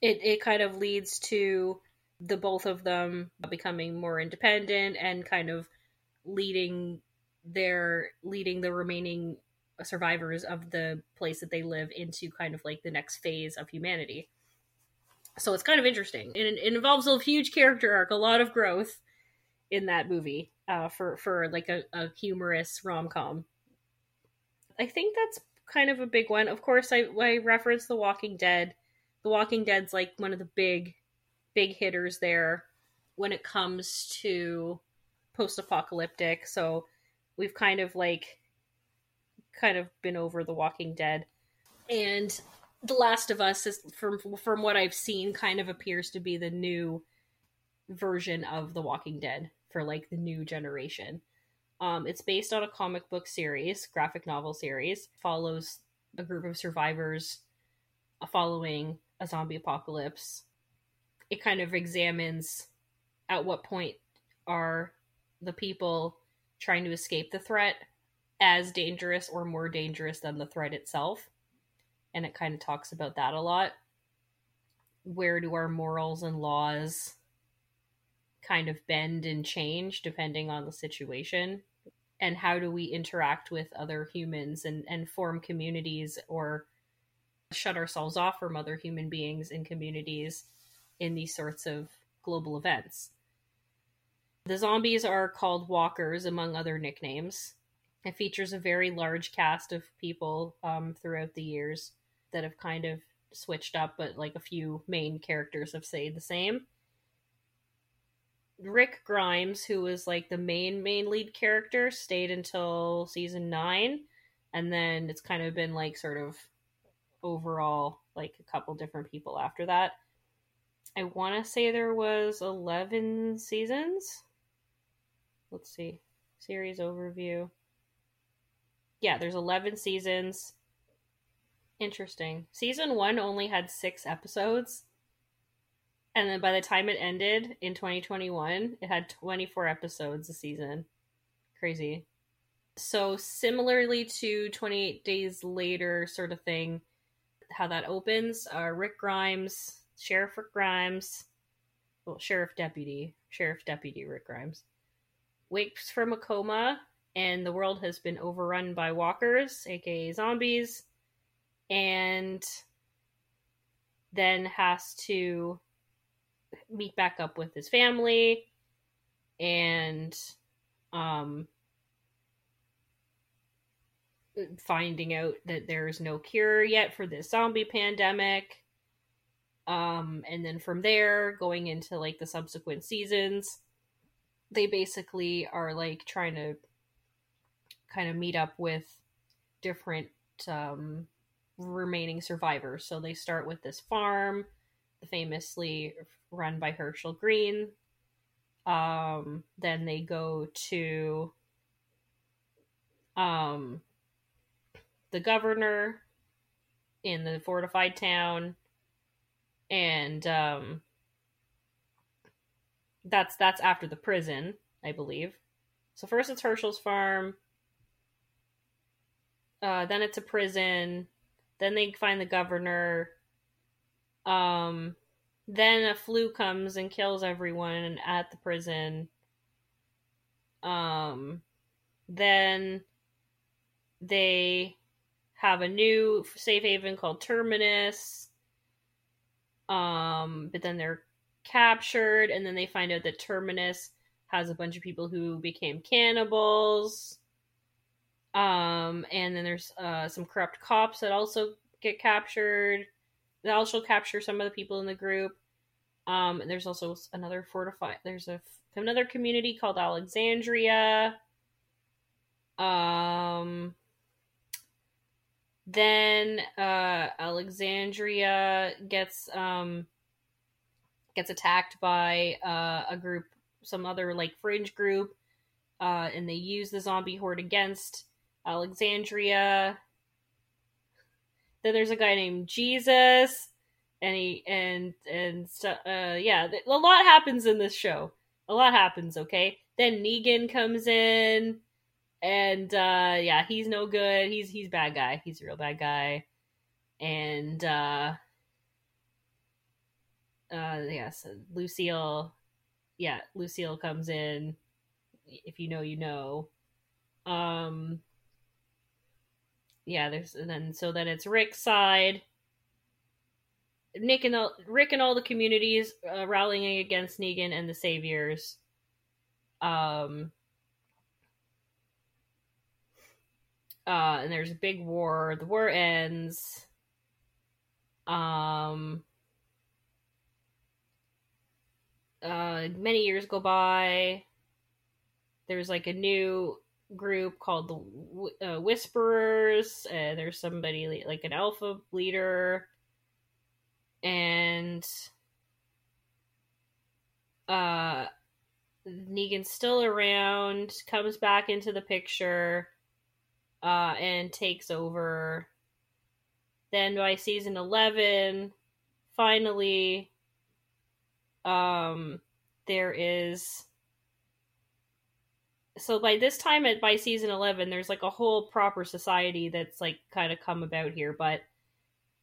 It it kind of leads to the both of them becoming more independent and kind of leading their leading the remaining survivors of the place that they live into kind of like the next phase of humanity. So it's kind of interesting. It, it involves a huge character arc, a lot of growth in that movie uh, for for like a, a humorous rom com. I think that's kind of a big one. Of course, I I reference The Walking Dead. The Walking Dead's like one of the big big hitters there when it comes to post apocalyptic. So we've kind of like kind of been over The Walking Dead, and The Last of Us is from from what I've seen kind of appears to be the new version of The Walking Dead for like the new generation. Um, it's based on a comic book series, graphic novel series, follows a group of survivors following a zombie apocalypse. It kind of examines at what point are the people trying to escape the threat as dangerous or more dangerous than the threat itself. And it kind of talks about that a lot. Where do our morals and laws kind of bend and change depending on the situation? And how do we interact with other humans and, and form communities or shut ourselves off from other human beings and communities in these sorts of global events? The zombies are called walkers, among other nicknames. It features a very large cast of people um, throughout the years that have kind of switched up, but like a few main characters have stayed the same. Rick Grimes, who was like the main main lead character, stayed until season nine, and then it's kind of been like sort of overall like a couple different people after that. I want to say there was eleven seasons. Let's see, series overview yeah, there's 11 seasons. Interesting. Season 1 only had 6 episodes. And then by the time it ended in 2021, it had 24 episodes a season. Crazy. So, similarly to 28 Days Later, sort of thing, how that opens, uh, Rick Grimes, Sheriff Rick Grimes, well, Sheriff Deputy, Sheriff Deputy Rick Grimes, wakes from a coma, and the world has been overrun by walkers, aka zombies, and then has to meet back up with his family and um finding out that there's no cure yet for this zombie pandemic. Um and then from there going into like the subsequent seasons they basically are like trying to kind of meet up with different um remaining survivors so they start with this farm famously run by Hershel Greene. Um, then they go to um, the governor in the fortified town, and um, that's that's after the prison, I believe. So first it's Hershel's farm, uh, then it's a prison, then they find the governor. Um, then a flu comes and kills everyone at the prison. Um, then they have a new safe haven called Terminus. Um, but then they're captured, and then they find out that Terminus has a bunch of people who became cannibals. Um, and then there's uh, some corrupt cops that also get captured. They also capture some of the people in the group. Um, and there's also another fortified. There's a another community called Alexandria. Um, then uh, Alexandria gets um, gets attacked by uh, a group, some other like fringe group, uh, and they use the zombie horde against Alexandria. Then there's a guy named Jesus, and he and and uh, yeah, a lot happens in this show. A lot happens. Okay, then Negan comes in, and uh, yeah, he's no good. He's he's bad guy. He's a real bad guy, and uh, uh, yes, Lucille. Yeah, Lucille comes in. If you know, you know. Um, yeah, there's and then so then it's Rick's side. Nick and all, Rick and all the communities uh, rallying against Negan and the Saviors. Um, uh, and there's a big war. The war ends. Um, uh, many years go by. There's like a new group called the uh, Whisperers. Uh, there's somebody like an alpha leader, and uh, Negan's still around. Comes back into the picture, uh, and takes over. Then by season eleven, finally, um, there is so by this time at by season 11 there's like a whole proper society that's like kind of come about here but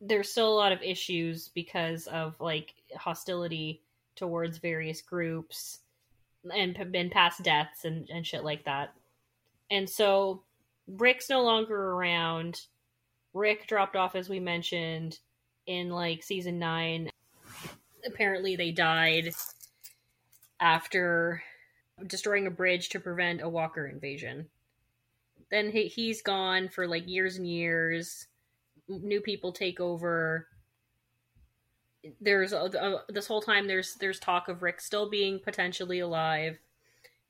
there's still a lot of issues because of like hostility towards various groups and been past deaths and, and shit like that. And so rick's no longer around. Rick dropped off as we mentioned in like season 9 apparently they died after destroying a bridge to prevent a walker invasion. Then he, he's gone for like years and years. New people take over. There's uh, a, a, uh, this whole time there's there's talk of Rick still being potentially alive,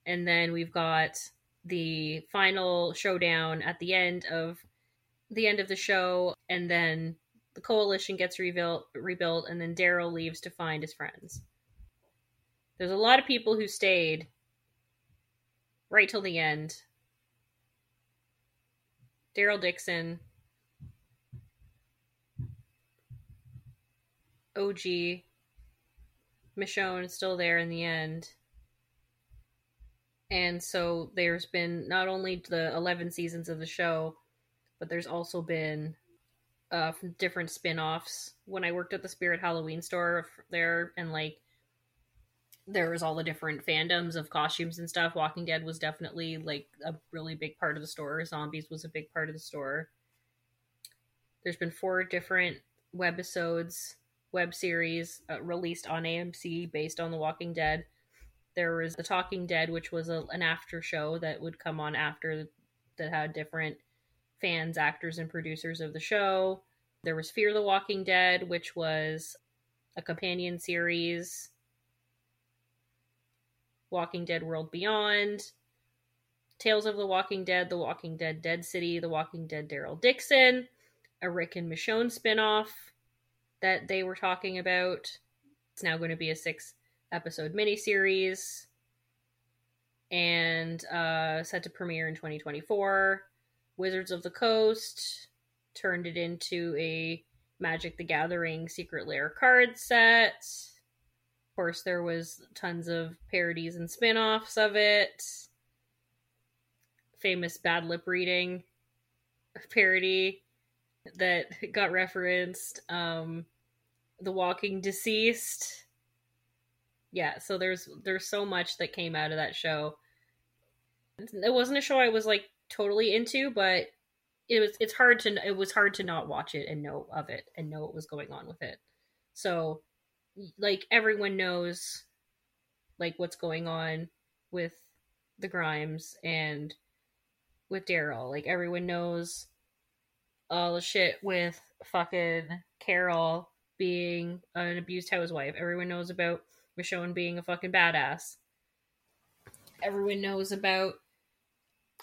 and then we've got the final showdown at the end of the end of the show, and then the coalition gets rebuilt, rebuilt, and then Daryl leaves to find his friends. There's a lot of people who stayed right till the end. Daryl Dixon, OG, Michonne is still there in the end. And so there's been not only the 11 seasons of the show, but there's also been uh, different spin offs. When I worked at the Spirit Halloween store there, and like there was all the different fandoms of costumes and stuff. Walking Dead was definitely like a really big part of the store. Zombies was a big part of the store. There's been four different webisodes, web series uh, released on AMC based on The Walking Dead. There was The Talking Dead, which was a, an after show that would come on after that had different fans, actors, and producers of the show. There was Fear the Walking Dead, which was a companion series Walking Dead World Beyond, Tales of the Walking Dead, The Walking Dead Dead City, The Walking Dead Daryl Dixon, a Rick and Michonne spinoff that they were talking about. It's now going to be a six episode miniseries and uh, set to premiere in 2024. Wizards of the Coast turned it into a Magic the Gathering Secret Lair card set course, there was tons of parodies and spin-offs of it. Famous bad lip reading parody that got referenced. Um, the Walking Deceased. Yeah, so there's there's so much that came out of that show. It wasn't a show I was like totally into, but it was it's hard to it was hard to not watch it and know of it and know what was going on with it. So like everyone knows like what's going on with the Grimes and with Daryl. Like everyone knows all the shit with fucking Carol being an abused housewife. Everyone knows about Michonne being a fucking badass. Everyone knows about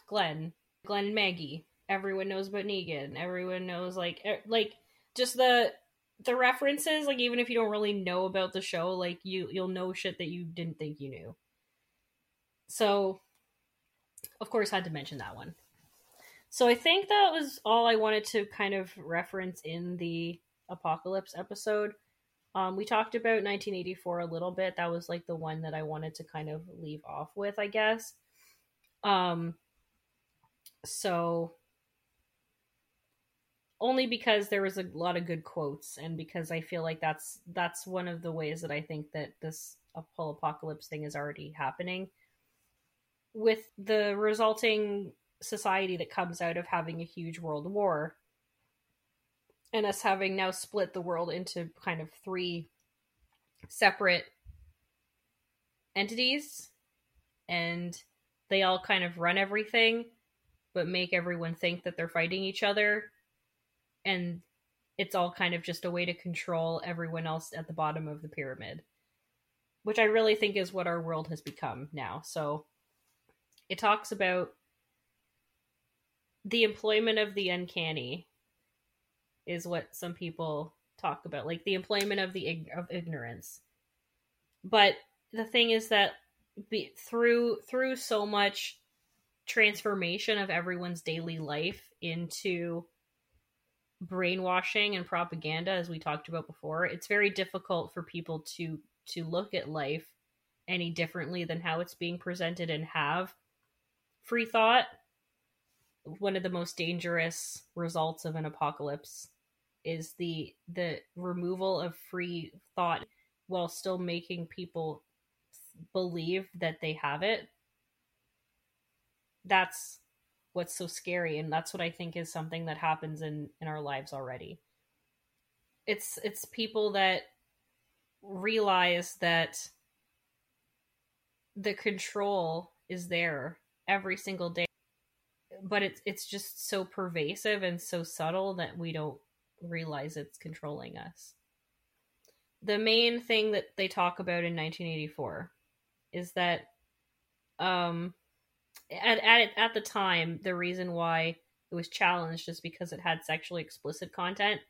Glenn, Glenn and Maggie. Everyone knows about Negan. Everyone knows like er, like just the the references, like even if you don't really know about the show, like you you'll know shit that you didn't think you knew. So, of course, had to mention that one. So I think that was all I wanted to kind of reference in the apocalypse episode. Um, we talked about 1984 a little bit. That was like the one that I wanted to kind of leave off with, I guess. Um, so only because there was a lot of good quotes and because I feel like that's that's one of the ways that I think that this whole apocalypse thing is already happening. With the resulting society that comes out of having a huge world war and us having now split the world into kind of three separate entities and they all kind of run everything but make everyone think that they're fighting each other and it's all kind of just a way to control everyone else at the bottom of the pyramid which i really think is what our world has become now. So it talks about the employment of the uncanny is what some people talk about like the employment of the ig- of ignorance. But the thing is that be, through through so much transformation of everyone's daily life into brainwashing and propaganda as we talked about before it's very difficult for people to to look at life any differently than how it's being presented and have free thought. One of the most dangerous results of an apocalypse is the the removal of free thought while still making people believe that they have it. That's what's so scary and that's what i think is something that happens in in our lives already. It's it's people that realize that the control is there every single day but it's it's just so pervasive and so subtle that we don't realize it's controlling us. The main thing that they talk about in 1984 is that um at at at the time, the reason why it was challenged is because it had sexually explicit content,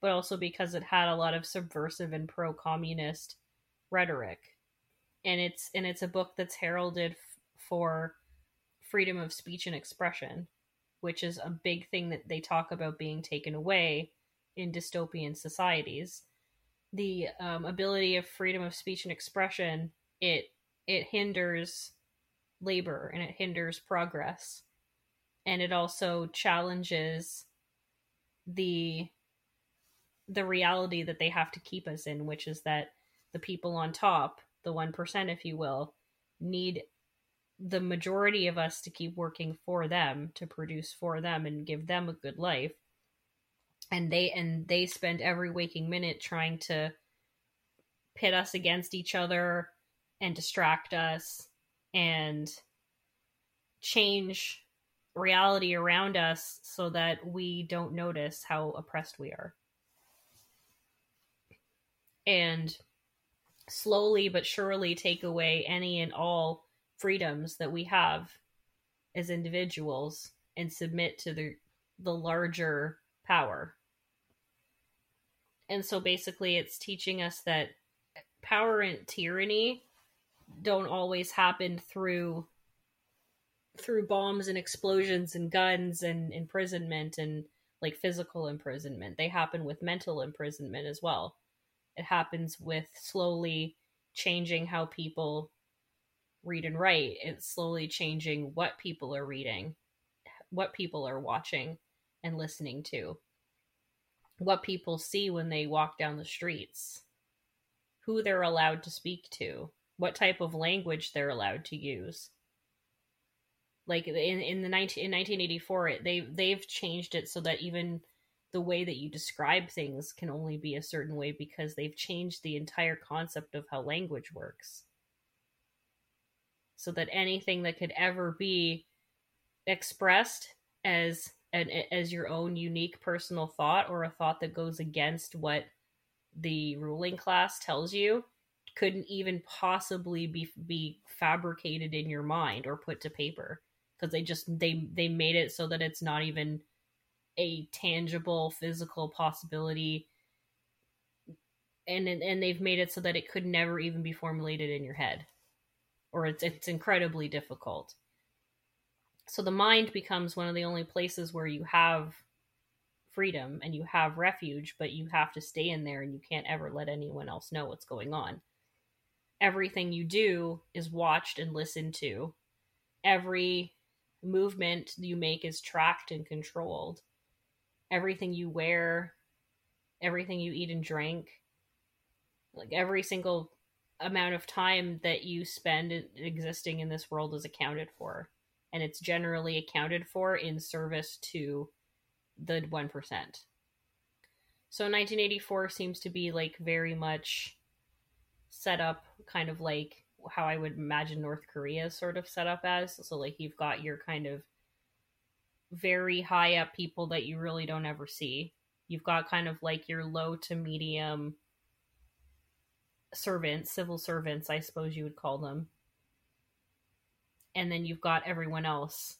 but also because it had a lot of subversive and pro-communist rhetoric. And it's and it's a book that's heralded f- for freedom of speech and expression, which is a big thing that they talk about being taken away in dystopian societies. the um, ability of freedom of speech and expression, it it hinders labor and it hinders progress, and it also challenges the the reality that they have to keep us in, which is that the people on top, the one percent, if you will, need the majority of us to keep working for them to produce for them and give them a good life. And they and they spend every waking minute trying to pit us against each other and distract us and change reality around us so that we don't notice how oppressed we are and slowly but surely take away any and all freedoms that we have as individuals and submit to the the larger power. And so basically it's teaching us that power and tyranny don't always happen through through bombs and explosions and guns and imprisonment and like physical imprisonment. They happen with mental imprisonment as well. It happens with slowly changing how people read and write. It's slowly changing what people are reading, what people are watching and listening to, what people see when they walk down the streets, who they're allowed to speak to, what type of language they're allowed to use. Like in in the 19, in 1984, it, they they've changed it so that even the way that you describe things can only be a certain way because they've changed the entire concept of how language works so that anything that could ever be expressed as an as your own unique personal thought or a thought that goes against what the ruling class tells you couldn't even possibly be be fabricated in your mind or put to paper because they just they they made it so that it's not even a tangible physical possibility and and they've made it so that it could never even be formulated in your head or it's it's incredibly difficult. So the mind becomes one of the only places where you have freedom and you have refuge, but you have to stay in there and you can't ever let anyone else know what's going on. Everything you do is watched and listened to. Every movement you make is tracked and controlled. Everything you wear, everything you eat and drink, like every single amount of time that you spend existing in this world is accounted for and it's generally accounted for in service to the 1% so 1984 seems to be like very much set up kind of like how i would imagine north korea sort of set up as so like you've got your kind of very high up people that you really don't ever see you've got kind of like your low to medium servants, civil servants, I suppose you would call them. And then you've got everyone else,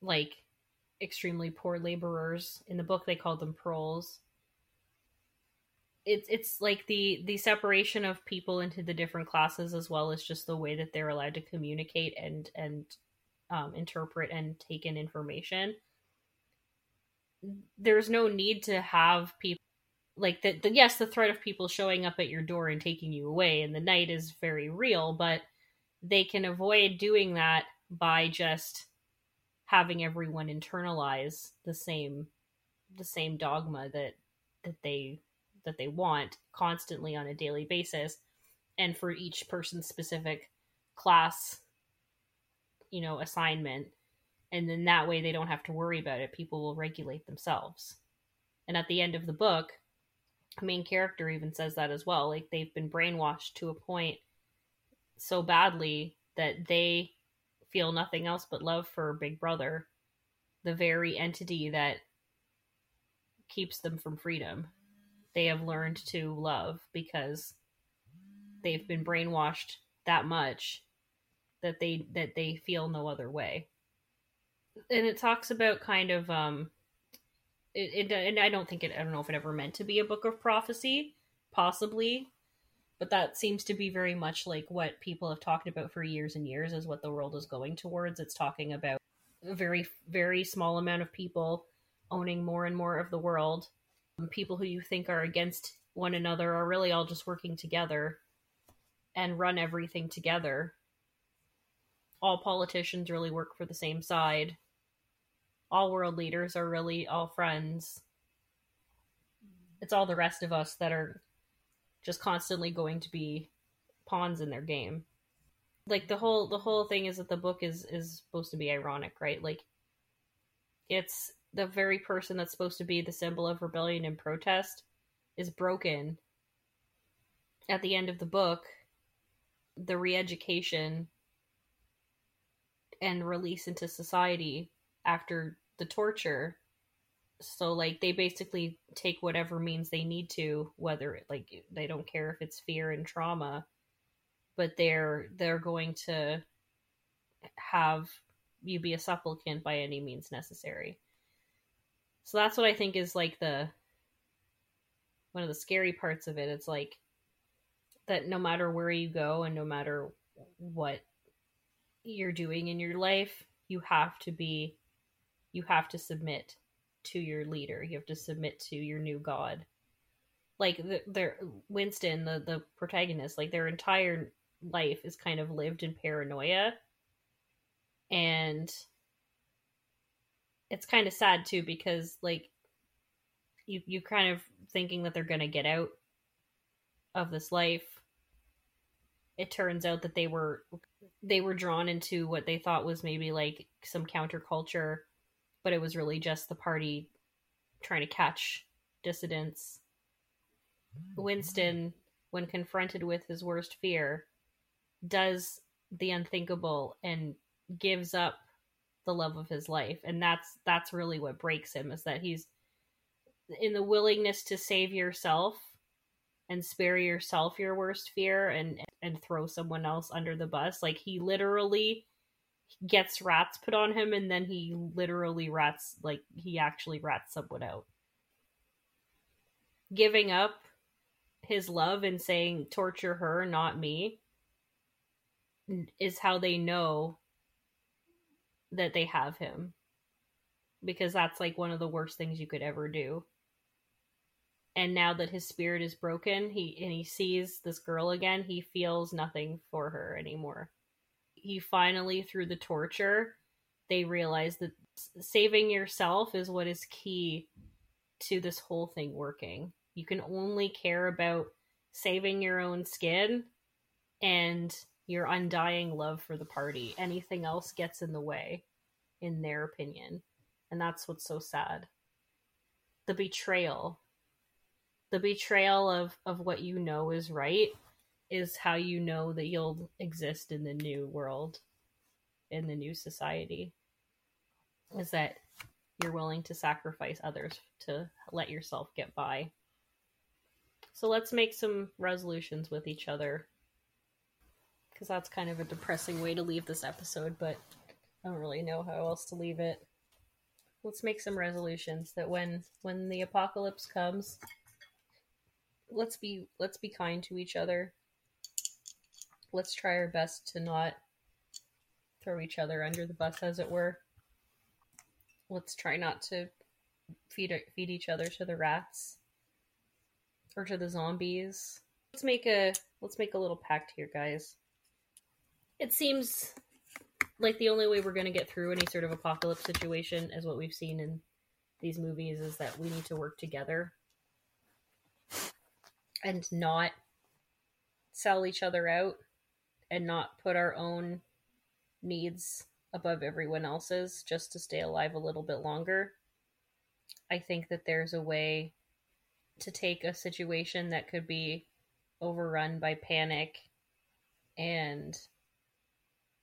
like extremely poor laborers. In the book, they called them proles. It's it's like the the separation of people into the different classes, as well as just the way that they're allowed to communicate and and um, interpret and take in information. There's no need to have people like the yes the threat of people showing up at your door and taking you away in the night is very real but they can avoid doing that by just having everyone internalize the same the same dogma that that they that they want constantly on a daily basis and for each person's specific class you know assignment and then that way they don't have to worry about it people will regulate themselves and at the end of the book the main character even says that as well. Like they've been brainwashed to a point so badly that they feel nothing else but love for Big Brother, the very entity that keeps them from freedom. They have learned to love because they've been brainwashed that much that they that they feel no other way. And it talks about kind of um it, it and I don't think it I don't know if it ever meant to be a book of prophecy, possibly, but that seems to be very much like what people have talked about for years and years is what the world is going towards. It's talking about a very very small amount of people owning more and more of the world, people who you think are against one another are really all just working together and run everything together. All politicians really work for the same side. All world leaders are really all friends. It's all the rest of us that are just constantly going to be pawns in their game. Like the whole the whole thing is that the book is is supposed to be ironic, right? Like it's the very person that's supposed to be the symbol of rebellion and protest is broken. At the end of the book the re-education and release into society after the torture. So like they basically take whatever means they need to whether like they don't care if it's fear and trauma but they're they're going to have you be a supplicant by any means necessary so that's what i think is like the one of the scary parts of it it's like that no matter where you go and no matter what you're doing in your life you have to be you have to submit to your leader. You have to submit to your new god. Like the, their Winston, the the protagonist, like their entire life is kind of lived in paranoia, and it's kind of sad too because like you you kind of thinking that they're gonna get out of this life. It turns out that they were they were drawn into what they thought was maybe like some counterculture but it was really just the party trying to catch dissidents. Hmm. Winston, when confronted with his worst fear, does the unthinkable and gives up the love of his life. And that's that's really what breaks him is that he's in the willingness to save yourself and spare yourself your worst fear and and throw someone else under the bus. Like he literally gets rats put on him and then he literally rats like he actually rats someone out. Giving up his love and saying torture her not me is how they know that they have him. Because that's like one of the worst things you could ever do. And now that his spirit is broken he and he sees this girl again he feels nothing for her anymore. He finally, through the torture, they realize that saving yourself is what is key to this whole thing working. You can only care about saving your own skin and your undying love for the party. Anything else gets in the way, in their opinion. And that's what's so sad. The betrayal. The betrayal of, of what you know is right is how you know that you'll exist in the new world, in the new society. Is that you're willing to sacrifice others to let yourself get by. So let's make some resolutions with each other. Because that's kind of a depressing way to leave this episode, but I don't really know how else to leave it. Let's make some resolutions that when when the apocalypse comes, let's be let's be kind to each other let's try our best to not throw each other under the bus, as it were. Let's try not to feed feed each other to the rats or to the zombies. Let's make a let's make a little pact here, guys. It seems like the only way we're going to get through any sort of apocalypse situation, as what we've seen in these movies, is that we need to work together and not sell each other out and not put our own needs above everyone else's just to stay alive a little bit longer. I think that there's a way to take a situation that could be overrun by panic and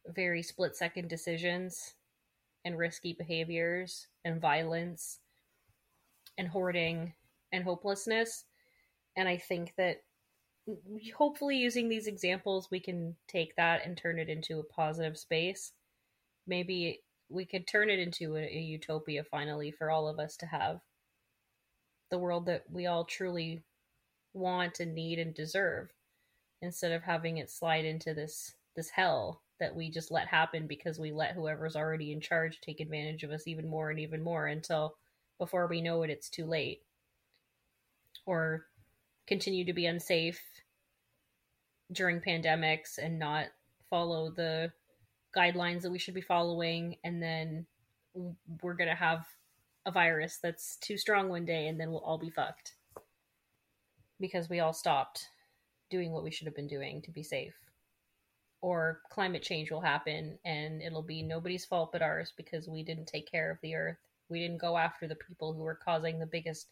very split second decisions and risky behaviors and violence and hoarding and hopelessness. And I think that hopefully using these examples we can take that and turn it into a positive space maybe we could turn it into a, a, utopia finally for all of us to have the world that we all truly want and need and deserve instead of having it slide into this this hell that we just let happen because we let whoever's already in charge take advantage of us even more and even more until before we know it it's too late. Or continue to be unsafe during pandemics and not follow the guidelines that we should be following. And then we're going to have a virus that's too strong one day and then we'll all be fucked. Because we all stopped doing what we should have been doing to be safe or climate change will happen and it'll be nobody's fault but ours because we didn't take care of the earth. We didn't go after the people who were causing the biggest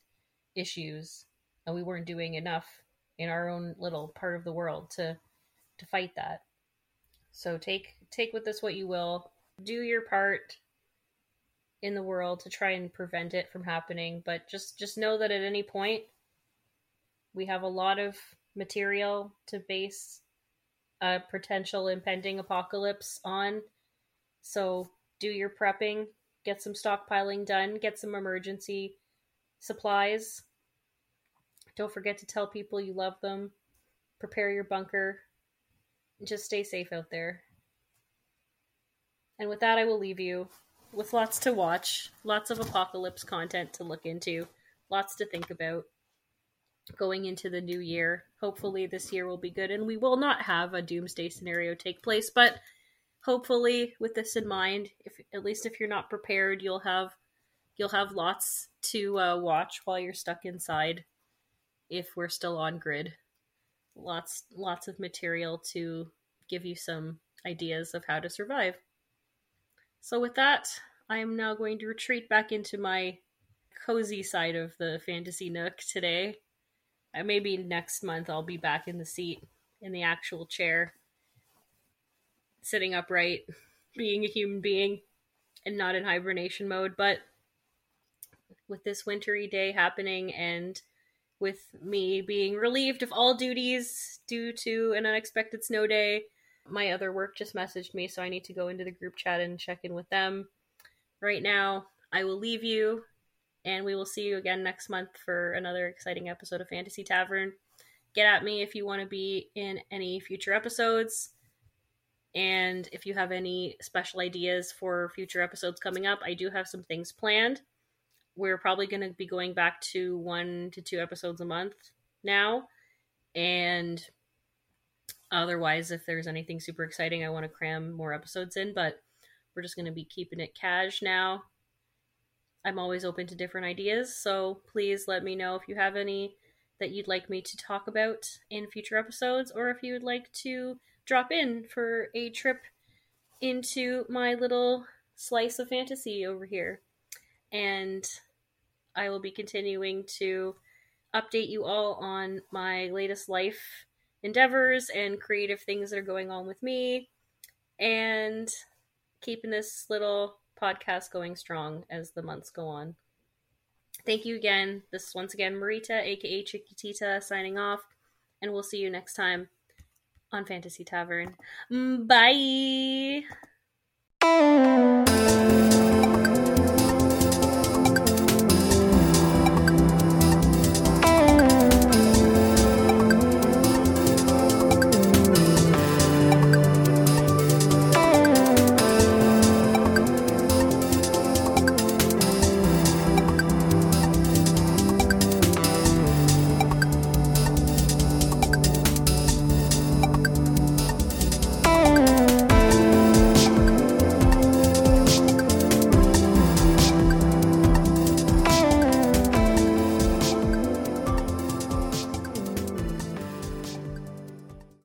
issues and we weren't doing enough in our own little part of the world to to fight that. So take take with this what you will. Do your part in the world to try and prevent it from happening but just just know that at any point we have a lot of material to base a potential impending apocalypse on. So do your prepping get some stockpiling done get some emergency supplies. Don't forget to tell people you love them. Prepare your bunker. Just stay safe out there. And with that i will leave you with lots to watch, lots of apocalypse content to look into, lots to think about going into the new year. Hopefully, this year will be good and we will not have a doomsday scenario take place, but hopefully with this in mind, if at least if you're not prepared, you'll have you'll have lots to uh, watch while you're stuck inside if we're still on grid. Lots lots of material to give you some ideas of how to survive. So, with that, I am now going to retreat back into my cozy side of the fantasy nook today. Maybe next month I'll be back in the seat, in the actual chair, sitting upright, being a human being, and not in hibernation mode. But with this wintry day happening and with me being relieved of all duties due to an unexpected snow day, my other work just messaged me, so I need to go into the group chat and check in with them. Right now, I will leave you, and we will see you again next month for another exciting episode of Fantasy Tavern. Get at me if you want to be in any future episodes. And if you have any special ideas for future episodes coming up, I do have some things planned. We're probably going to be going back to one to two episodes a month now. And Otherwise, if there's anything super exciting, I want to cram more episodes in, but we're just going to be keeping it cash now. I'm always open to different ideas, so please let me know if you have any that you'd like me to talk about in future episodes, or if you would like to drop in for a trip into my little slice of fantasy over here. And I will be continuing to update you all on my latest life endeavors and creative things that are going on with me and keeping this little podcast going strong as the months go on. Thank you again. This is once again Marita, aka Chiquitita, signing off, and we'll see you next time on Fantasy Tavern. Mm, bye.